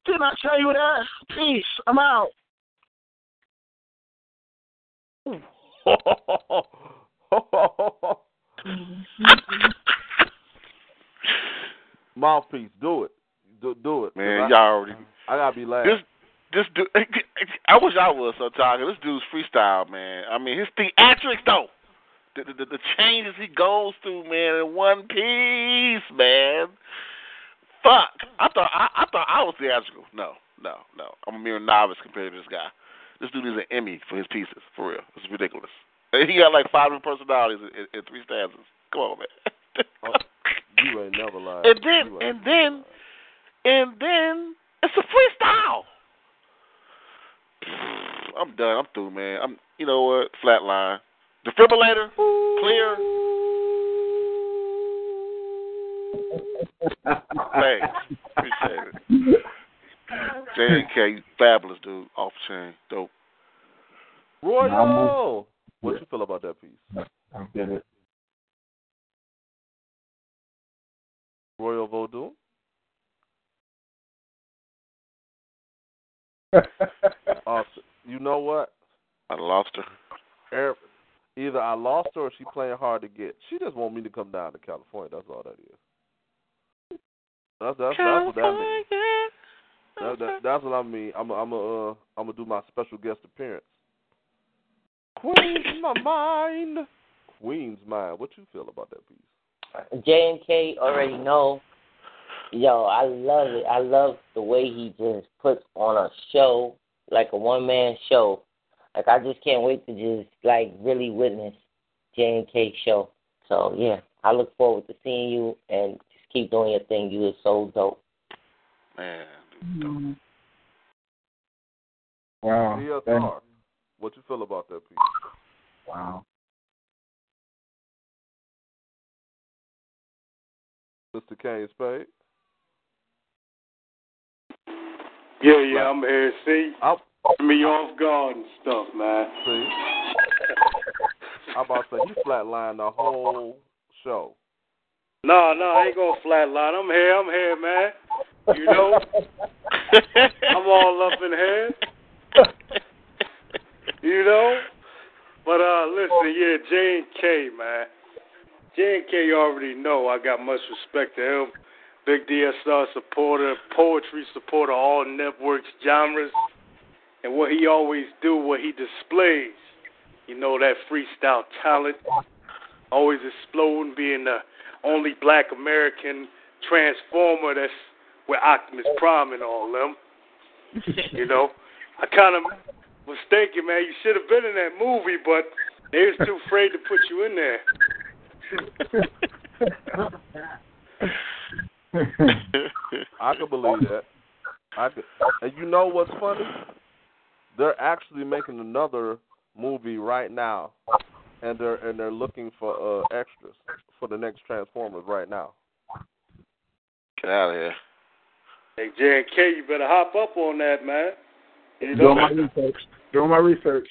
Didn't I tell you that? Peace. I'm out. Mm-hmm. Mouthpiece, do it. Do, do it. Man, I, y'all already. I gotta be laughing. This this dude, I wish I was so tired. This dude's freestyle, man. I mean, his theatrics though, the, the the changes he goes through, man, in one piece, man. Fuck, I thought I, I thought I was theatrical. No, no, no. I'm a mere novice compared to this guy. This dude is an Emmy for his pieces, for real. It's ridiculous. He got like five different personalities in, in, in three stanzas. Come on, man. oh, you ain't never lied. And then, and then, and then, it's a freestyle. I'm done. I'm through, man. I'm. You know what? Flatline. Defibrillator. Clear. Thanks. Appreciate it. JK, fabulous dude. Off chain, dope. Royal, what you feel about that piece? I get it. Royal Vodun. uh, you know what? I lost her. Either I lost her or she playing hard to get. She just want me to come down to California. That's all that is. That's that's, that's what that means. That, that, that's what I mean. I'm a, I'm a, uh, I'm gonna do my special guest appearance. Queen's my mind. Queen's mind. What you feel about that piece? J and K already know. Yo, I love it. I love the way he just puts on a show, like a one man show. Like I just can't wait to just like really witness J and K show. So yeah, I look forward to seeing you and just keep doing your thing. You are so dope. Man. Mm-hmm. Wow. DSR, what you feel about that piece? Wow. Mr. Kane Spade. Yeah, yeah, I'm here. See, I'm, me off guard and stuff, man. See, I'm about to say you flatlined the whole show. No, no, I ain't gonna flatline. I'm here. I'm here, man. You know, I'm all up in here. You know, but uh, listen, yeah, J and K, man. J and K already know I got much respect to him. Big DSR supporter, poetry supporter, all networks, genres, and what he always do, what he displays. You know that freestyle talent, always exploding, being the only Black American transformer that's with Optimus Prime and all them. you know, I kind of was thinking, man, you should have been in that movie, but they was too afraid to put you in there. I can believe that. I could, and you know what's funny? They're actually making another movie right now, and they're and they're looking for uh, extras for the next Transformers right now. Get out of here. Hey, J and K, you better hop up on that, man. You Doing my research. Doing my research.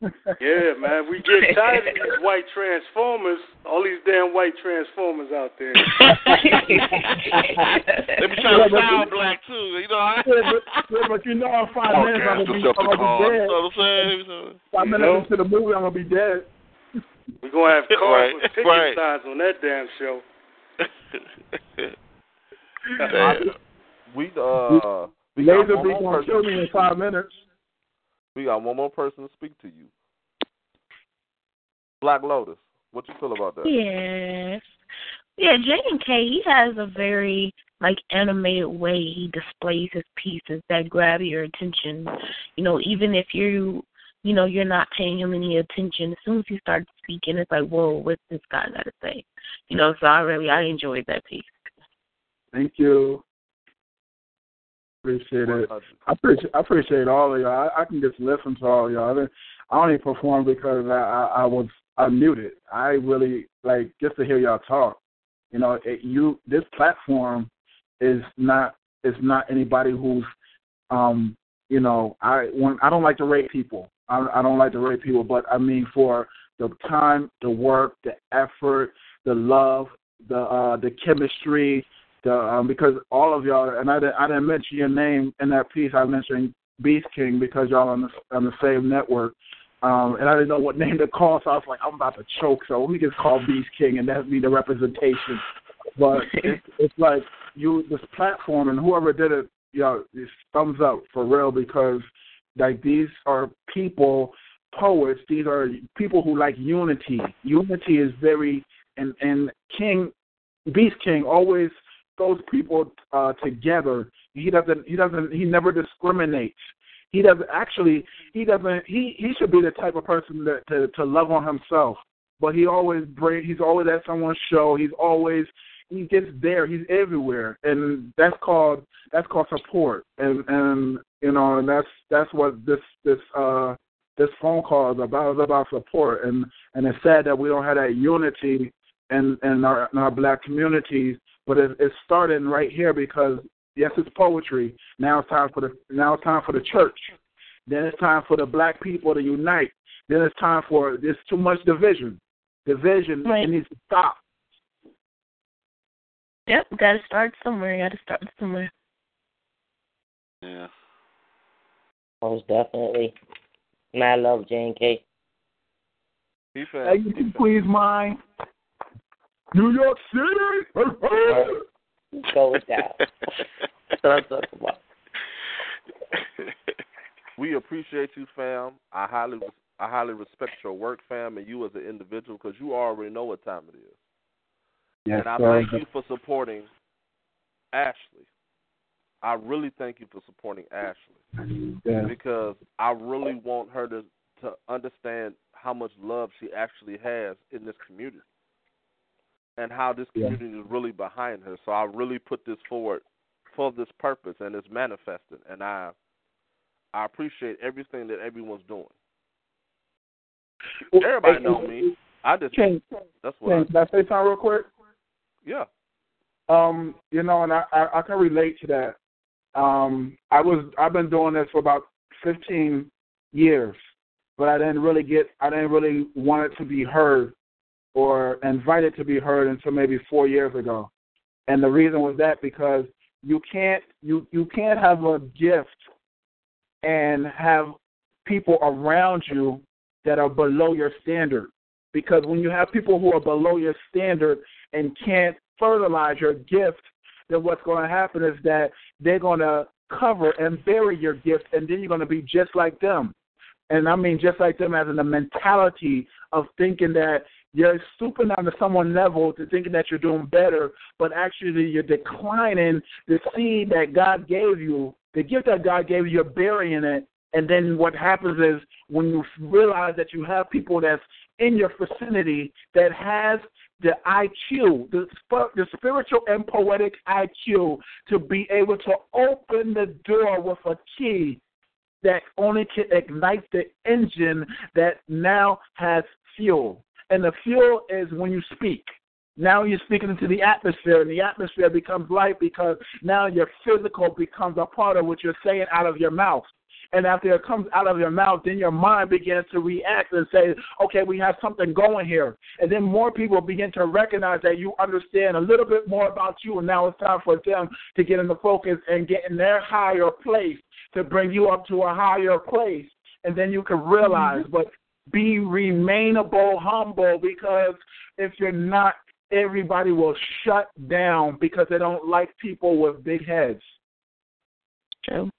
yeah, man, we get tired of these white transformers. All these damn white transformers out there. they be trying to sound black too, you know. yeah, but, but you know, in five Oh, minutes I'm gonna be, I'm gonna be dead. You know what I'm saying? Five You minutes know? into the movie, I'm gonna be dead. We're gonna have cars Right, with ticket right. signs on that damn show. I- we uh we got Laser one be more gonna person. kill me in five minutes. We got one more person to speak to you. Black Lotus, what you feel about that? Yes. Yeah, J and K, he has a very like animated way he displays his pieces that grab your attention. You know, even if you you know, you're not paying him any attention, as soon as he starts speaking it's like, Whoa, what's this guy gotta say? You know, so I really I enjoyed that piece. Thank you. Appreciate it. I appreciate I appreciate all of y'all. I, I can just listen to all of y'all. I, didn't- I only performed because I, I, I was I muted. I really like just to hear y'all talk. You know, it, you this platform is not is not anybody who's um you know I when I don't like to rate people. I, I don't like to rate people, but I mean for the time, the work, the effort, the love, the uh the chemistry, the um because all of y'all and I didn't I didn't mention your name in that piece. I mentioned Beast King because y'all on the on the same network. Um, and I didn't know what name to call, so I was like, I'm about to choke, so let me just call Beast King, and that'd be the representation. But it's, it's like you, this platform, and whoever did it, you know, thumbs up for real because like these are people, poets. These are people who like unity. Unity is very, and and King, Beast King always throws people uh, together. He doesn't. He doesn't. He never discriminates. He doesn't actually. He doesn't. He he should be the type of person that to to love on himself. But he always bring. He's always at someone's show. He's always. He gets there. He's everywhere, and that's called that's called support. And and you know, and that's that's what this this uh this phone call is about. It's about support, and and it's sad that we don't have that unity in in our in our black communities. But it, it's starting right here because yes, it's poetry. Now it's time for the now it's time for the church. Then it's time for the black people to unite. Then it's time for there's too much division. Division Right. it needs to stop. Yep, gotta start somewhere, gotta start somewhere. Yeah. Most definitely. And I love Jane and K. He Hey, you can please mine. New York City. Go with that. That's what I'm talking about. we appreciate you, fam. I highly, I highly respect your work, fam, and you as an individual because you already know what time it is. Yes, and I sir. thank you for supporting Ashley. I really thank you for supporting Ashley Yeah. because I really want her to to understand how much love she actually has in this community and how this Yeah. community is really behind her. So I really put this forward for this purpose and it's manifested and I I appreciate everything that everyone's doing. Everybody know me. I just King, that's what I, King, can I say something real quick? yeah. Um, you know, and I, I, I can relate to that. Um, I was I've been doing this for about fifteen years, but I didn't really get I didn't really want it to be heard or invited to be heard until maybe four years ago. And the reason was that because you can't you, you can't have a gift and have people around you that are below your standard. Because when you have people who are below your standard and can't fertilize your gift, then what's going to happen is that they're going to cover and bury your gift, and then you're going to be just like them. And I mean, just like them, as in the mentality of thinking that you're stooping down to someone level to thinking that you're doing better, but actually you're declining the seed that God gave you, the gift that God gave you, you're burying it. And then what happens is when you realize that you have people that's in your vicinity that has the IQ, the, the spiritual and poetic IQ to be able to open the door with a key that only can ignite the engine that now has fuel. And the fuel is when you speak. Now you're speaking into the atmosphere, and the atmosphere becomes light because now your physical becomes a part of what you're saying out of your mouth. And after it comes out of your mouth, then your mind begins to react and say, okay, we have something going here. And then more people begin to recognize that you understand a little bit more about you. And now it's time for them to get in the focus and get in their higher place to bring you up to a higher place. And then you can realize, mm-hmm. but be remainable, humble, because if you're not, everybody will shut down because they don't like people with big heads. True.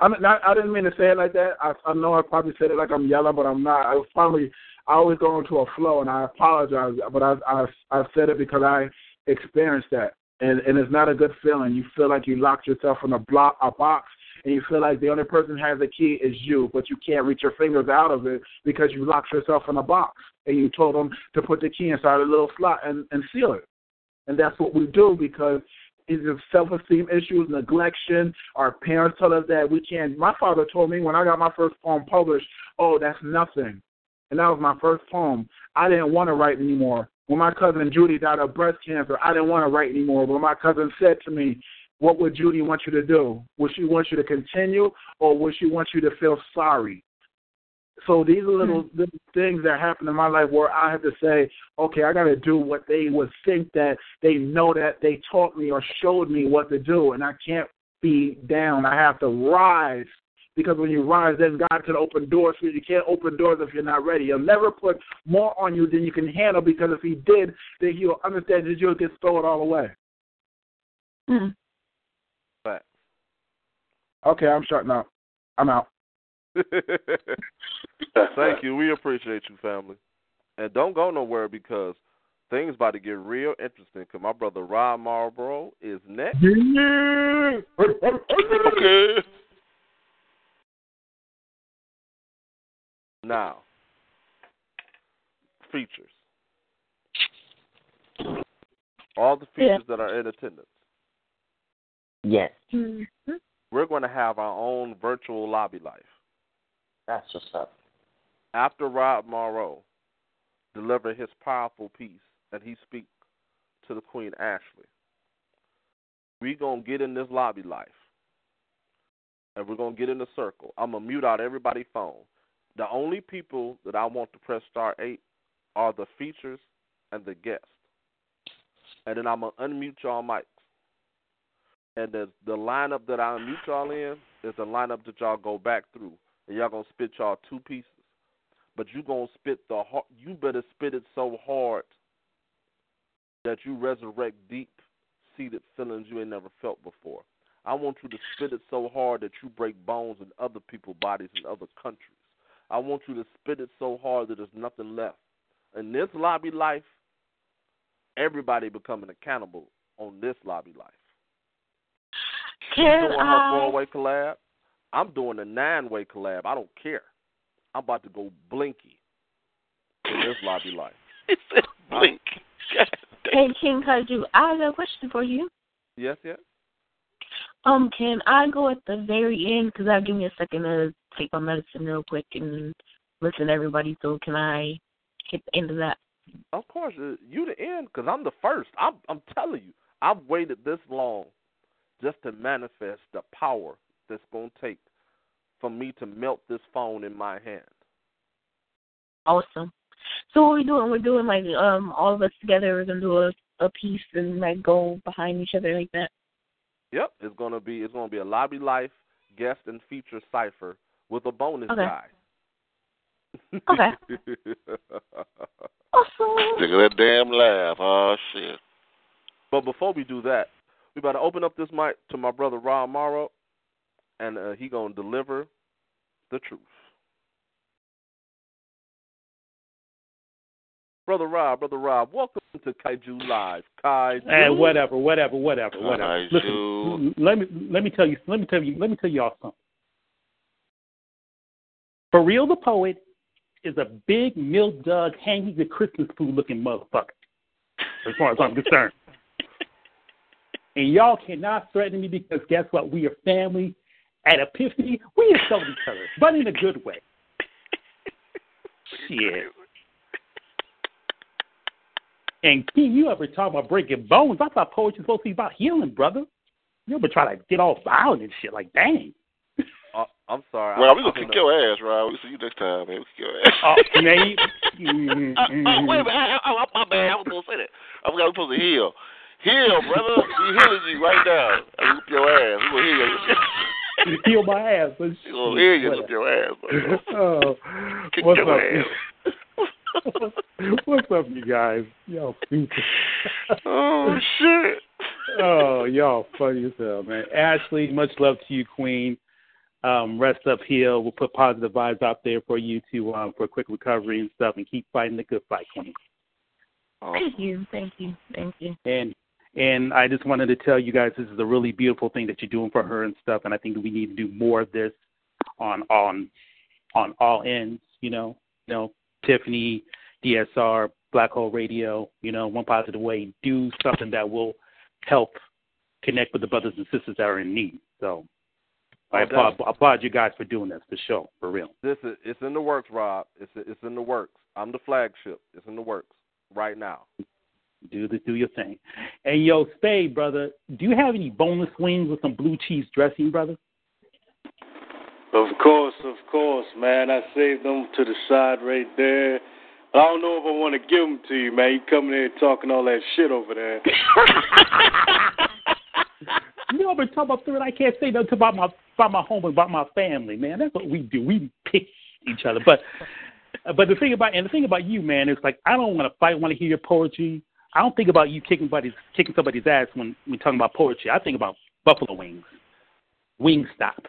I'm not. I didn't mean to say it like that. I, I know I probably said it like I'm yelling, but I'm not. I was probably. I always go into a flow, and I apologize, but I I I said it because I experienced that, and and it's not a good feeling. You feel like you locked yourself in a block, a box, and you feel like the only person has the key is you, but you can't reach your fingers out of it because you locked yourself in a box, and you told them to put the key inside a little slot and and seal it. And that's what we do because either self-esteem issues, neglection. Our parents tell us that we can't. My father told me when I got my first poem published, "Oh, that's nothing," and that was my first poem. I didn't want to write anymore. When my cousin Judy died of breast cancer, I didn't want to write anymore. But my cousin said to me, "What would Judy want you to do? Would she want you to continue, or would she want you to feel sorry?" So these are little, mm-hmm. little things that happen in my life where I have to say, okay, I got to do what they would think that they know that they taught me or showed me what to do, and I can't be down. I have to rise because when you rise, then God can open doors for you. You can't open doors if you're not ready. He'll never put more on you than you can handle because if He did, then He'll understand that you'll get stolen all away. Mm. But okay, I'm shutting up. I'm out. Thank you. We appreciate you, family. And don't go nowhere because things about to get real interesting. Cause my brother Rob Marlboro is next. okay. Now, features. All the features yeah. that are in attendance. Yes. Mm-hmm. We're going to have our own virtual lobby life. That's what's up. After Rob Morrow delivered his powerful piece and he speak to the Queen Ashley, we're gonna get in this lobby life and we're gonna get in the circle. I'm gonna mute out everybody's phone. The only people that I want to press star eight are the features and the guests. And then I'm gonna unmute y'all mics. And the the lineup that I unmute y'all in is the lineup that y'all go back through and y'all gonna spit y'all two pieces. But you gonna spit the. You better spit it so hard that you resurrect deep seated feelings you ain't never felt before. I want you to spit it so hard that you break bones in other people's bodies in other countries. I want you to spit it so hard that there's nothing left. In this lobby life, everybody becoming accountable on this lobby life. Can doing I... her four-way collab. I'm doing a nine way collab. I don't care. I'm about to go blinky in this lobby life. It's a blink. Hey, King Kaiju, I have a question for you. Yes, yes. Um, can I go at the very end? Because i'll give me a second to take my medicine real quick and listen to everybody. So can I hit the end of that? Of course, uh, you the end because I'm the first. I'm I'm telling you, I've waited this long just to manifest the power that's going to take for me to melt this phone in my hand. Awesome. So what we doing? We're doing like um all of us together. We're gonna do a a piece and like go behind each other like that. Yep, it's gonna be it's gonna be a lobby life guest and feature cipher with a bonus okay. guy. Okay. awesome. Look at that damn laugh. Oh shit. But before we do that, we about to open up this mic to my brother Rob Morrow, and uh, he gonna deliver the truth. Brother Rob, brother Rob, welcome to Kaiju Live. Kaiju. Hey, whatever, whatever, whatever, whatever. Kaiju. Listen, let me let me tell you let me tell you let me tell y'all something. For real, the poet is a big milk dug hanging the Christmas food looking motherfucker. As far as I'm concerned. And y'all cannot threaten me because guess what? We are family. At Epiphany, we insult each other, but in a good way. Shit. And King, you ever talk about breaking bones? I thought poetry was supposed to be about healing, brother. You ever try to get all violent and shit? Like, dang. Uh, I'm sorry. Well, I, we gonna I kick know. your ass, Rob. We see you next time, man. We kick your ass. Oh, man. you- Uh, oh, wait a minute. I, I, I, my bad. I was going to say that. I forgot we supposed to heal. Heal, brother. We healing you right now. I whoop your ass. We gonna heal you. Heal my ass. But We gonna heal you. Whoop your ass, brother. Oh, Kick what's your up? ass. what's up, you guys? Y'all stupid. Oh shit. Oh, y'all funny as hell, man. Ashley, much love to you, Queen. Um, rest up here. We'll put positive vibes out there for you to um, for quick recovery and stuff, and keep fighting the good fight, Queen. Thank you, thank you, thank you. And and I just wanted to tell you guys this is a really beautiful thing that you're doing for her and stuff, and I think that we need to do more of this on on on all ends. You know, you know, Tiffany, DSR, Black Hole Radio. You know, one positive way. Do something that will help connect with the brothers and sisters that are in need. So. I applaud, definitely. applaud you guys for doing this, for sure, for real. This is it's in the works, Rob. It's it's in the works. I'm the flagship. It's in the works right now. Do the do your thing. Hey, yo, Spade, brother, do you have any boneless wings with some blue cheese dressing, brother? Of course, of course, man. I saved them to the side right there. I don't know if I want to give them to you, man. You coming here talking all that shit over there. You know, I've been talking about food. I can't say nothing about my about my home and about my family, man. That's what we do. We pick each other. But but the thing about and the thing about you, man, is like I don't want to fight. I want to hear your poetry. I don't think about you kicking somebody's kicking somebody's ass when we talking about poetry. I think about buffalo wings, wing stop,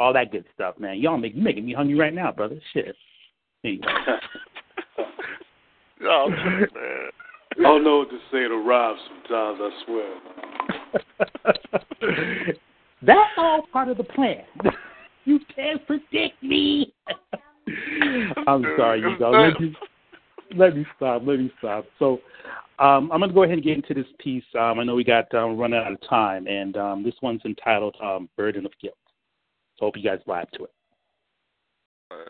all that good stuff, man. Y'all make making me hungry right now, brother. Shit. Anyway. Oh, man. I don't know what to say to Rob sometimes, I swear. That's all part of the plan. you can't predict me. I'm sorry, you guys. Let me, let me stop. Let me stop. So, um, I'm going to go ahead and get into this piece. Um, I know we got um, running out of time, and um, this one's entitled um, "Burden of Guilt." So, hope you guys vibe to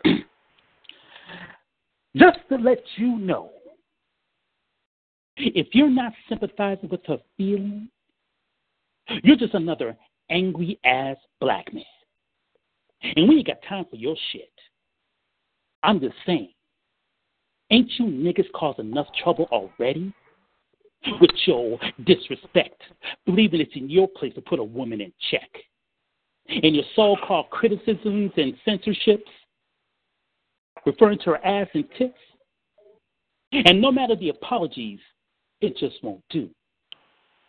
it. Just to let you know, if you're not sympathizing with her feelings, you're just another angry ass black man. And we ain't got time for your shit. I'm just saying, ain't you niggas caused enough trouble already? With your disrespect, believing it's in your place to put a woman in check. And your so called criticisms and censorships, referring to her ass and tits. And no matter the apologies, it just won't do.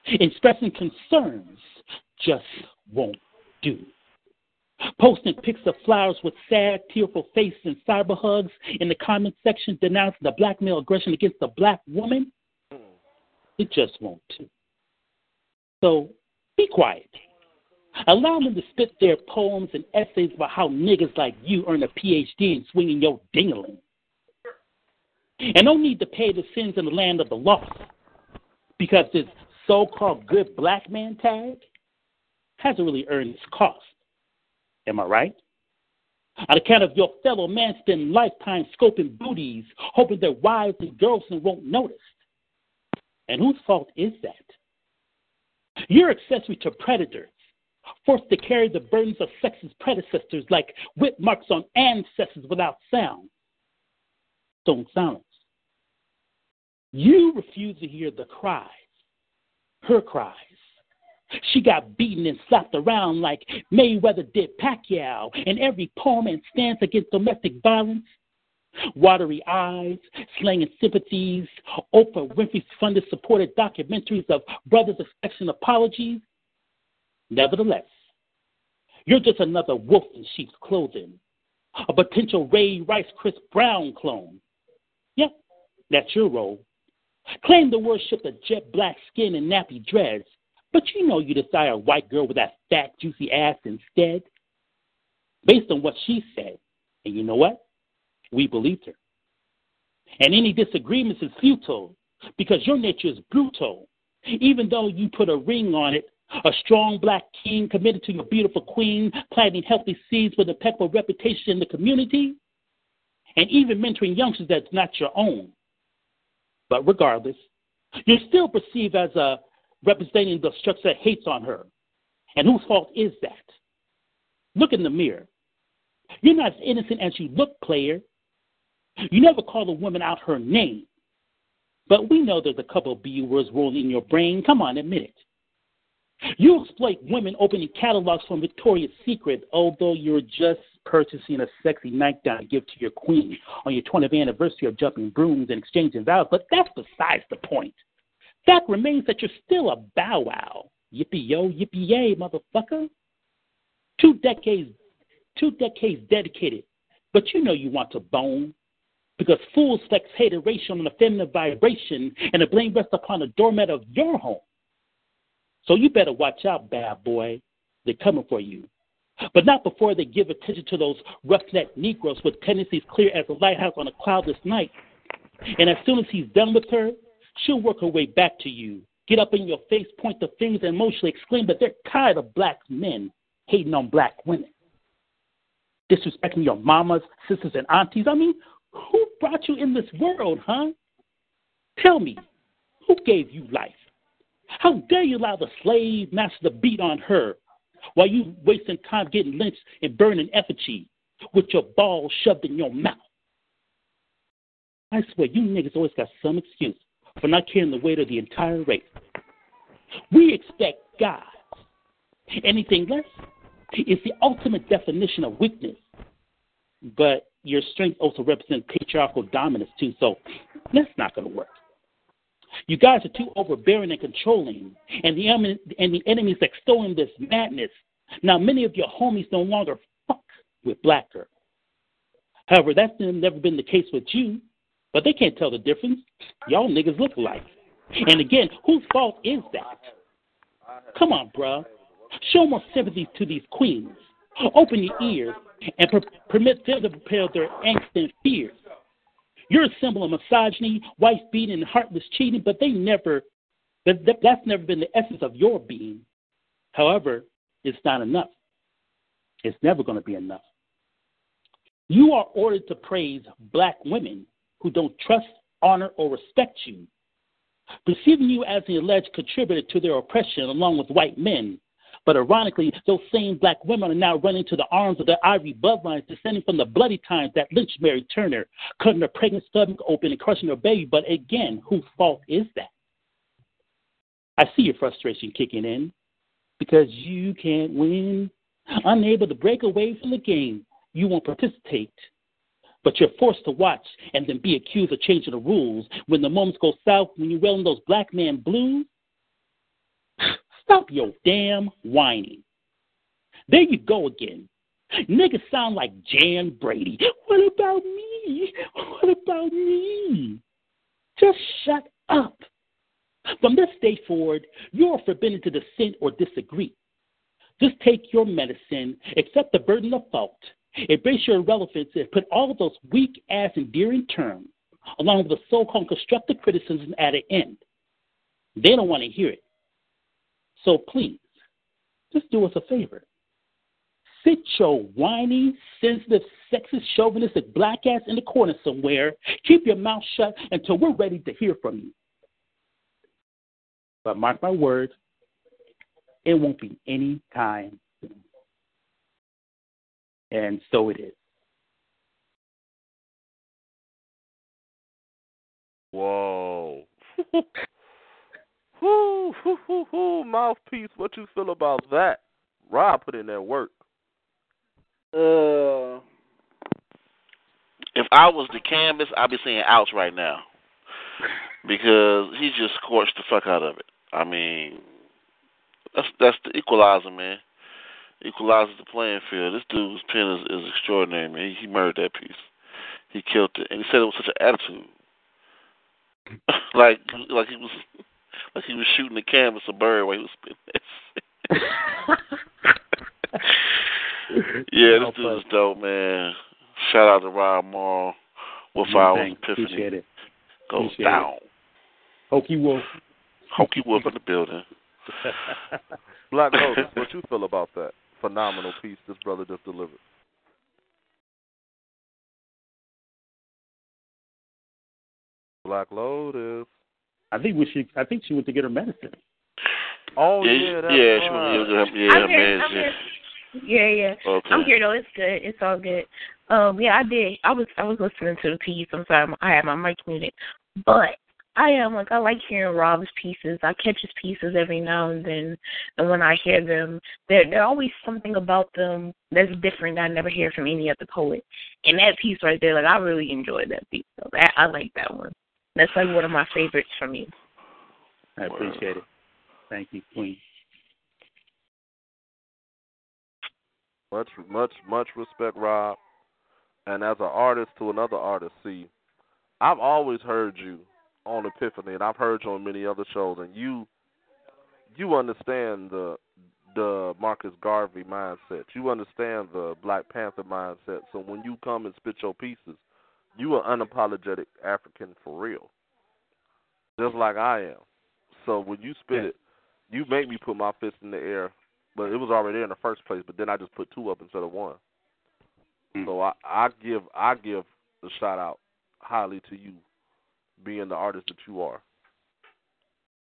Expressing concerns just won't do. Posting pics of flowers with sad, tearful faces and cyber hugs in the comment section denouncing the black male aggression against the black woman, it just won't. So be quiet. Allow them to spit their poems and essays about how niggas like you earn a PhD in swinging your dingling. And don't need to pay the sins in the land of the lost because this so called good black man tag hasn't really earned its cost. Am I right? On account of your fellow man spend lifetime scoping booties, hoping their wives and girlfriends won't notice. And whose fault is that? You're accessory to predators, forced to carry the burdens of sexist predecessors like whip marks on ancestors without sound. Stone silence. You refuse to hear the cries, her cries. She got beaten and slapped around like Mayweather did Pacquiao in every poem and stance against domestic violence. Watery eyes, slanging sympathies, Oprah Winfrey funded supported documentaries of brothers expecting apologies. Nevertheless, you're just another wolf in sheep's clothing, a potential Ray Rice Chris Brown clone. Yep, that's your role. Claim to worship the jet black skin and nappy dreads, but you know you desire a white girl with that fat, juicy ass instead. Based on what she said, and you know what? We believed her. And any disagreements is futile because your nature is brutal. Even though you put a ring on it, a strong black king committed to your beautiful queen, planting healthy seeds with a impeccable reputation in the community, and even mentoring youngsters that's not your own. But regardless, you're still perceived as a representing the structure that hates on her. And whose fault is that? Look in the mirror. You're not as innocent as you look, player. You never call a woman out her name. But we know there's a couple of B words rolling in your brain. Come on, admit it. You exploit women opening catalogs from Victoria's Secret, although you're just purchasing a sexy nightgown to give to your queen on your 20th anniversary of jumping brooms and exchanging vows. But that's besides the point. Fact remains that you're still a bow wow. Yippee yo, yippee yay, motherfucker. Two decades, two decades dedicated, but you know you want to bone because fools flex hateration on the feminine vibration, and the blame rests upon the doormat of your home. So you better watch out, bad boy. They're coming for you. But not before they give attention to those roughneck Negroes with tendencies clear as a lighthouse on a cloudless night. And as soon as he's done with her, she'll work her way back to you, get up in your face, point the fingers, and emotionally exclaim that they're tired of black men hating on black women. Disrespecting your mamas, sisters, and aunties. I mean, who brought you in this world, huh? Tell me, who gave you life? How dare you allow the slave master to beat on her while you wasting time getting lynched and burning in effigy with your balls shoved in your mouth? I swear, you niggas always got some excuse for not carrying the weight of the entire race. We expect God. Anything less is the ultimate definition of weakness. But your strength also represents patriarchal dominance too, so that's not going to work. You guys are too overbearing and controlling, and the and the enemy's extolling this madness. Now, many of your homies no longer fuck with black girl. However, that's never been the case with you, but they can't tell the difference. Y'all niggas look alike. And again, whose fault is that? Come on, bruh. Show more sympathy to these queens. Open your ears and per- permit them to propel their angst and fears. You're a symbol of misogyny, wife beating, and heartless cheating, but they never, that, that, that's never been the essence of your being. However, it's not enough. It's never going to be enough. You are ordered to praise black women who don't trust, honor, or respect you, perceiving you as the alleged contributor to their oppression along with white men but ironically, those same black women are now running to the arms of their ivory bloodlines descending from the bloody times that lynched Mary Turner, cutting her pregnant stomach open and crushing her baby. But again, whose fault is that? I see your frustration kicking in because you can't win. Unable to break away from the game, you won't participate. But you're forced to watch and then be accused of changing the rules when the moments go south when you're wearing those black man blues. Stop your damn whining. There you go again. Niggas sound like Jan Brady. What about me? What about me? Just shut up. From this day forward, you're forbidden to dissent or disagree. Just take your medicine, accept the burden of fault, embrace your irrelevance, and put all those weak ass endearing terms, along with the so called constructive criticism at an end. They don't want to hear it. So please, just do us a favor. Sit your whiny, sensitive, sexist, chauvinistic black ass in the corner somewhere. Keep your mouth shut until we're ready to hear from you. But mark my words, it won't be any time soon. And so it is. Whoa. Whoo, whoo, whoo, whoo, mouthpiece. What you feel about that? Rob put in that work. Uh, if I was the canvas, I'd be saying ouch right now because he just scorched the fuck out of it. I mean, that's that's the equalizer, man. Equalizes the playing field. This dude's pen is, is extraordinary, man. He, he murdered that piece. He killed it, and he said it with such an attitude, like like he was like he was shooting the canvas a bird while he was spitting that. yeah, this dude is dope, man. Shout out to Rob Morrow. Wolf Yeah, Hours thanks. Epiphany Appreciate it. goes Appreciate down. it. Hokey Wolf. Hokey Wolf in the building. Black Lotus, what you feel about that phenomenal piece this brother just delivered? Black Lotus. I think we should. I think she went to get her medicine. Oh yeah, yeah, that's yeah, she right. was, yeah, yeah, I'm here, I'm yeah. here. Yeah, yeah. Okay. I'm here though. It's good. It's all good. Um, yeah, I did. I was I was listening to the piece. I'm sorry, I had my mic muted, but I am like I like hearing Rob's pieces. I catch his pieces every now and then, and when I hear them, there there always something about them that's different that I never hear from any other poet. And that piece right there, like I really enjoyed that piece. So that I like that one. That's like one of my favorites from you. I appreciate it. Thank you, Queen. Much, much, much respect, Rob. And as an artist to another artist, see, I've always heard you on Epiphany, and I've heard you on many other shows, and you, you understand the the Marcus Garvey mindset. You understand the Black Panther mindset. So when you come and spit your pieces, you are unapologetic African for real, just like I am. So when you spit it, you make me put my fist in the air, but it was already there in the first place. But then I just put two up instead of one. So I, I give I give the shout out highly to you, being the artist that you are.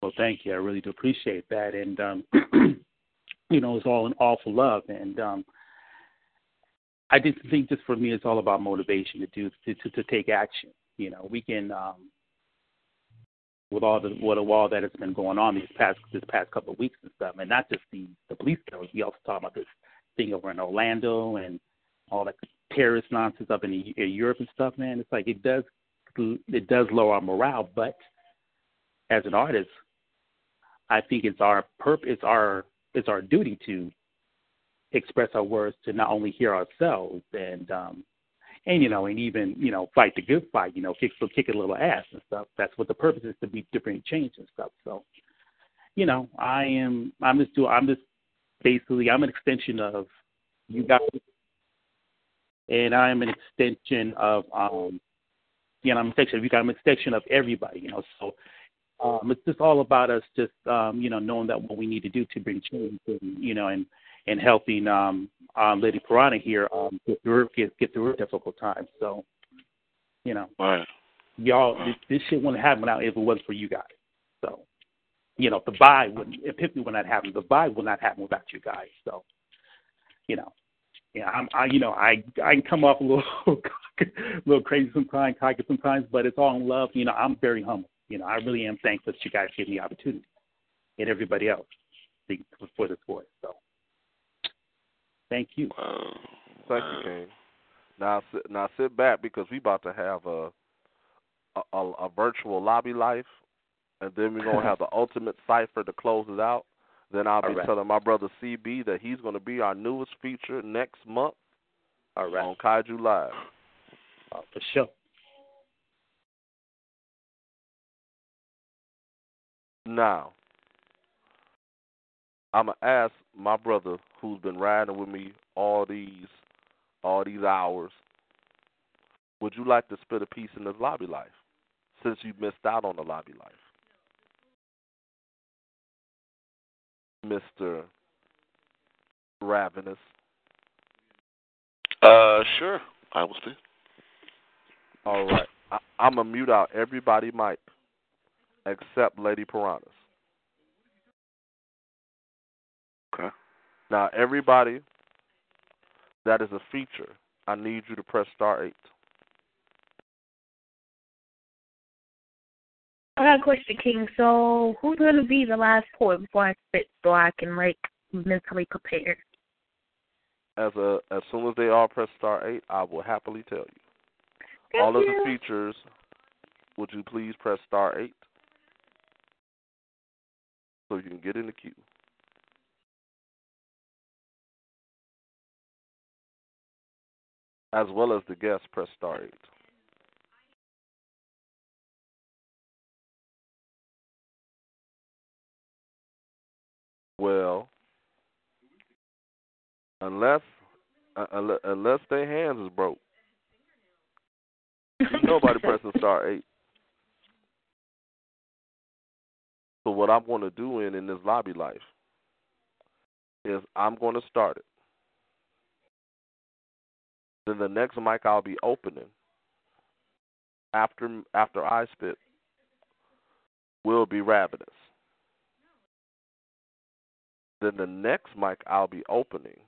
Well, thank you. I really do appreciate that, and um, you know, it's all an awful love, and um, I just think just for me, it's all about motivation to do to to, to take action. You know, we can um, with all the with all that has been going on these past this past couple of weeks and stuff, and not just the the police killers. We also talk about this thing over in Orlando and all that terrorist nonsense up in, in Europe and stuff. Man, it's like it does it does lower our morale, but as an artist, I think it's our purpose, it's our it's our duty to express our words to not only hear ourselves and um and you know and even you know fight the good fight you know kick kick a little ass and stuff. That's what the purpose is to be different change and stuff. So you know i am i'm just doing i'm just basically i'm an extension of you guys. And i'm an extension of um you know i'm an extension of you guys. I'm an extension of everybody you know. So um it's just all about us just um you know knowing that what we need to do to bring change and you know and and helping um, um, Lady Piranha here um, get through get, get through her difficult time. So, you know, right. y'all, this, this shit wouldn't happen out if it wasn't for you guys. So, you know, the buy wouldn't, Epiphany would not happen. The buy would not happen without you guys. So, you know, yeah, I'm, I, you know, I, I can come off a little, a little crazy sometimes, cocky sometimes, but it's all in love. You know, I'm very humble. You know, I really am thankful that you guys gave me the opportunity, and everybody else for the sport. So. Thank you. Thank you, King. Now, sit, now sit back because we about to have a a, a, a virtual lobby life, and then we're gonna have the ultimate cipher to close it out. Then I'll be All right. telling my brother CB that he's gonna be our newest feature next month All right. on Kaiju Live. Uh, for sure. Now, I'm gonna ask my brother who's been riding with me all these all these hours. Would you like to spit a piece in this lobby life? Since you missed out on the lobby life. Mr. Ravenous. Uh, sure. I will speak. All right. I, I'm gonna mute out everybody mic except Lady Piranhas. Now everybody that is a feature, I need you to press star eight. I got a question, King. So, who's going to be the last poet before I spit so I can like mentally prepare? As a as soon as they all press star eight, I will happily tell you. All of the features, would you please press star eight so you can get in the queue? As well as the guests, press star eight. Well, unless uh, unless, unless their hands is broke, nobody pressing star eight. So what I'm going to do in in this lobby life is I'm going to start it. Then the next mic I'll be opening after after I spit will be ravenous. Then the next mic I'll be opening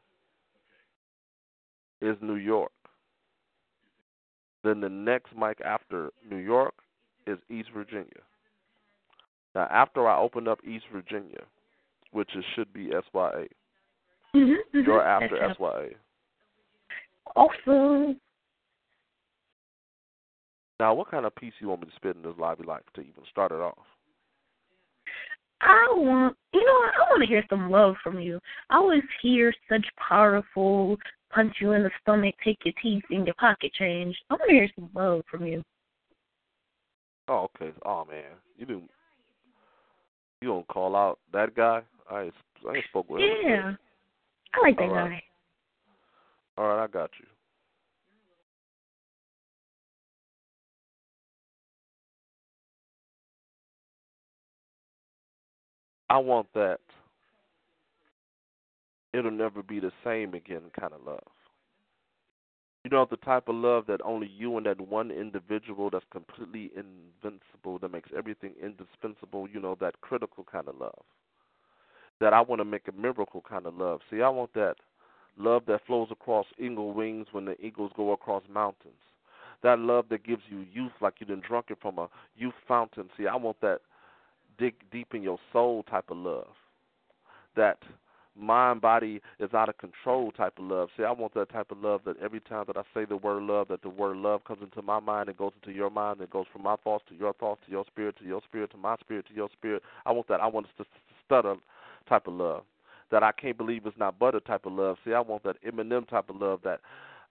is New York. Then the next mic after New York is East Virginia. Now, after I open up East Virginia, which is, should be SYA, Mm-hmm, you're after That's SYA. Awesome. Now, what kind of piece you want me to spit in this lobby like to even start it off? I want, you know. I want to hear some love from you. I always hear such powerful punch you in the stomach, take your teeth in your pocket change. I want to hear some love from you. Oh, okay. Oh man, you do. You don't call out that guy? I I spoke with him. Yeah, I like that All right. All right, I got you. I want that. It'll never be the same again kind of love. You know, the type of love that only you and that one individual that's completely invincible, that makes everything indispensable, you know, that critical kind of love. That I want to make a miracle kind of love. See, I want that love that flows across eagle wings when the eagles go across mountains. That love that gives you youth like you done drunk it from a youth fountain. See, I want that dig deep in your soul type of love. That mind body is out of control type of love. See, I want that type of love that every time that I say the word love, that the word love comes into my mind and goes into your mind, and goes from my thoughts to your thoughts to your spirit to your spirit to my spirit to your spirit. I want that. I want to stutter type of love. That I can't believe it's not butter type of love. See, I want that Eminem type of love that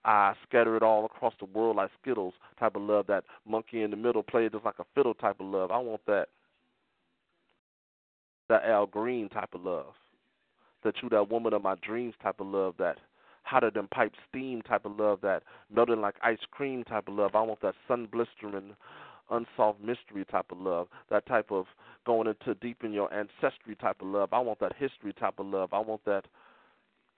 I scatter it all across the world like Skittles type of love. That monkey in the middle play just like a fiddle type of love. I want that. That Al Green type of love that you that woman of my dreams type of love, that hotter than pipe steam type of love, that melting like ice cream type of love. I want that sun blistering, unsolved mystery type of love. That type of going into deep in your ancestry type of love. I want that history type of love. I want that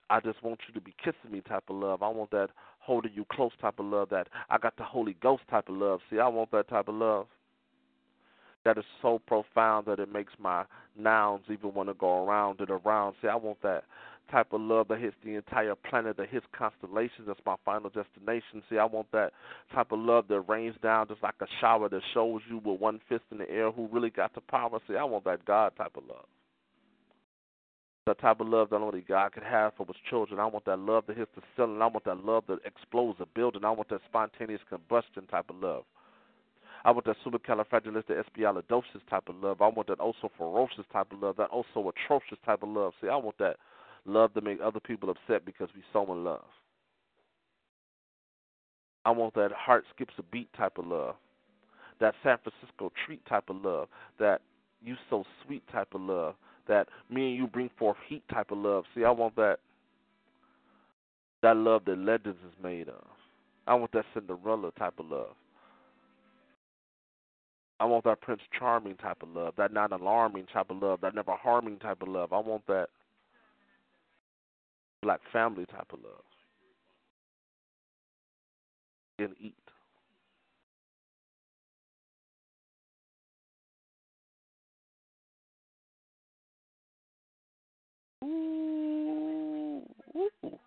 I just want you to be kissing me type of love. I want that holding you close type of love. That I got the Holy Ghost type of love. See, I want that type of love that is so profound that it makes my nouns even want to go around and around. See, I want that type of love that hits the entire planet, that hits constellations. That's my final destination. See, I want that type of love that rains down just like a shower that shows you with one fist in the air who really got the power. See, I want that God type of love. The type of love that only God could have for his children. I want that love that hits the ceiling. I want that love that explodes a building. I want that spontaneous combustion type of love. I want that supercalifragilisticexpialidocious type of love. I want that also ferocious type of love, that also atrocious type of love. See, I want that love to make other people upset because we so in love. I want that heart skips a beat type of love, that San Francisco treat type of love, that you so sweet type of love, that me and you bring forth heat type of love. See, I want that that love that legends is made of. I want that Cinderella type of love. I want that Prince Charming type of love, that not alarming type of love, that never harming type of love. I want that black family type of love. Eat. Ooh. Ooh.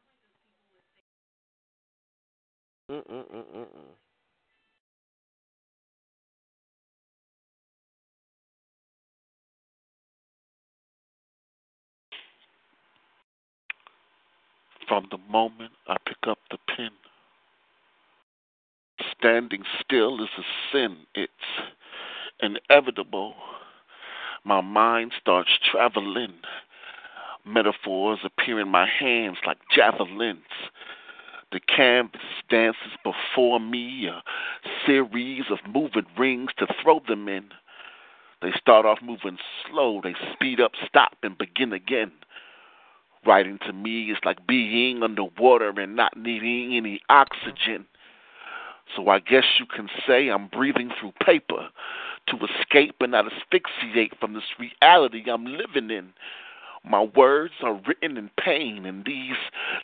Mm-mm-mm-mm-mm. From the moment I pick up the pen, Standing still is a sin. It's inevitable. My mind starts traveling. Metaphors appear in my hands like javelins. The canvas dances before me, a series of moving rings to throw them in. They start off moving slow, they speed up, stop, and begin again. Writing to me is like being underwater and not needing any oxygen. So I guess you can say I'm breathing through paper to escape and not asphyxiate from this reality I'm living in. My words are written in pain, and these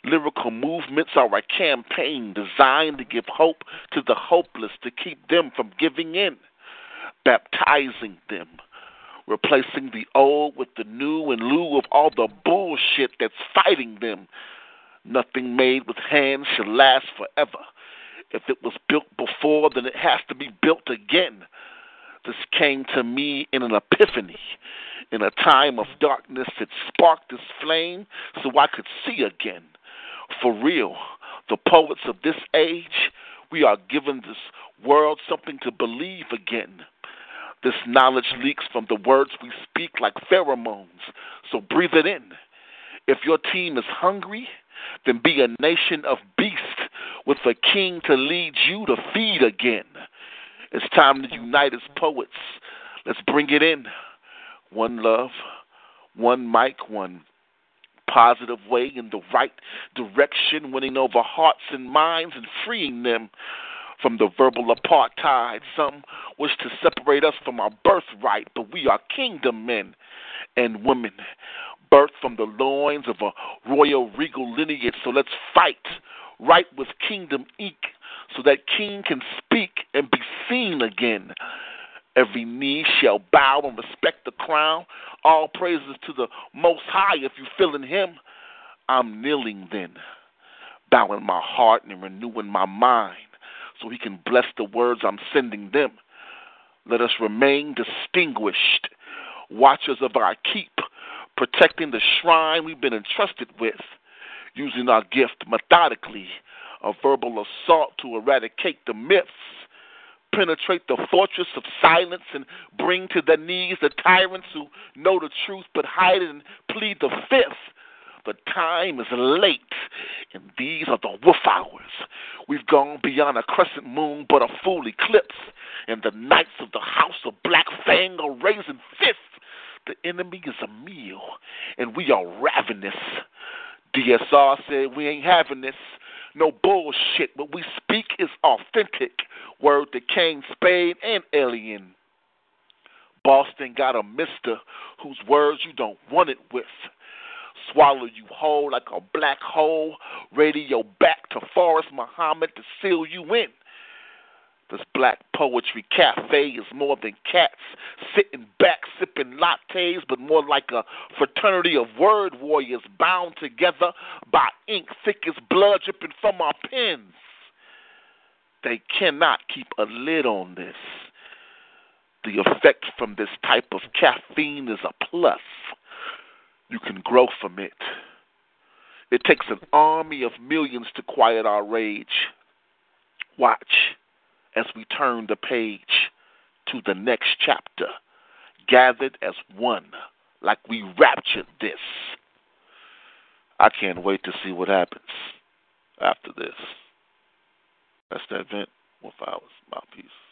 lyrical movements are a campaign designed to give hope to the hopeless to keep them from giving in, baptizing them, replacing the old with the new in lieu of all the bullshit that's fighting them. Nothing made with hands shall last forever. If it was built before, then it has to be built again. This came to me in an epiphany, in a time of darkness that sparked this flame so I could see again. For real, the poets of this age, we are giving this world something to believe again. This knowledge leaks from the words we speak like pheromones, so breathe it in. If your team is hungry, then be a nation of beasts with a king to lead you to feed again. It's time to unite as poets. Let's bring it in. One love, one mic, one positive way in the right direction, winning over hearts and minds and freeing them from the verbal apartheid. Some wish to separate us from our birthright, but we are kingdom men and women, birthed from the loins of a royal regal lineage. So let's fight right with Kingdom Inc. so that King can speak and be seen again. Every knee shall bow and respect the crown. All praises to the Most High. If you feel in Him, I'm kneeling then, bowing my heart and renewing my mind so He can bless the words I'm sending them. Let us remain distinguished, watchers of our keep, protecting the shrine we've been entrusted with, using our gift methodically, a verbal assault to eradicate the myths penetrate the fortress of silence and bring to their knees the tyrants who know the truth but hide it and plead the fifth. The time is late, and these are the wolf hours. We've gone beyond a crescent moon but a full eclipse, and the knights of the house of Black Fang are raising fists. The enemy is a meal, and we are ravenous. DSR said we ain't having this. No bullshit. What we speak is authentic. Word to Kane, Spade, and Alien. Boston got a mister whose words you don't want it with. Swallow you whole like a black hole. Radio back to Forrest Muhammad to seal you in. This black poetry cafe is more than cats sitting back sipping lattes, but more like a fraternity of word warriors bound together by ink thick as blood dripping from our pens. They cannot keep a lid on this. The effect from this type of caffeine is a plus. You can grow from it. It takes an army of millions to quiet our rage. Watch as we turn the page to the next chapter, gathered as one, like we raptured this. I can't wait to see what happens after this. That's that event with our mouthpiece.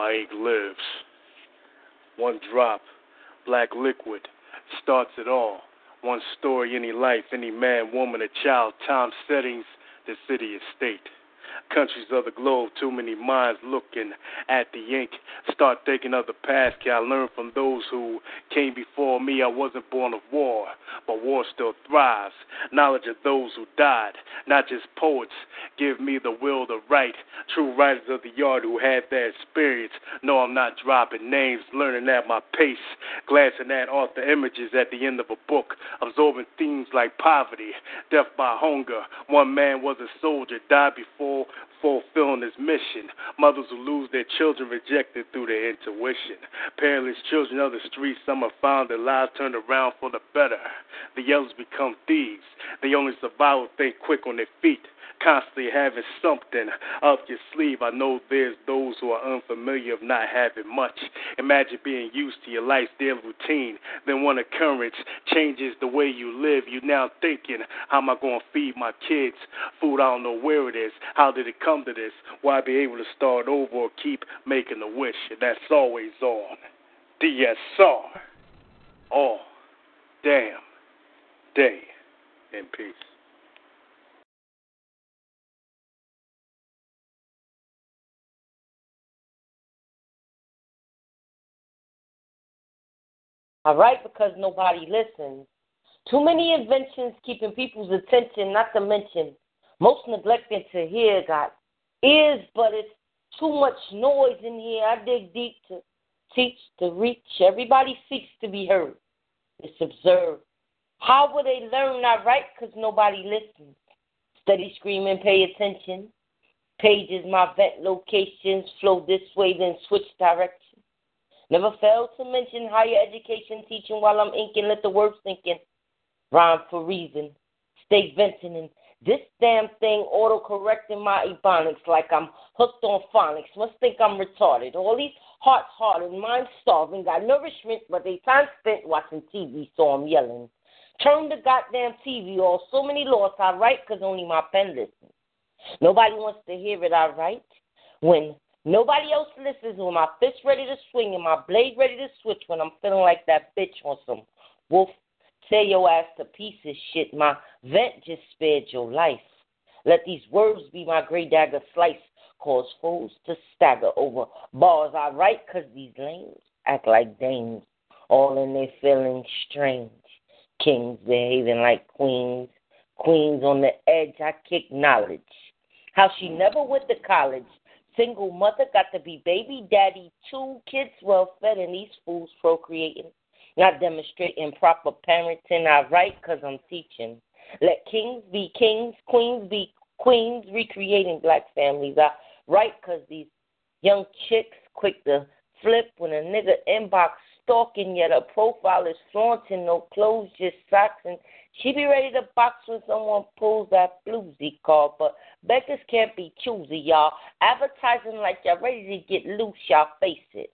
My lives. One drop, black liquid, starts it all. One story, any life, any man, woman, a child, time, settings, the city, and state countries of the globe. Too many minds looking at the ink. Start thinking of the past. Can I learn from those who came before me? I wasn't born of war, but war still thrives. Knowledge of those who died, not just poets. Give me the will to write. True writers of the yard who had that experience. No, I'm not dropping names, learning at my pace. Glancing at author images at the end of a book. Absorbing themes like poverty, death by hunger. One man was a soldier, died before for fulfilling his mission. Mothers who lose their children rejected through their intuition. Parentless children of the streets, some have found their lives turned around for the better. The others become thieves. They only survive if they quick on their feet constantly having something up your sleeve. I know there's those who are unfamiliar of not having much. Imagine being used to your life's daily routine. Then one occurrence changes the way you live. You now thinking, how am I going to feed my kids? Food, I don't know where it is. How did it come to this? Why be able to start over or keep making a wish? And that's always on. DSR. All damn day in peace. All right, because nobody listens. Too many inventions keeping people's attention, not to mention most neglected to hear got ears, but it's too much noise in here. I dig deep to teach, to reach. Everybody seeks to be heard. It's observed. How will they learn not right? Because nobody listens. Steady screaming, pay attention. Pages, my vent locations, flow this way, then switch direction. Never fail to mention higher education teaching while I'm inking. Let the words sink in. Rhyme for reason. Stay venting and this damn thing auto correcting my ebonics like I'm hooked on phonics. Must think I'm retarded. All these hearts hard and minds starving. Got nourishment, but they time spent watching TV, so I'm yelling. Turn the goddamn TV off. So many laws I write because only my pen listens. Nobody wants to hear it I write. When Nobody else listens when my fist ready to swing and my blade ready to switch when I'm feeling like that bitch on some wolf. Tear your ass to pieces, shit. My vent just spared your life. Let these words be my gray dagger slice. Cause fools to stagger over bars I write cause these lames act like dames. All in their feelings strange. Kings behaving like queens. Queens on the edge, I kick knowledge. How she never went to college Single mother got to be baby daddy, two kids well fed, and these fools procreating. Not demonstrating proper parenting. I write because I'm teaching. Let kings be kings, queens be queens, recreating black families. I write because these young chicks quick to flip when a nigga inbox stalking, yet her profile is flaunting, no clothes, just socks and she be ready to box when someone pulls that bluesy card, but beggars can't be choosy, y'all. Advertising like y'all ready to get loose, y'all face it.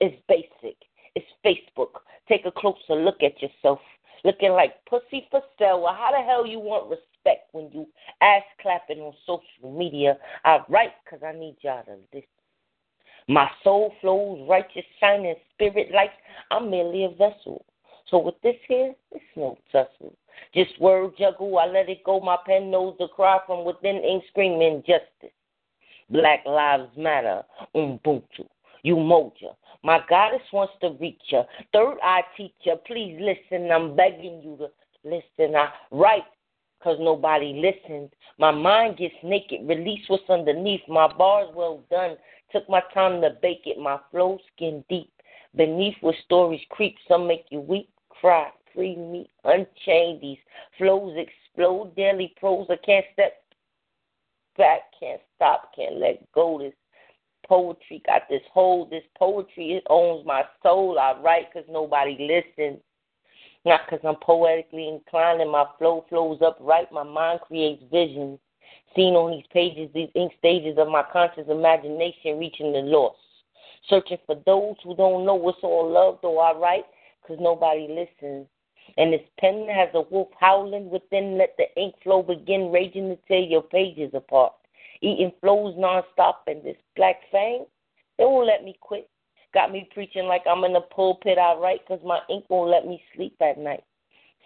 It's basic. It's Facebook. Take a closer look at yourself. Looking like pussy for sale. Well, how the hell you want respect when you ass clapping on social media? I write because I need y'all to listen. My soul flows righteous, shining spirit like I'm merely a vessel. So with this here, it's no tussle. Just word juggle, I let it go. My pen knows the cry from within ain't screaming justice. Black Lives Matter, Ubuntu, Umoja. My goddess wants to reach you. Third eye teacher, please listen. I'm begging you to listen. I write because nobody listens. My mind gets naked, release what's underneath. My bars well done. Took my time to bake it. My flow skin deep. Beneath where stories creep, some make you weep, cry free me, unchain These flows explode, daily prose. I can't step back, can't stop, can't let go. This poetry got this hold. This poetry it owns my soul. I write because nobody listens. Not because I'm poetically inclined and my flow flows upright. My mind creates visions. Seen on these pages, these ink stages of my conscious imagination reaching the lost. Searching for those who don't know what's all love, though I write because nobody listens and his pen has a wolf howling within. Let the ink flow begin raging to tear your pages apart. Eating flows nonstop, and this black fang, they won't let me quit. Got me preaching like I'm in the pulpit. I write because my ink won't let me sleep at night.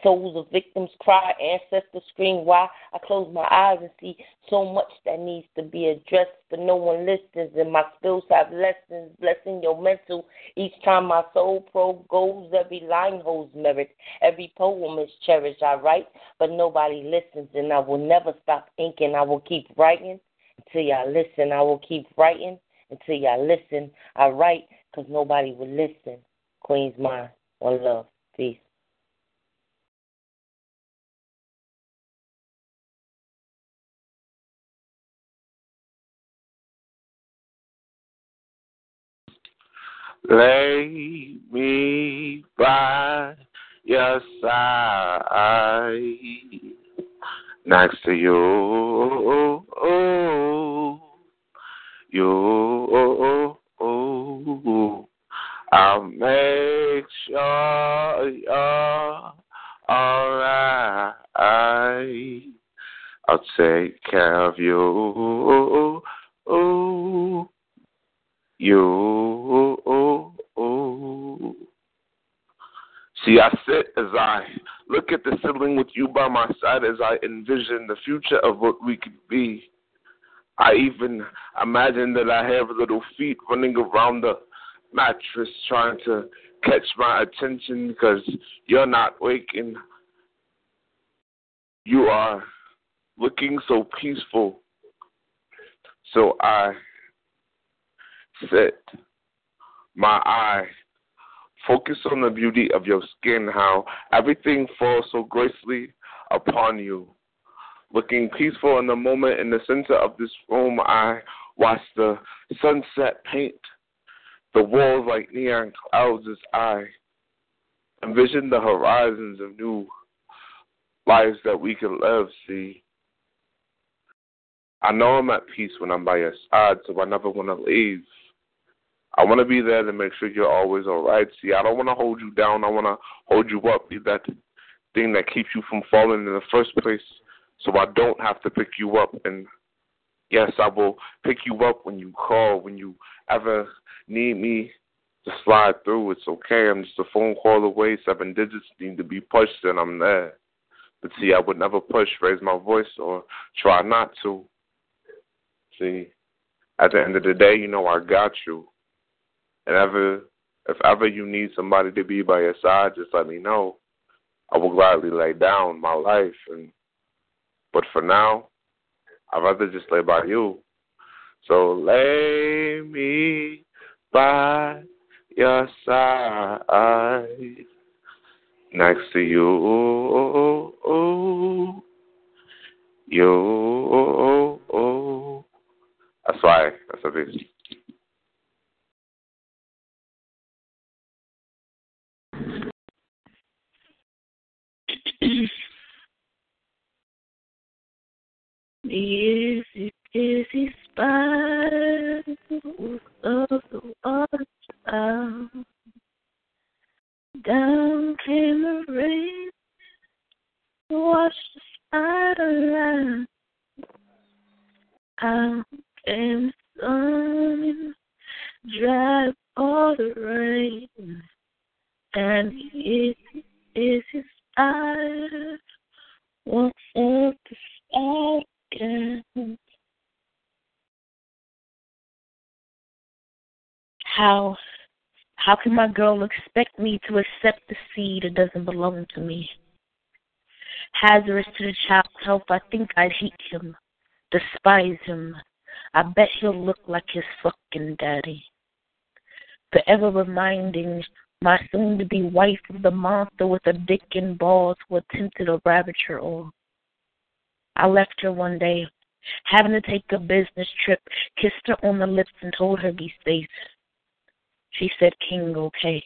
Souls of victims cry, ancestors scream. Why? I close my eyes and see so much that needs to be addressed, but no one listens. And my spills have lessons, blessing your mental. Each time my soul probe goes, every line holds merit. Every poem is cherished. I write, but nobody listens, and I will never stop inking. I will keep writing until y'all listen, I will keep writing. Until y'all listen, I write because nobody will listen. Queen's Mind one love. Peace. Lay me by your side next to you, you. I'll make sure you're alright. I'll take care of you. You. See, I sit as I look at the sibling with you by my side as I envision the future of what we could be. I even imagine that I have little feet running around the mattress trying to catch my attention because you're not waking. You are looking so peaceful. So I set my eye, focus on the beauty of your skin, how everything falls so gracefully upon you. Looking peaceful in the moment in the center of this room, I watch the sunset paint the walls like neon clouds as I envision the horizons of new lives that we can live. See, I know I'm at peace when I'm by your side, so I never want to leave. I want to be there to make sure you're always all right. See, I don't want to hold you down. I want to hold you up. Be that thing that keeps you from falling in the first place, so I don't have to pick you up. And yes, I will pick you up when you call, when you ever need me to slide through, it's okay. I'm just a phone call away. Seven digits need to be pushed, and I'm there. But see, I would never push, raise my voice, or try not to. See, at the end of the day, you know I got you. And ever, if ever you need somebody to be by your side, just let me know. I will gladly lay down my life. And but for now, I'd rather just lay by you. So lay me by your side, next to you, you. That's why. That's a big. Is he spider of the water out. Down came the rain, washed the spider out. Out came the sun, dried all the rain. And is his spider, wants up to start again. How how can my girl expect me to accept the seed that doesn't belong to me? Hazardous to the child's health, I think I'd hate him, despise him. I bet he'll look like his fucking daddy. Forever reminding my soon to be wife of the monster with a dick and balls who attempted to ravage her all. I left her one day, having to take a business trip, kissed her on the lips and told her be safe. She said, King, okay.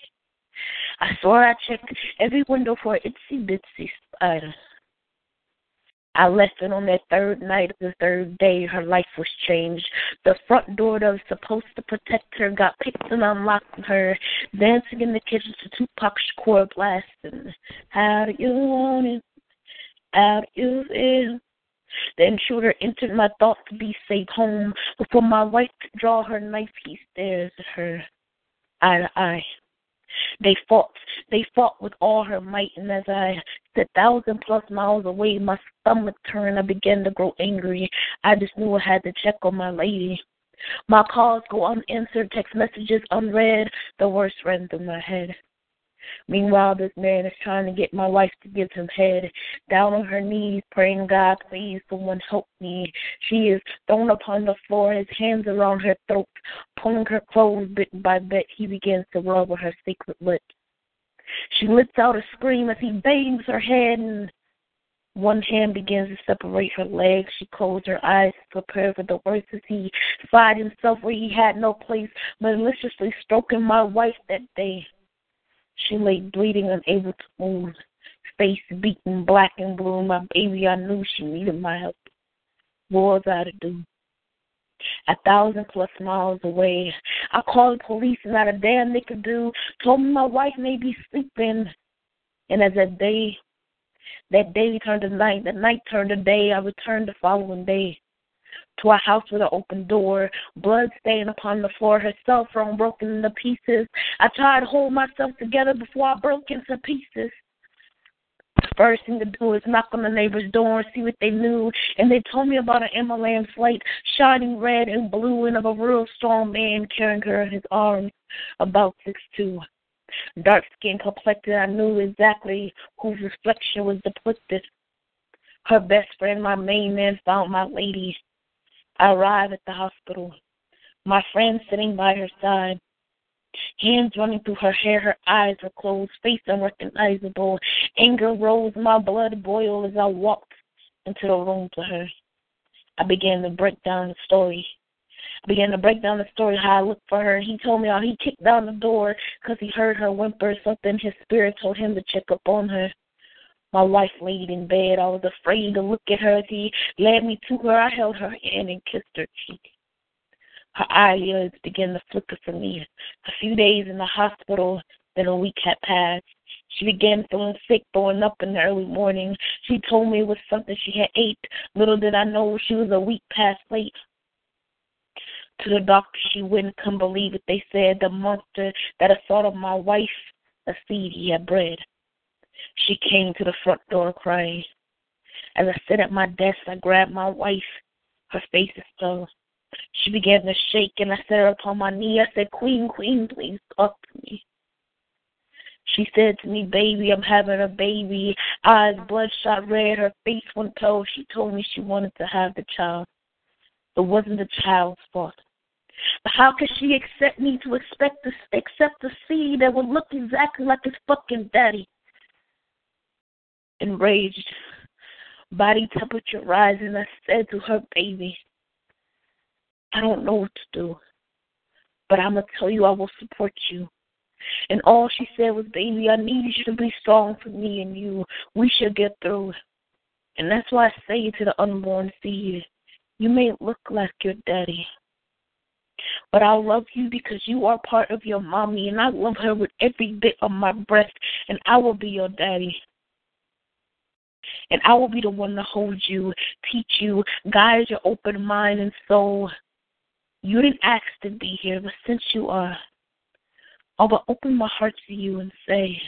I swore I checked every window for an itsy bitsy spider. I left it on that third night of the third day. Her life was changed. The front door that was supposed to protect her got picked and unlocked her, dancing in the kitchen to Tupac Shakur blasting. How do you want it? How do you feel? The intruder entered my thoughts to be safe home. Before my wife could draw her knife, he stares at her eye to eye. They fought. They fought with all her might, and as I stood thousand plus miles away, my stomach turned. I began to grow angry. I just knew I had to check on my lady. My calls go unanswered, text messages unread. The worst ran through my head. Meanwhile, this man is trying to get my wife to give him head. Down on her knees, praying, God, please, someone help me. She is thrown upon the floor, his hands around her throat, pulling her clothes bit by bit. He begins to rub her sacred lips. She lets out a scream as he bangs her head and One hand begins to separate her legs. She closed her eyes to prepare for the worst as he find himself where he had no place, maliciously stroking my wife that day. She lay bleeding, unable to move, face beaten black and blue. My baby, I knew she needed my help. What was I to do? A thousand plus miles away. I called the police and not a damn they could do. Told me my wife may be sleeping. And as that day that day turned to night, that night turned to day, I returned the following day to a house with an open door, blood stained upon the floor, her cell phone broken into pieces. I tried to hold myself together before I broke into pieces. The first thing to do is knock on the neighbor's door and see what they knew. And they told me about an Emma flight, shining red and blue, and of a real strong man carrying her in his arms, about six two. Dark skin complexion, I knew exactly whose reflection was depicted. Her best friend, my main man, found my lady. I arrived at the hospital. My friend sitting by her side. Hands running through her hair, her eyes were closed, face unrecognizable. Anger rose, my blood boiled as I walked into the room to her. I began to break down the story. I began to break down the story how I looked for her. He told me how he kicked down the door because he heard her whimper. Something his spirit told him to check up on her. My wife laid in bed. I was afraid to look at her he led me to her. I held her hand and kissed her cheek. Her eyelids began to flicker for me. A few days in the hospital, then a week had passed. She began feeling sick, throwing up in the early morning. She told me it was something she had ate. Little did I know she was a week past late. To the doctor she wouldn't come believe it. They said the monster that assaulted my wife, a seed he had bred. She came to the front door crying. As I sat at my desk, I grabbed my wife. Her face is still. She began to shake, and I set her upon my knee. I said, Queen, Queen, please talk to me. She said to me, Baby, I'm having a baby. Eyes bloodshot red, her face went pale. She told me she wanted to have the child. It wasn't the child's fault. But how could she accept me to expect to accept a seed that would look exactly like his fucking daddy? Enraged, body temperature rising, I said to her baby, I don't know what to do, but I'm going to tell you I will support you. And all she said was, Baby, I need you to be strong for me and you. We shall get through it. And that's why I say to the unborn seed, you may look like your daddy, but I love you because you are part of your mommy, and I love her with every bit of my breath, and I will be your daddy. And I will be the one to hold you, teach you, guide your open mind and soul. You didn't ask to be here, but since you are, I will open my heart to you and say,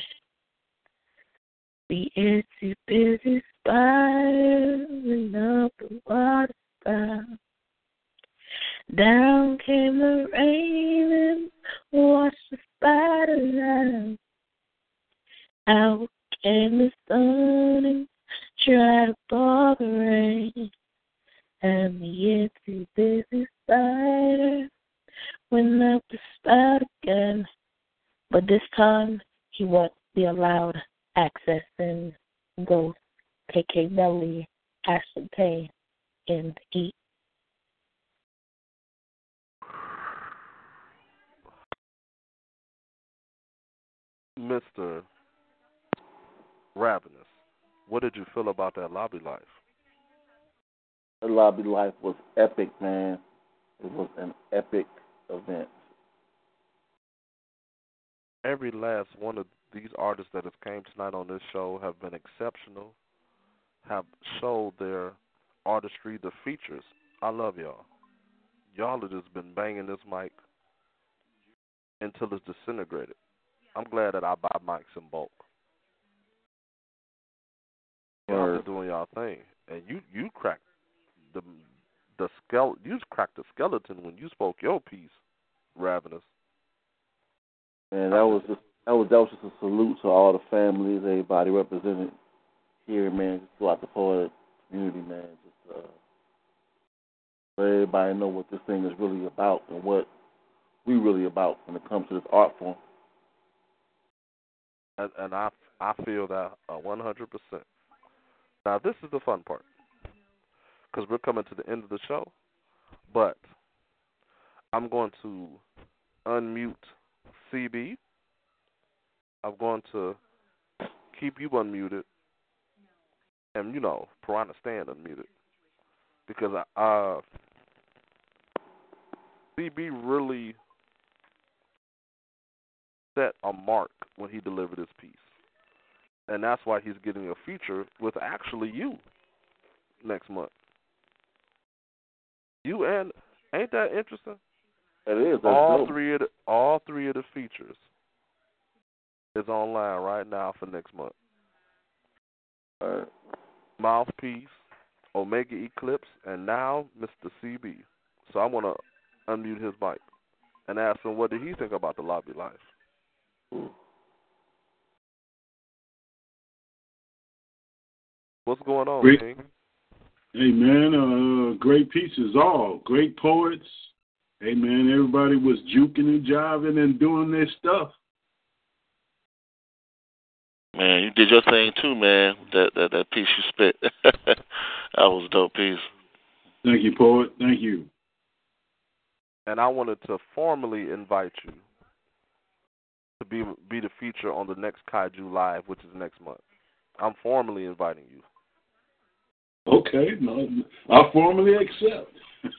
the itsy busy spiraling up the water spout. Down came the rain and washed the spider out. Out came the sun and dried to all the rain. And the itsy busy spider went up the spout again. But this time he won't be allowed access and go KK Belly aspartame and pay and eat Mr. Ravenous, what did you feel about that lobby life? The lobby life was epic, man. It was an epic event. Every last one of these artists that have came tonight on this show have been exceptional, have showed their artistry, the features. I love y'all. Y'all have just been banging this mic until it's disintegrated. I'm glad that I buy mics in bulk. Y'all been doing y'all thing, and you you cracked the the skeleton. You cracked the skeleton when you spoke your piece, Ravenous. And that was just that was that was just a salute to all the families, everybody represented here, man, just throughout the poet community, man. Just uh, let everybody know what this thing is really about and what we really about when it comes to this art form and, and I I feel that uh, one hundred percent. Now, this is the fun part because we're coming to the end of the show, but I'm going to unmute CB. I'm going to keep you unmuted, and you know, Piranha stand unmuted because I, uh, CB really set a mark when he delivered his piece, and that's why he's getting a feature with actually you next month. You and ain't that interesting? It is. All dope. three of the all three of the features is online right now for next month. All right. Mouthpiece, Omega Eclipse, and now Mr. CB. So I want to unmute his mic and ask him what did he think about the lobby life. Hmm. What's going on, Great. King? Hey man, uh, great pieces all, great poets. Hey man, everybody was juking and jiving and doing their stuff. Man, you did your thing too, man. That that that piece you spit. that was a dope piece. Thank you, poet. Thank you. And I wanted to formally invite you to be be the feature on the next Kaiju Live, which is next month. I'm formally inviting you. Okay, no, I formally accept.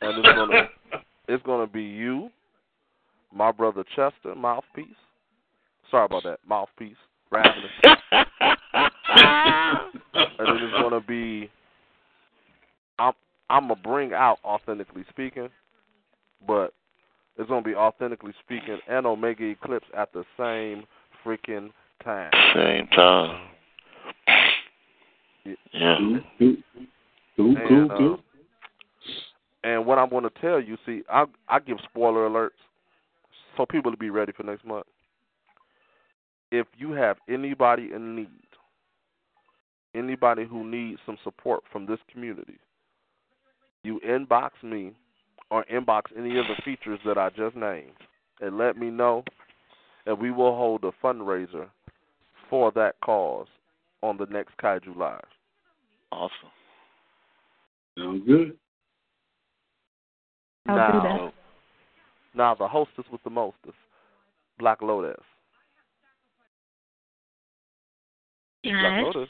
and it's gonna it's gonna be you, my brother Chester, mouthpiece. Sorry about that, mouthpiece, Ravenous. and then it's gonna be I'm I'm gonna bring out authentically speaking, but it's gonna be authentically speaking and Omega Eclipse at the same freaking time. Same time. Yeah. Cool, cool, And, cool, uh, cool. And what I'm going to tell you, see, I I give spoiler alerts so people to be ready for next month. If you have anybody in need, anybody who needs some support from this community, you inbox me or inbox any of the features that I just named and let me know, and we will hold a fundraiser for that cause on the next Kaiju Live. Awesome. Sounds good. I'll now, do that. Now the hostess with the mostest, Black Lotus. Black Yes. Lotus.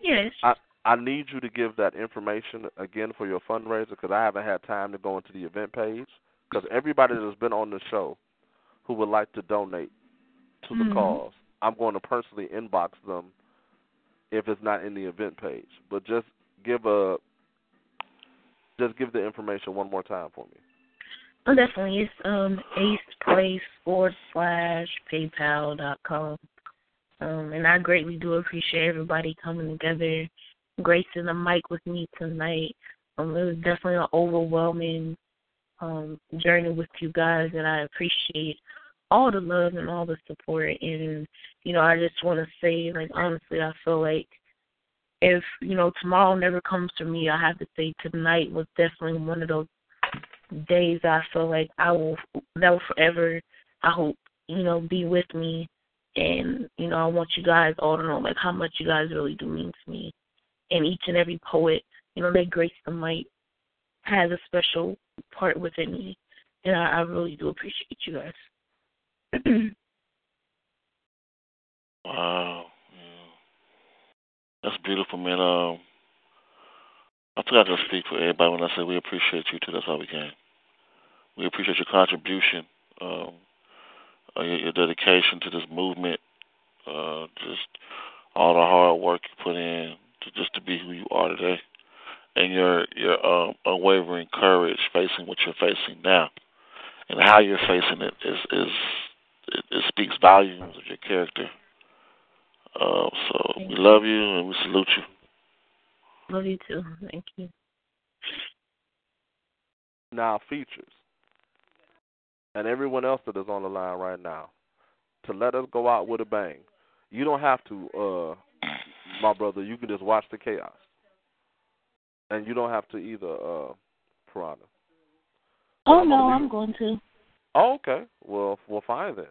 Yes. I I need you to give that information again for your fundraiser because I haven't had time to go into the event page. Because everybody that's been on the show who would like to donate to the Mhm. cause, I'm going to personally inbox them if it's not in the event page. But just give a just give the information one more time for me. Oh, definitely. It's um Ace Place forward slash PayPal dot com. Um, and I greatly do appreciate everybody coming together, gracing the mic with me tonight. Um, it was definitely an overwhelming um journey with you guys, and I appreciate all the love and all the support. And you know, I just want to say, like honestly, I feel like if you know tomorrow never comes to me, I have to say tonight was definitely one of those days I feel like I will that will forever I hope, you know, be with me and, you know, I want you guys all to know like how much you guys really do mean to me. And each and every poet, you know, that Grace the Might has a special part within me. And I, I really do appreciate you guys. Wow. That's beautiful, man. Um, I forgot to speak for everybody when I said we appreciate you too. That's all we can. We appreciate your contribution, um, uh, your, your dedication to this movement, uh, just all the hard work you put in to just to be who you are today, and your your um, unwavering courage facing what you're facing now, and how you're facing it is is it, it speaks volumes of your character. Uh, so we love you and we salute you. Love you too. Thank you. Now features. And everyone else that is on the line right now. To let us go out with a bang. You don't have to, uh my brother, you can just watch the chaos. And you don't have to either, uh Piranha. Oh no, I'm going to. Oh, okay. Well well fine then.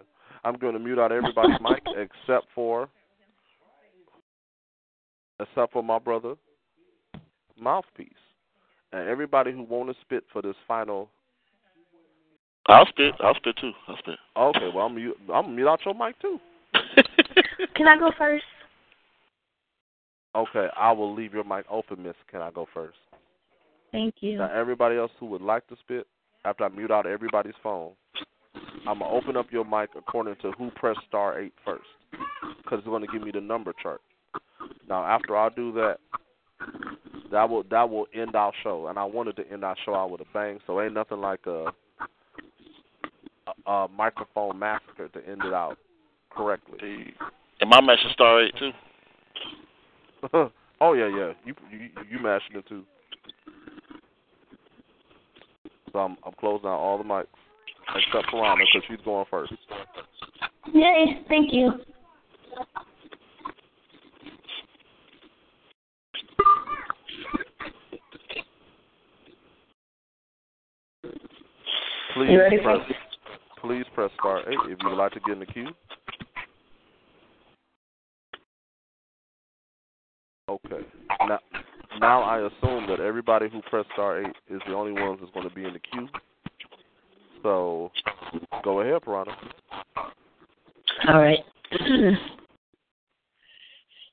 I'm gonna mute out everybody's mic except for except for my brother Mouthpiece and everybody who want to spit for this final. I'll spit. I'll spit too. I'll spit. Okay, well I'm mute, I'm mute out your mic too. Can I go first? Okay, I will leave your mic open, Miss. Can I go first? Thank you. Now, everybody else who would like to spit, after I mute out everybody's phone, I'm gonna open up your mic according to who pressed star eight first, because it's gonna give me the number chart. Now, after I do that, that will that will end our show, and I wanted to end our show out with a bang. So ain't nothing like a a, a microphone massacre to end it out correctly. And my message star eight too. oh yeah, yeah. You you you mashing it too. So I'm I'm closing out all the mics except Piranha because she's going first. Yay! Thank you. Please You ready press please press star eight if you would like to get in the queue. Okay. Now now I assume that everybody who pressed star eight is the only ones that's going to be in the queue. So go ahead, Piranha. All right.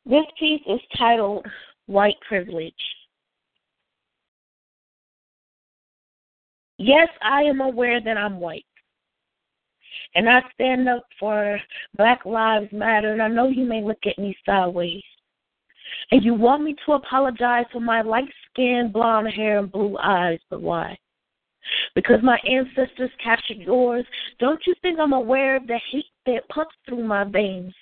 this piece is titled White Privilege. Yes, I am aware that I'm white. And I stand up for Black Lives Matter, and I know you may look at me sideways. And you want me to apologize for my light skin, blonde hair, and blue eyes, but why? Because my ancestors captured yours, don't you think I'm aware of the hate that pumps through my veins?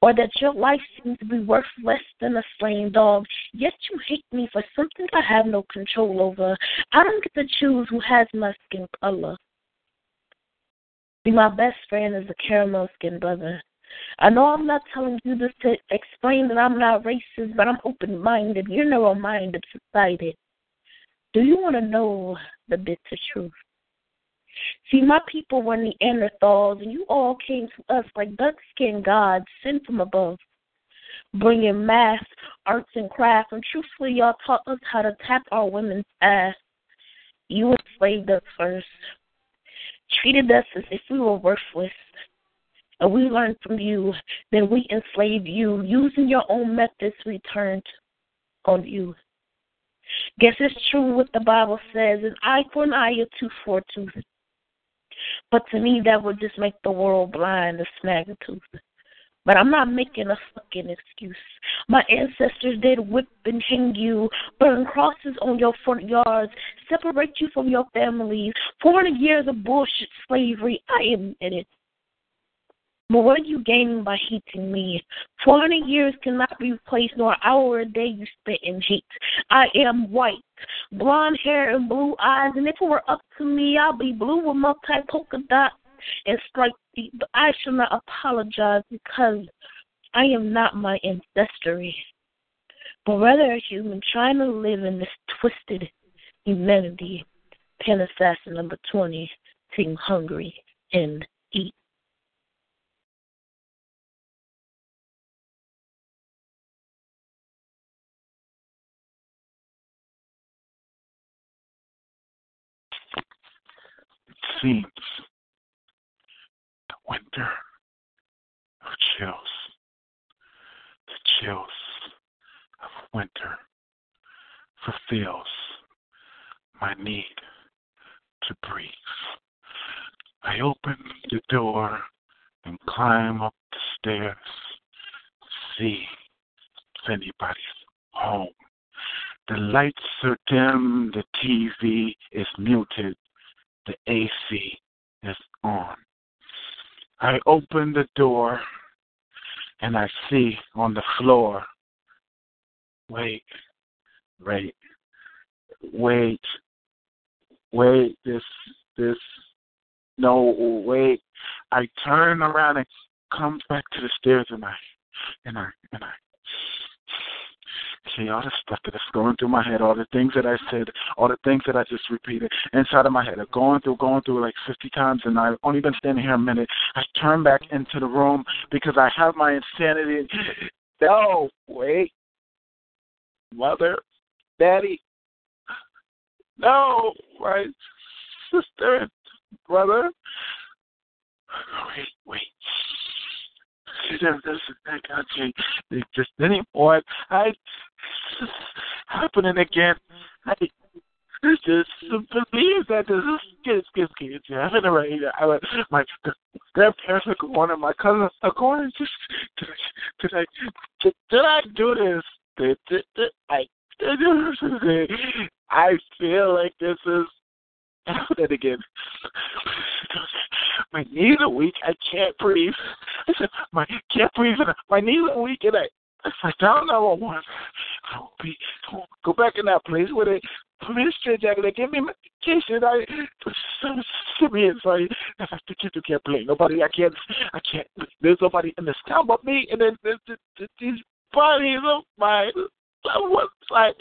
Or that your life seems to be worth less than a slain dog, yet you hate me for something I have no control over. I don't get to choose who has my skin color. See, my best friend is a caramel skinned brother. I know I'm not telling you this to explain that I'm not racist, but I'm open minded. You're narrow minded, subsided. Do you want to know the bitter truth? See, my people were Neanderthals, and you all came to us like skinned gods sent from above, bringing math, arts, and crafts. And truthfully, y'all taught us how to tap our women's ass. You enslaved us first, treated us as if we were worthless. And we learned from you, then we enslaved you. Using your own methods, we turned on you. Guess it's true what the Bible says an eye for an eye, a tooth for a tooth. But to me, that would just make the world blind to snag a tooth. But I'm not making a fucking excuse. My ancestors did whip and hang you, burn crosses on your front yards, separate you from your families. 400 years of bullshit slavery, I admit it. But what are you gaining by hating me? 400 years cannot be replaced, nor an hour a day you spent in hate. I am white, blonde hair and blue eyes, and if it were up to me, I'd be blue with multi polka dot and striped feet. But I shall not apologize because I am not my ancestry, but rather a human trying to live in this twisted humanity. Pen assassin number 20, Team Hungry and Eat. Seems the winter of chills, the chills of winter fulfills my need to breathe. I open the door and climb up the stairs to see if anybody's home. The lights are dim, the TV is muted, the AC is on. I open the door and I see on the floor, wait, wait, wait, wait, this, this, no, wait. I turn around and come back to the stairs and I, and I, and I see all the stuff that is going through my head, all the things that I said, all the things that I just repeated inside of my head are going through, going through like 50 times, and I've only been standing here a minute. I turn back into the room because I have my insanity. No, wait, mother, daddy. No, my sister brother. Wait, wait. There's this that country just anymore. I it's happening again. I just believe that this is kids, kids, kids. Yeah, I'm right here. I, my grandparents are going and my cousins are going. Just did I, did I, did, did I do this? Did, did, did I? Did, I feel like this is happening again. My knees are weak. I can't breathe. I said, my can't breathe. And My knees are weak, and I I don't know what I will be go back in that place where they me straight jacket. They give me medication. I so serious. I, I have to keep the can't play. Nobody. I can't. I can't. There's nobody in this town but me. And then these bodies of mine what's like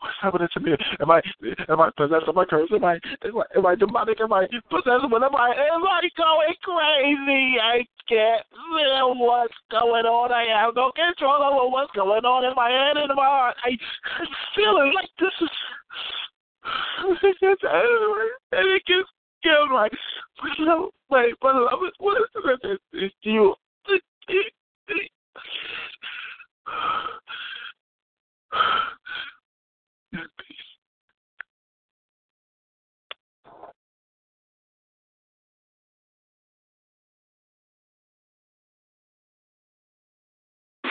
what's happening to me? Am I am I possessed? Am I cursed? Am I am I, demonic? Am I possessed? What am I am I going crazy? I can't feel what's going on. I have no control over what's going on in my head and in my heart. I I'm feeling like this is and it gets killed my my beloved what is it? You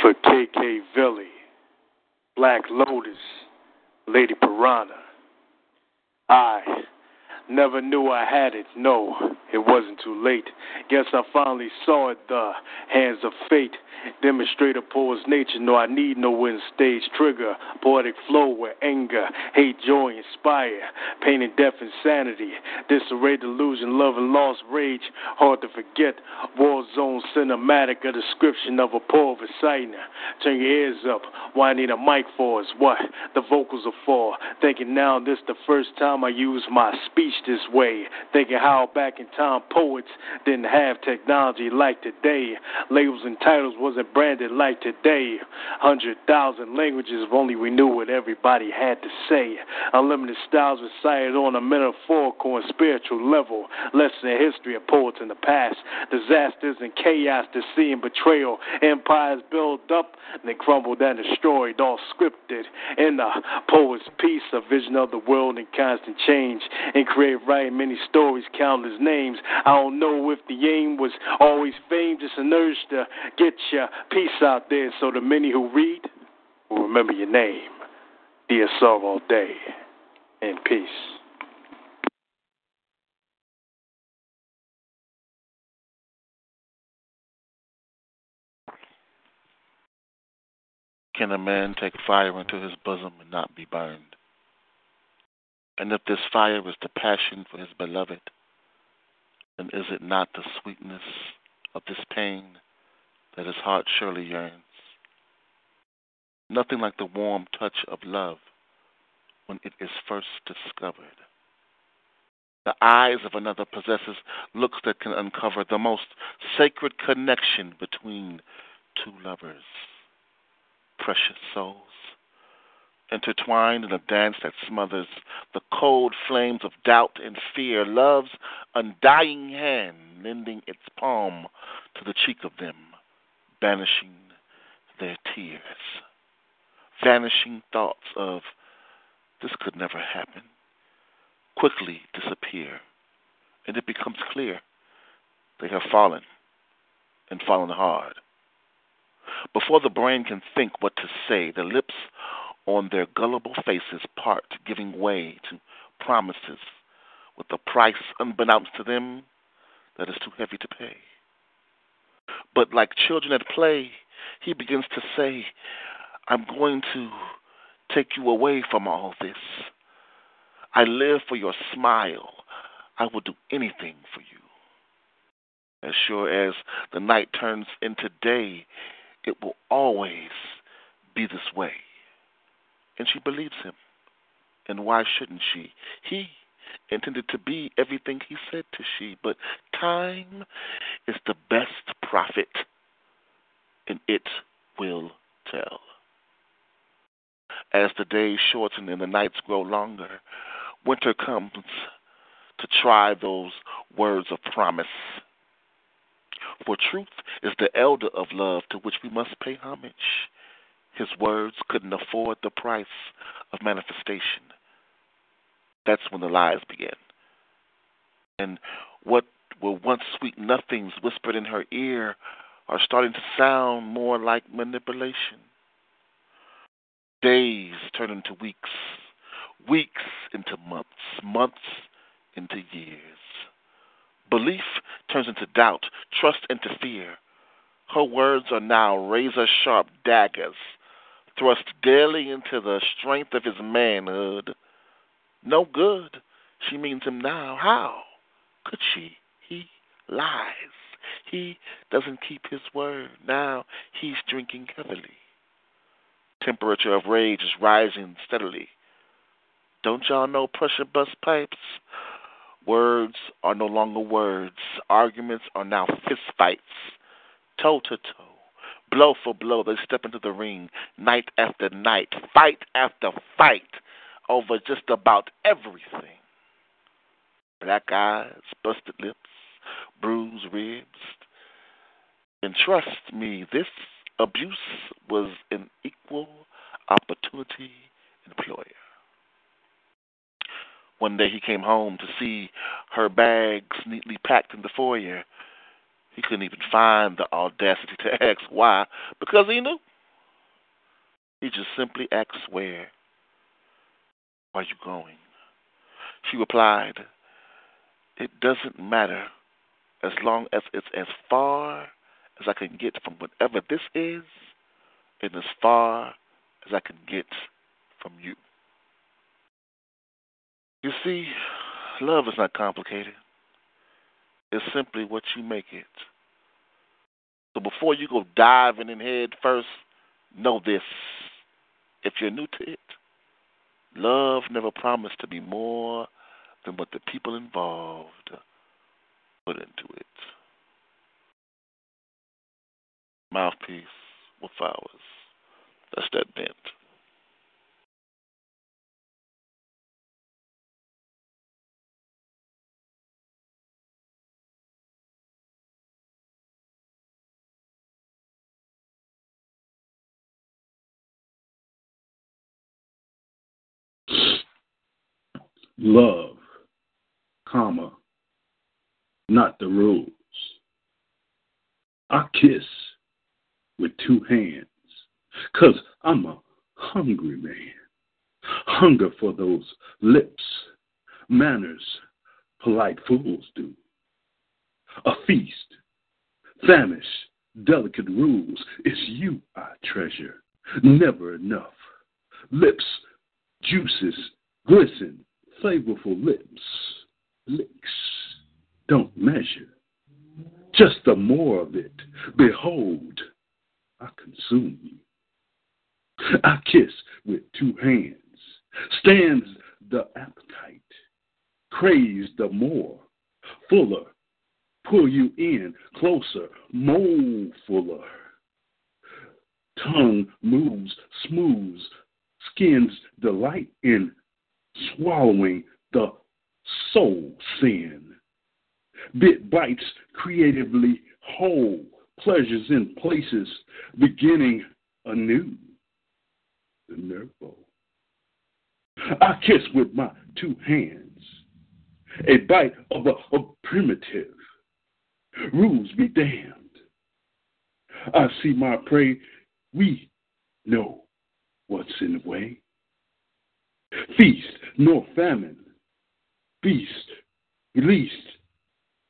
For KK Villy, Black Lotus, Lady Piranha. I never knew I had it. No, it wasn't too late. Guess I finally saw it. The hands of fate demonstrate a poet's nature. No, I need no win stage trigger. Poetic flow where anger, hate, joy inspire. Pain and death, insanity. Disarray, delusion, love and loss, rage. Hard to forget. War zone cinematic, a description of a poet reciting. Turn your ears up. Why I need a mic for is what the vocals are for. Thinking now this the first time I use my speech this way. Thinking how back in time poets didn't have technology like today. Labels and titles wasn't branded like today. Hundred thousand languages if only we knew what everybody had to say. Unlimited styles recited on a metaphorical and spiritual level. Lesson in history of poets in the past. Disasters and chaos, deceit and betrayal. Empires built up and they crumbled and destroyed. All scripted in the poet's piece, a vision of the world in constant change. And create right many stories, countless names. I don't know if the aim was always fame, just an urge to get your peace out there so the many who read will remember your name. Song all day in peace. Can a man take fire into his bosom and not be burned? And if this fire is the passion for his beloved, then is it not the sweetness of this pain that his heart surely yearns? Nothing like the warm touch of love when it is first discovered. The eyes of another possesses looks that can uncover the most sacred connection between two lovers. Precious souls, intertwined in a dance that smothers the cold flames of doubt and fear, love's undying hand lending its palm to the cheek of them, banishing their tears. Vanishing thoughts of this could never happen quickly disappear, and it becomes clear they have fallen and fallen hard. Before the brain can think what to say, the lips on their gullible faces part, giving way to promises with a price unbeknownst to them that is too heavy to pay. But like children at play, he begins to say, I'm going to take you away from all this. I live for your smile. I will do anything for you. As sure as the night turns into day, it will always be this way. And she believes him. And why shouldn't she? He intended to be everything he said to she, but time is the best prophet, and it will tell. as the days shorten and the nights grow longer. Winter comes to try those words of promise. For truth is the elder of love to which we must pay homage. His words couldn't afford the price of manifestation. That's when the lies begin. And what were once sweet nothings whispered in her ear are starting to sound more like manipulation. Days turn into weeks, weeks into months, months into years. Belief turns into doubt, trust into fear. Her words are now razor sharp daggers thrust daily into the strength of his manhood. No good. She means him now. How could she? He lies. He doesn't keep his word. Now he's drinking heavily. Temperature of rage is rising steadily. Don't y'all know pressure bust pipes? Words are no longer words. Arguments are now fistfights, toe to toe blow for blow, they step into the ring night after night, fight after fight over just about everything. Black eyes, busted lips, bruised ribs. And trust me, this abuse was an equal opportunity employer. One day he came home to see her bags neatly packed in the foyer he couldn't even find the audacity to ask why, because he knew. He just simply asked where. Why are you going? She replied, It doesn't matter as long as it's as far as I can get from whatever this is and as far as I can get from you. You see, love is not complicated is simply what you make it. So before you go diving in head first, know this. If you're new to it, love never promised to be more than what the people involved put into it. Mouthpiece with flowers. That's that bent. Love, comma, not the rules. I kiss with two hands, cause I'm a hungry man. Hunger for those lips, manners polite fools do. A feast, famish, delicate rules, it's you I treasure, never enough. Lips, juices, glisten, flavorful lips, licks, don't measure. Just the more of it, behold, I consume you. I kiss with two hands, stands the appetite, craves the more, fuller, pull you in closer, mold fuller. Tongue moves, smooths, skin's delight in swallowing the soul sin. Bit bites creatively whole, pleasures in places, beginning anew. The nervo. I kiss with my two hands, a bite of a, a primitive. Rules be damned. I see my prey. We know what's in the way feast nor famine, feast, released,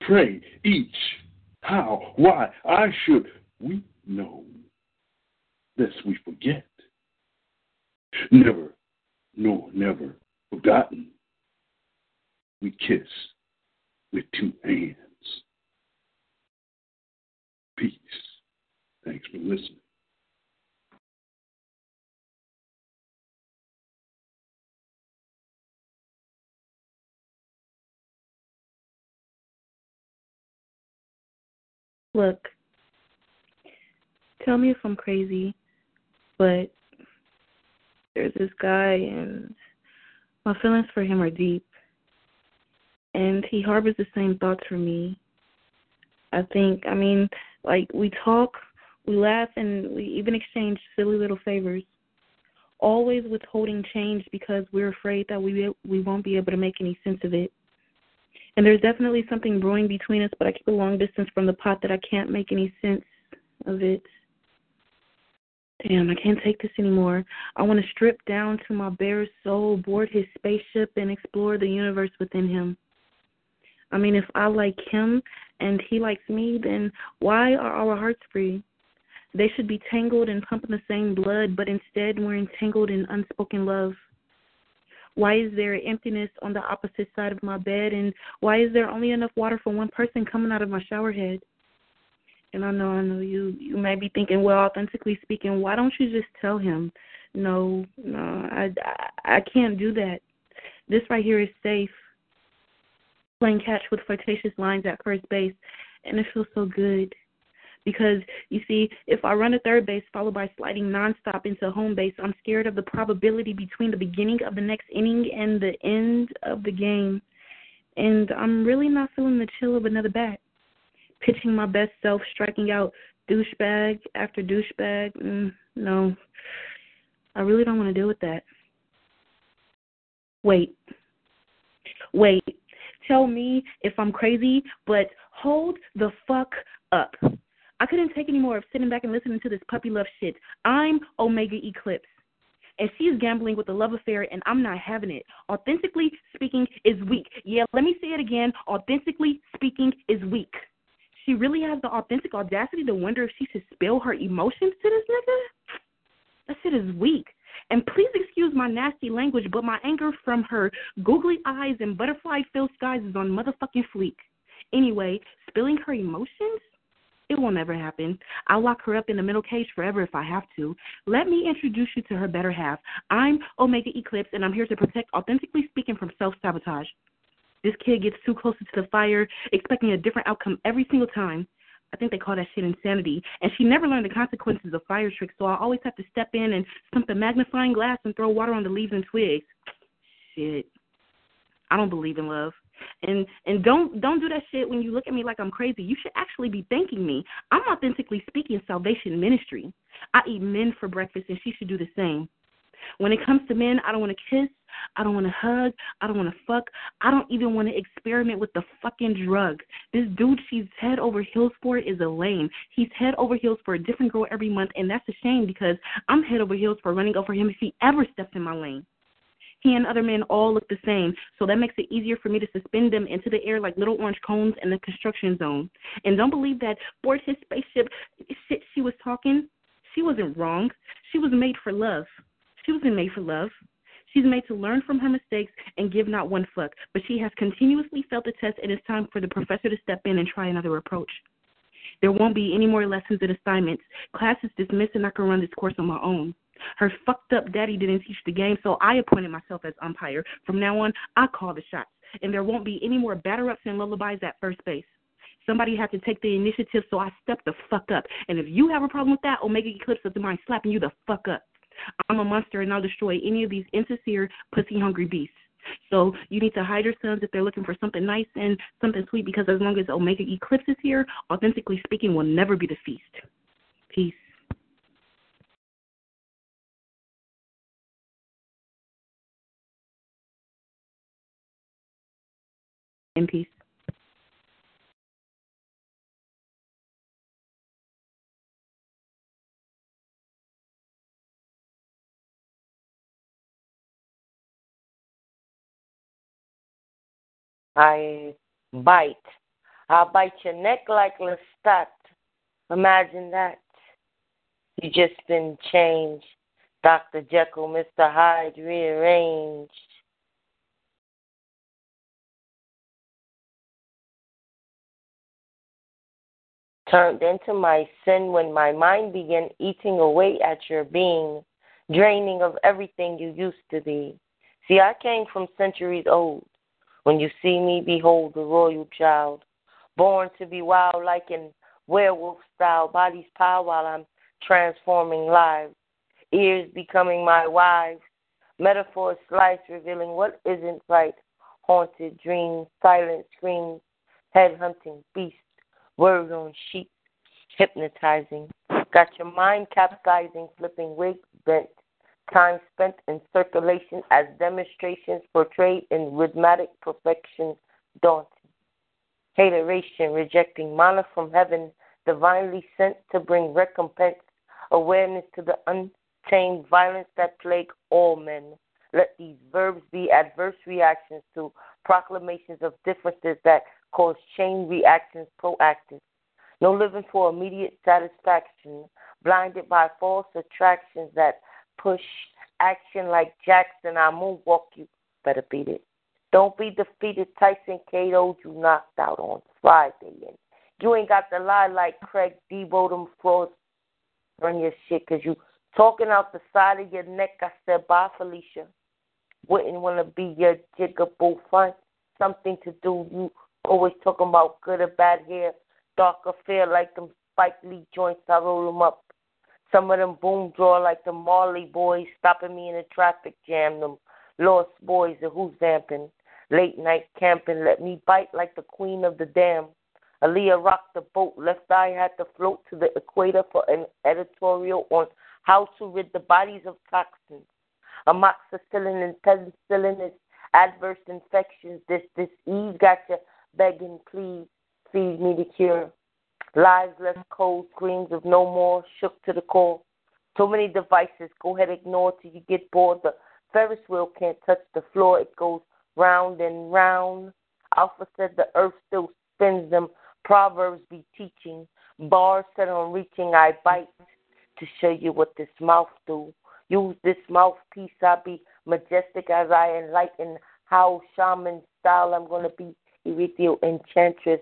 pray, each, how, why, I should, we know, lest we forget. Never, nor never forgotten, we kiss with two hands. Peace. Thanks for listening. Look, tell me if I'm crazy, but there's this guy, and my feelings for him are deep. And he harbors the same thoughts for me. I think, I mean, like, we talk, we laugh, and we even exchange silly little favors. Always withholding change because we're afraid that we we won't be able to make any sense of it. And there's definitely something brewing between us, but I keep a long distance from the pot that I can't make any sense of it. Damn, I can't take this anymore. I want to strip down to my bare soul, board his spaceship, and explore the universe within him. I mean, if I like him and he likes me, then why are our hearts free? They should be tangled and pumping the same blood, but instead we're entangled in unspoken love. Why is there emptiness on the opposite side of my bed, and why is there only enough water for one person coming out of my shower head? And I know, I know you you may be thinking, well, authentically speaking, why don't you just tell him? No, no, I I, I can't do that. This right here is safe. Playing catch with flirtatious lines at first base, and it feels so good. Because you see, if I run a third base followed by sliding nonstop into home base, I'm scared of the probability between the beginning of the next inning and the end of the game. And I'm really not feeling the chill of another bat pitching my best self, striking out douchebag after douchebag. Mm, no, I really don't want to deal with that. Wait, wait. Tell me if I'm crazy, but hold the fuck up. I couldn't take any more of sitting back and listening to this puppy love shit. I'm Omega Eclipse. And she's gambling with a love affair, and I'm not having it. Authentically speaking is weak. Yeah, let me say it again. Authentically speaking is weak she really has the authentic audacity to wonder if she should spill her emotions to this nigga? That shit is weak. And please excuse my nasty language, but my anger from her googly eyes and butterfly filled skies is on motherfucking fleek. Anyway, spilling her emotions? It will never happen. I'll lock her up in the middle cage forever if I have to. Let me introduce you to her better half. I'm Omega Eclipse, and I'm here to protect authentically speaking from self sabotage. This kid gets too close to the fire, expecting a different outcome every single time. I think they call that shit insanity. And she never learned the consequences of fire tricks, so I always have to step in and stump the magnifying glass and throw water on the leaves and twigs. Shit. I don't believe in love. And and don't don't do that shit when you look at me like I'm crazy. You should actually be thanking me. I'm authentically speaking salvation ministry. I eat men for breakfast and she should do the same. When it comes to men, I don't want to kiss. I don't want to hug. I don't want to fuck. I don't even want to experiment with the fucking drug. This dude she's head over heels for is a lame. He's head over heels for a different girl every month, and that's a shame because I'm head over heels for running over him if he ever steps in my lane. He and other men all look the same, so that makes it easier for me to suspend them into the air like little orange cones in the construction zone. And don't believe that board his spaceship shit she was talking. She wasn't wrong. She was made for love. She wasn't made for love. She's made to learn from her mistakes and give not one fuck, but she has continuously failed the test, and it's time for the professor to step in and try another approach. There won't be any more lessons and assignments. Class is dismissed, and I can run this course on my own. Her fucked up daddy didn't teach the game, so I appointed myself as umpire. From now on, I call the shots, and there won't be any more batter ups and lullabies at first base. Somebody had to take the initiative, so I stepped the fuck up. And if you have a problem with that, Omega Eclipse doesn't mind slapping you the fuck up. I'm a monster and I'll destroy any of these insincere, pussy hungry beasts. So you need to hide your sons if they're looking for something nice and something sweet because as long as Omega Eclipse is here, authentically speaking will never be the feast. Peace. In peace. I bite. I'll bite your neck like Lestat. Imagine that. You just been changed. Dr. Jekyll, Mr. Hyde rearranged. Turned into my sin when my mind began eating away at your being, draining of everything you used to be. See, I came from centuries old. When you see me, behold the royal child, born to be wild like in werewolf style, bodies power while I'm transforming lives. ears becoming my wives. Metaphors slice, revealing what isn't right. Haunted dreams, silent screams, head hunting beasts, word on sheep, hypnotizing. Got your mind capsizing, flipping wigs bent. Time spent in circulation as demonstrations portrayed in rhythmic perfection, daunting. Hateration, rejecting manna from heaven, divinely sent to bring recompense, awareness to the untamed violence that plague all men. Let these verbs be adverse reactions to proclamations of differences that cause chain reactions proactive. No living for immediate satisfaction, blinded by false attractions that push action like Jackson. I moonwalk you. Better beat it. Don't be defeated. Tyson Cato, you knocked out on Friday. And you ain't got the lie like Craig Deebo, them frauds. Run your shit because you talking out the side of your neck. I said, bye, Felicia. Wouldn't want to be your jigaboo. Find something to do. You always talking about good or bad hair. Darker fair like them Spike Lee joints. I roll them up. Some of them boom draw like the Marley boys stopping me in a traffic jam. Them lost boys and who's vamping. Late night camping. Let me bite like the queen of the dam. Aaliyah rocked the boat. Left eye had to float to the equator for an editorial on how to rid the bodies of toxins. Amoxicillin and penicillin is adverse infections. This disease got you begging, please feed me the cure. Lives left cold, screams of no more, shook to the core. So many devices, go ahead, ignore till you get bored. The Ferris wheel can't touch the floor, it goes round and round. Alpha said the earth still spins them. Proverbs be teaching. Bars set on reaching, I bite to show you what this mouth do. Use this mouthpiece, I'll be majestic as I enlighten how shaman style I'm gonna be ethereal enchantress.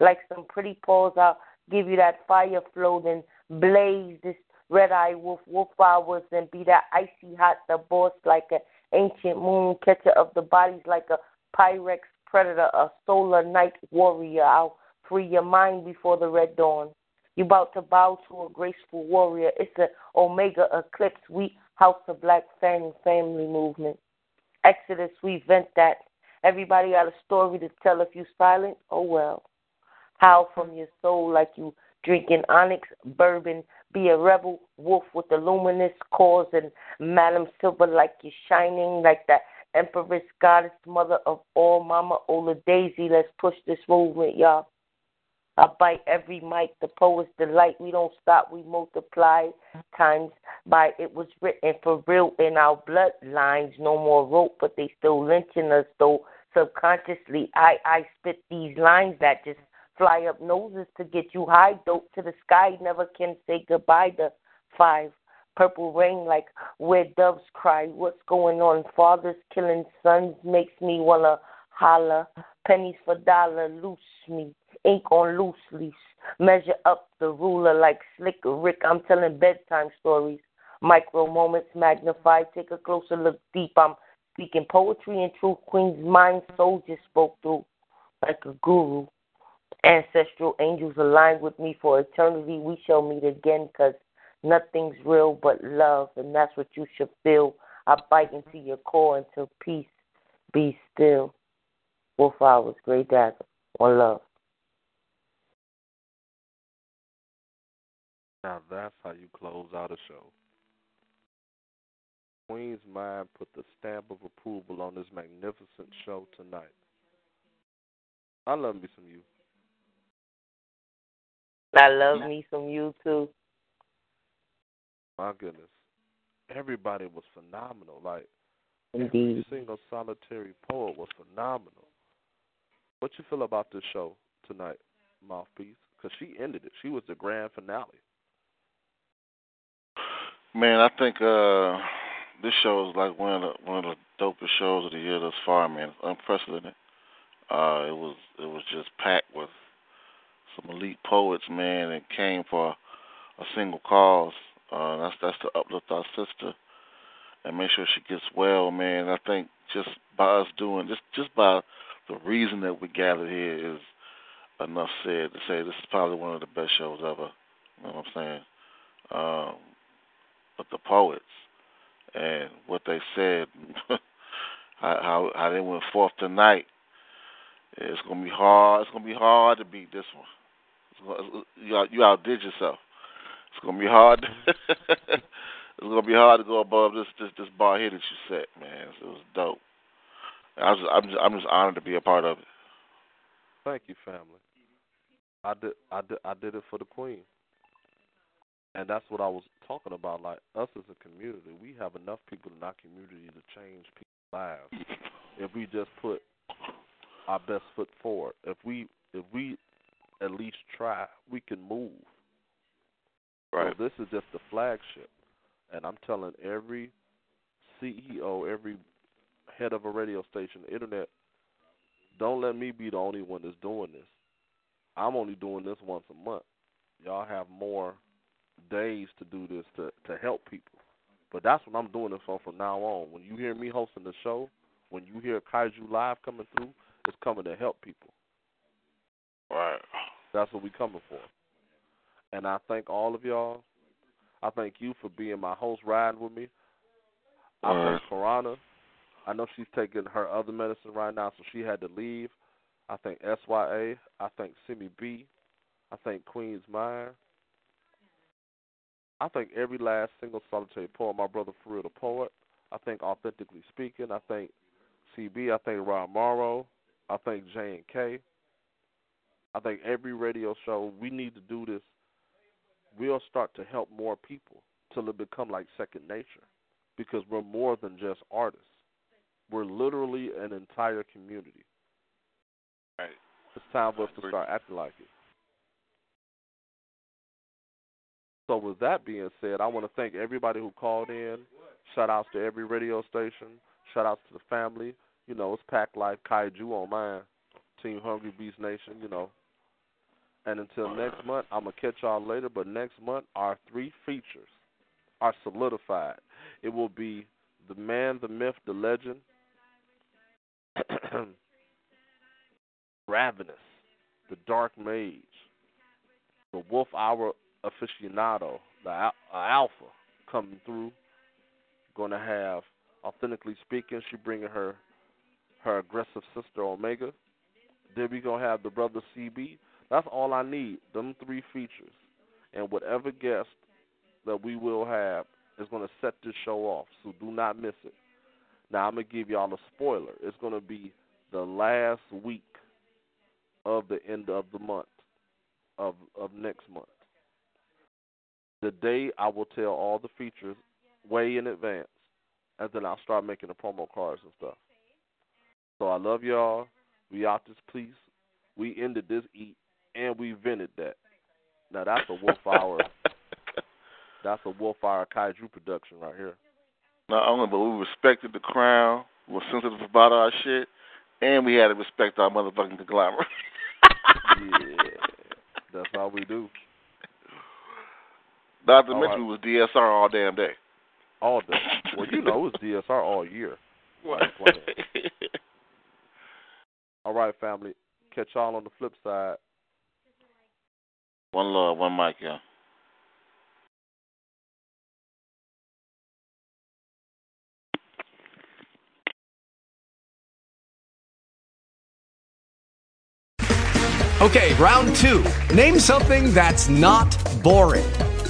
Like some pretty paws, I'll give you that fire flow, then blaze this red eye wolf, wolf hours, and be that icy hot, the boss like an ancient moon catcher of the bodies like a Pyrex predator, a solar night warrior. I'll free your mind before the red dawn. You about to bow to a graceful warrior. It's an omega eclipse. We House of Black Family Family Movement. Exodus, we vent that. Everybody got a story to tell. If you silent, oh well. Howl from your soul like you drinking onyx bourbon. Be a rebel wolf with the luminous cause and Madam Silver like you're shining like that Empress Goddess Mother of all Mama Ola Daisy. Let's push this movement, y'all. I bite every mic, the poet's delight. We don't stop, we multiply times by it was written for real in our bloodlines. No more rope, but they still lynching us though. Subconsciously, I I spit these lines that just fly up noses to get you high, dope to the sky. Never can say goodbye to five. Purple rain like where doves cry. What's going on? Fathers killing sons makes me wanna holler. Pennies for dollar, loose me. Ink on loose. Measure up the ruler like Slick Rick. I'm telling bedtime stories. Micro moments magnified. Take a closer look deep. I'm speaking poetry and truth. Queen's mind soldiers spoke through like a guru. Ancestral angels aligned with me for eternity. We shall meet again because nothing's real but love, and that's what you should feel. I bite into your core until peace be still. Wolf hours, great dagger. One love. Now that's how you close out a show. Queen's Mind put the stamp of approval on this magnificent show tonight. I love me some you. I love me some you too. My goodness. Everybody was phenomenal. Like Indeed. every single solitary poet was phenomenal. What you feel about this show tonight, Mouthpiece? Because she ended it. She was the grand finale. Man, I think uh this show is like one of the one of the dopest shows of the year thus far, man. It's unprecedented. Uh it was it was just packed with some elite poets, man, and came for a single cause. Uh that's that's to uplift our sister and make sure she gets well, man. I think just by us doing just just by the reason that we gathered here is enough said to say this is probably one of the best shows ever. You know what I'm saying? Um of the poets and what they said, how, how they went forth tonight. It's gonna be hard. It's gonna be hard to beat this one. It's gonna, you out, you outdid yourself. It's gonna be hard. Mm-hmm. it's gonna be hard to go above this this this bar here that you set, man. It was dope. I was I'm just, I'm just honored to be a part of it. Thank you, family. I did I did I did it for the queen. And that's what I was talking about. Like us as a community, we have enough people in our community to change people's lives. if we just put our best foot forward. If we if we at least try, we can move. Right. So this is just the flagship. And I'm telling every CEO, every head of a radio station, internet, don't let me be the only one that's doing this. I'm only doing this once a month. Y'all have more days to do this to to help people. But that's what I'm doing this for from now on. When you hear me hosting the show, when you hear Kaiju Live coming through, it's coming to help people. Right. That's what we coming for. And I thank all of y'all. I thank you for being my host, riding with me. I All right. thank Karana. I know she's taking her other medicine right now, so she had to leave. I thank SYA. I thank Simi B. I thank Queen's Mind. I think every last single solitary poet, my brother the poet. I think Authentically Speaking. I think CB. I think Rob Morrow. I think J and K. I think every radio show we need to do this. We'll start to help more people till it become like second nature, because we're more than just artists. We're literally an entire community. Right. It's time for us to start acting like it. So with that being said, I want to thank everybody who called in. Shout outs to every radio station. Shout outs to the family. You know, it's Pack Life Kaiju on mine. Team Hungry Beast Nation, you know. And until next month, I'm to catch y'all later. But next month, our three features are solidified. It will be the man, the myth, the legend, Ravenous, the Dark Mage, the Wolf Hour aficionado, the al- Alpha coming through. Going to have, authentically speaking, she bringing her her aggressive sister Omega. Then we gonna have the brother CB. That's all I need. Them three features, and whatever guest that we will have is gonna set this show off. So do not miss it. Now I'm gonna give y'all a spoiler. It's gonna be the last week of the end of the month of of next month. The day I will tell all the features way in advance, and then I'll start making the promo cards and stuff. So I love y'all. We out this piece. We ended this eat and we vented that. Now that's a Wolf Hour. that's a Wolf Hour Kaiju production right here. Not only, but we respected the crown, we were sensitive about our shit, and we had to respect our motherfucking conglomerate. yeah, that's how we do. Not to All mention right. we was DSR all damn day. All day. Well, you know it was DSR all year. What? All right, family. Catch y'all on the flip side. one love, one mic, yeah. Okay, round two. Name something that's not boring.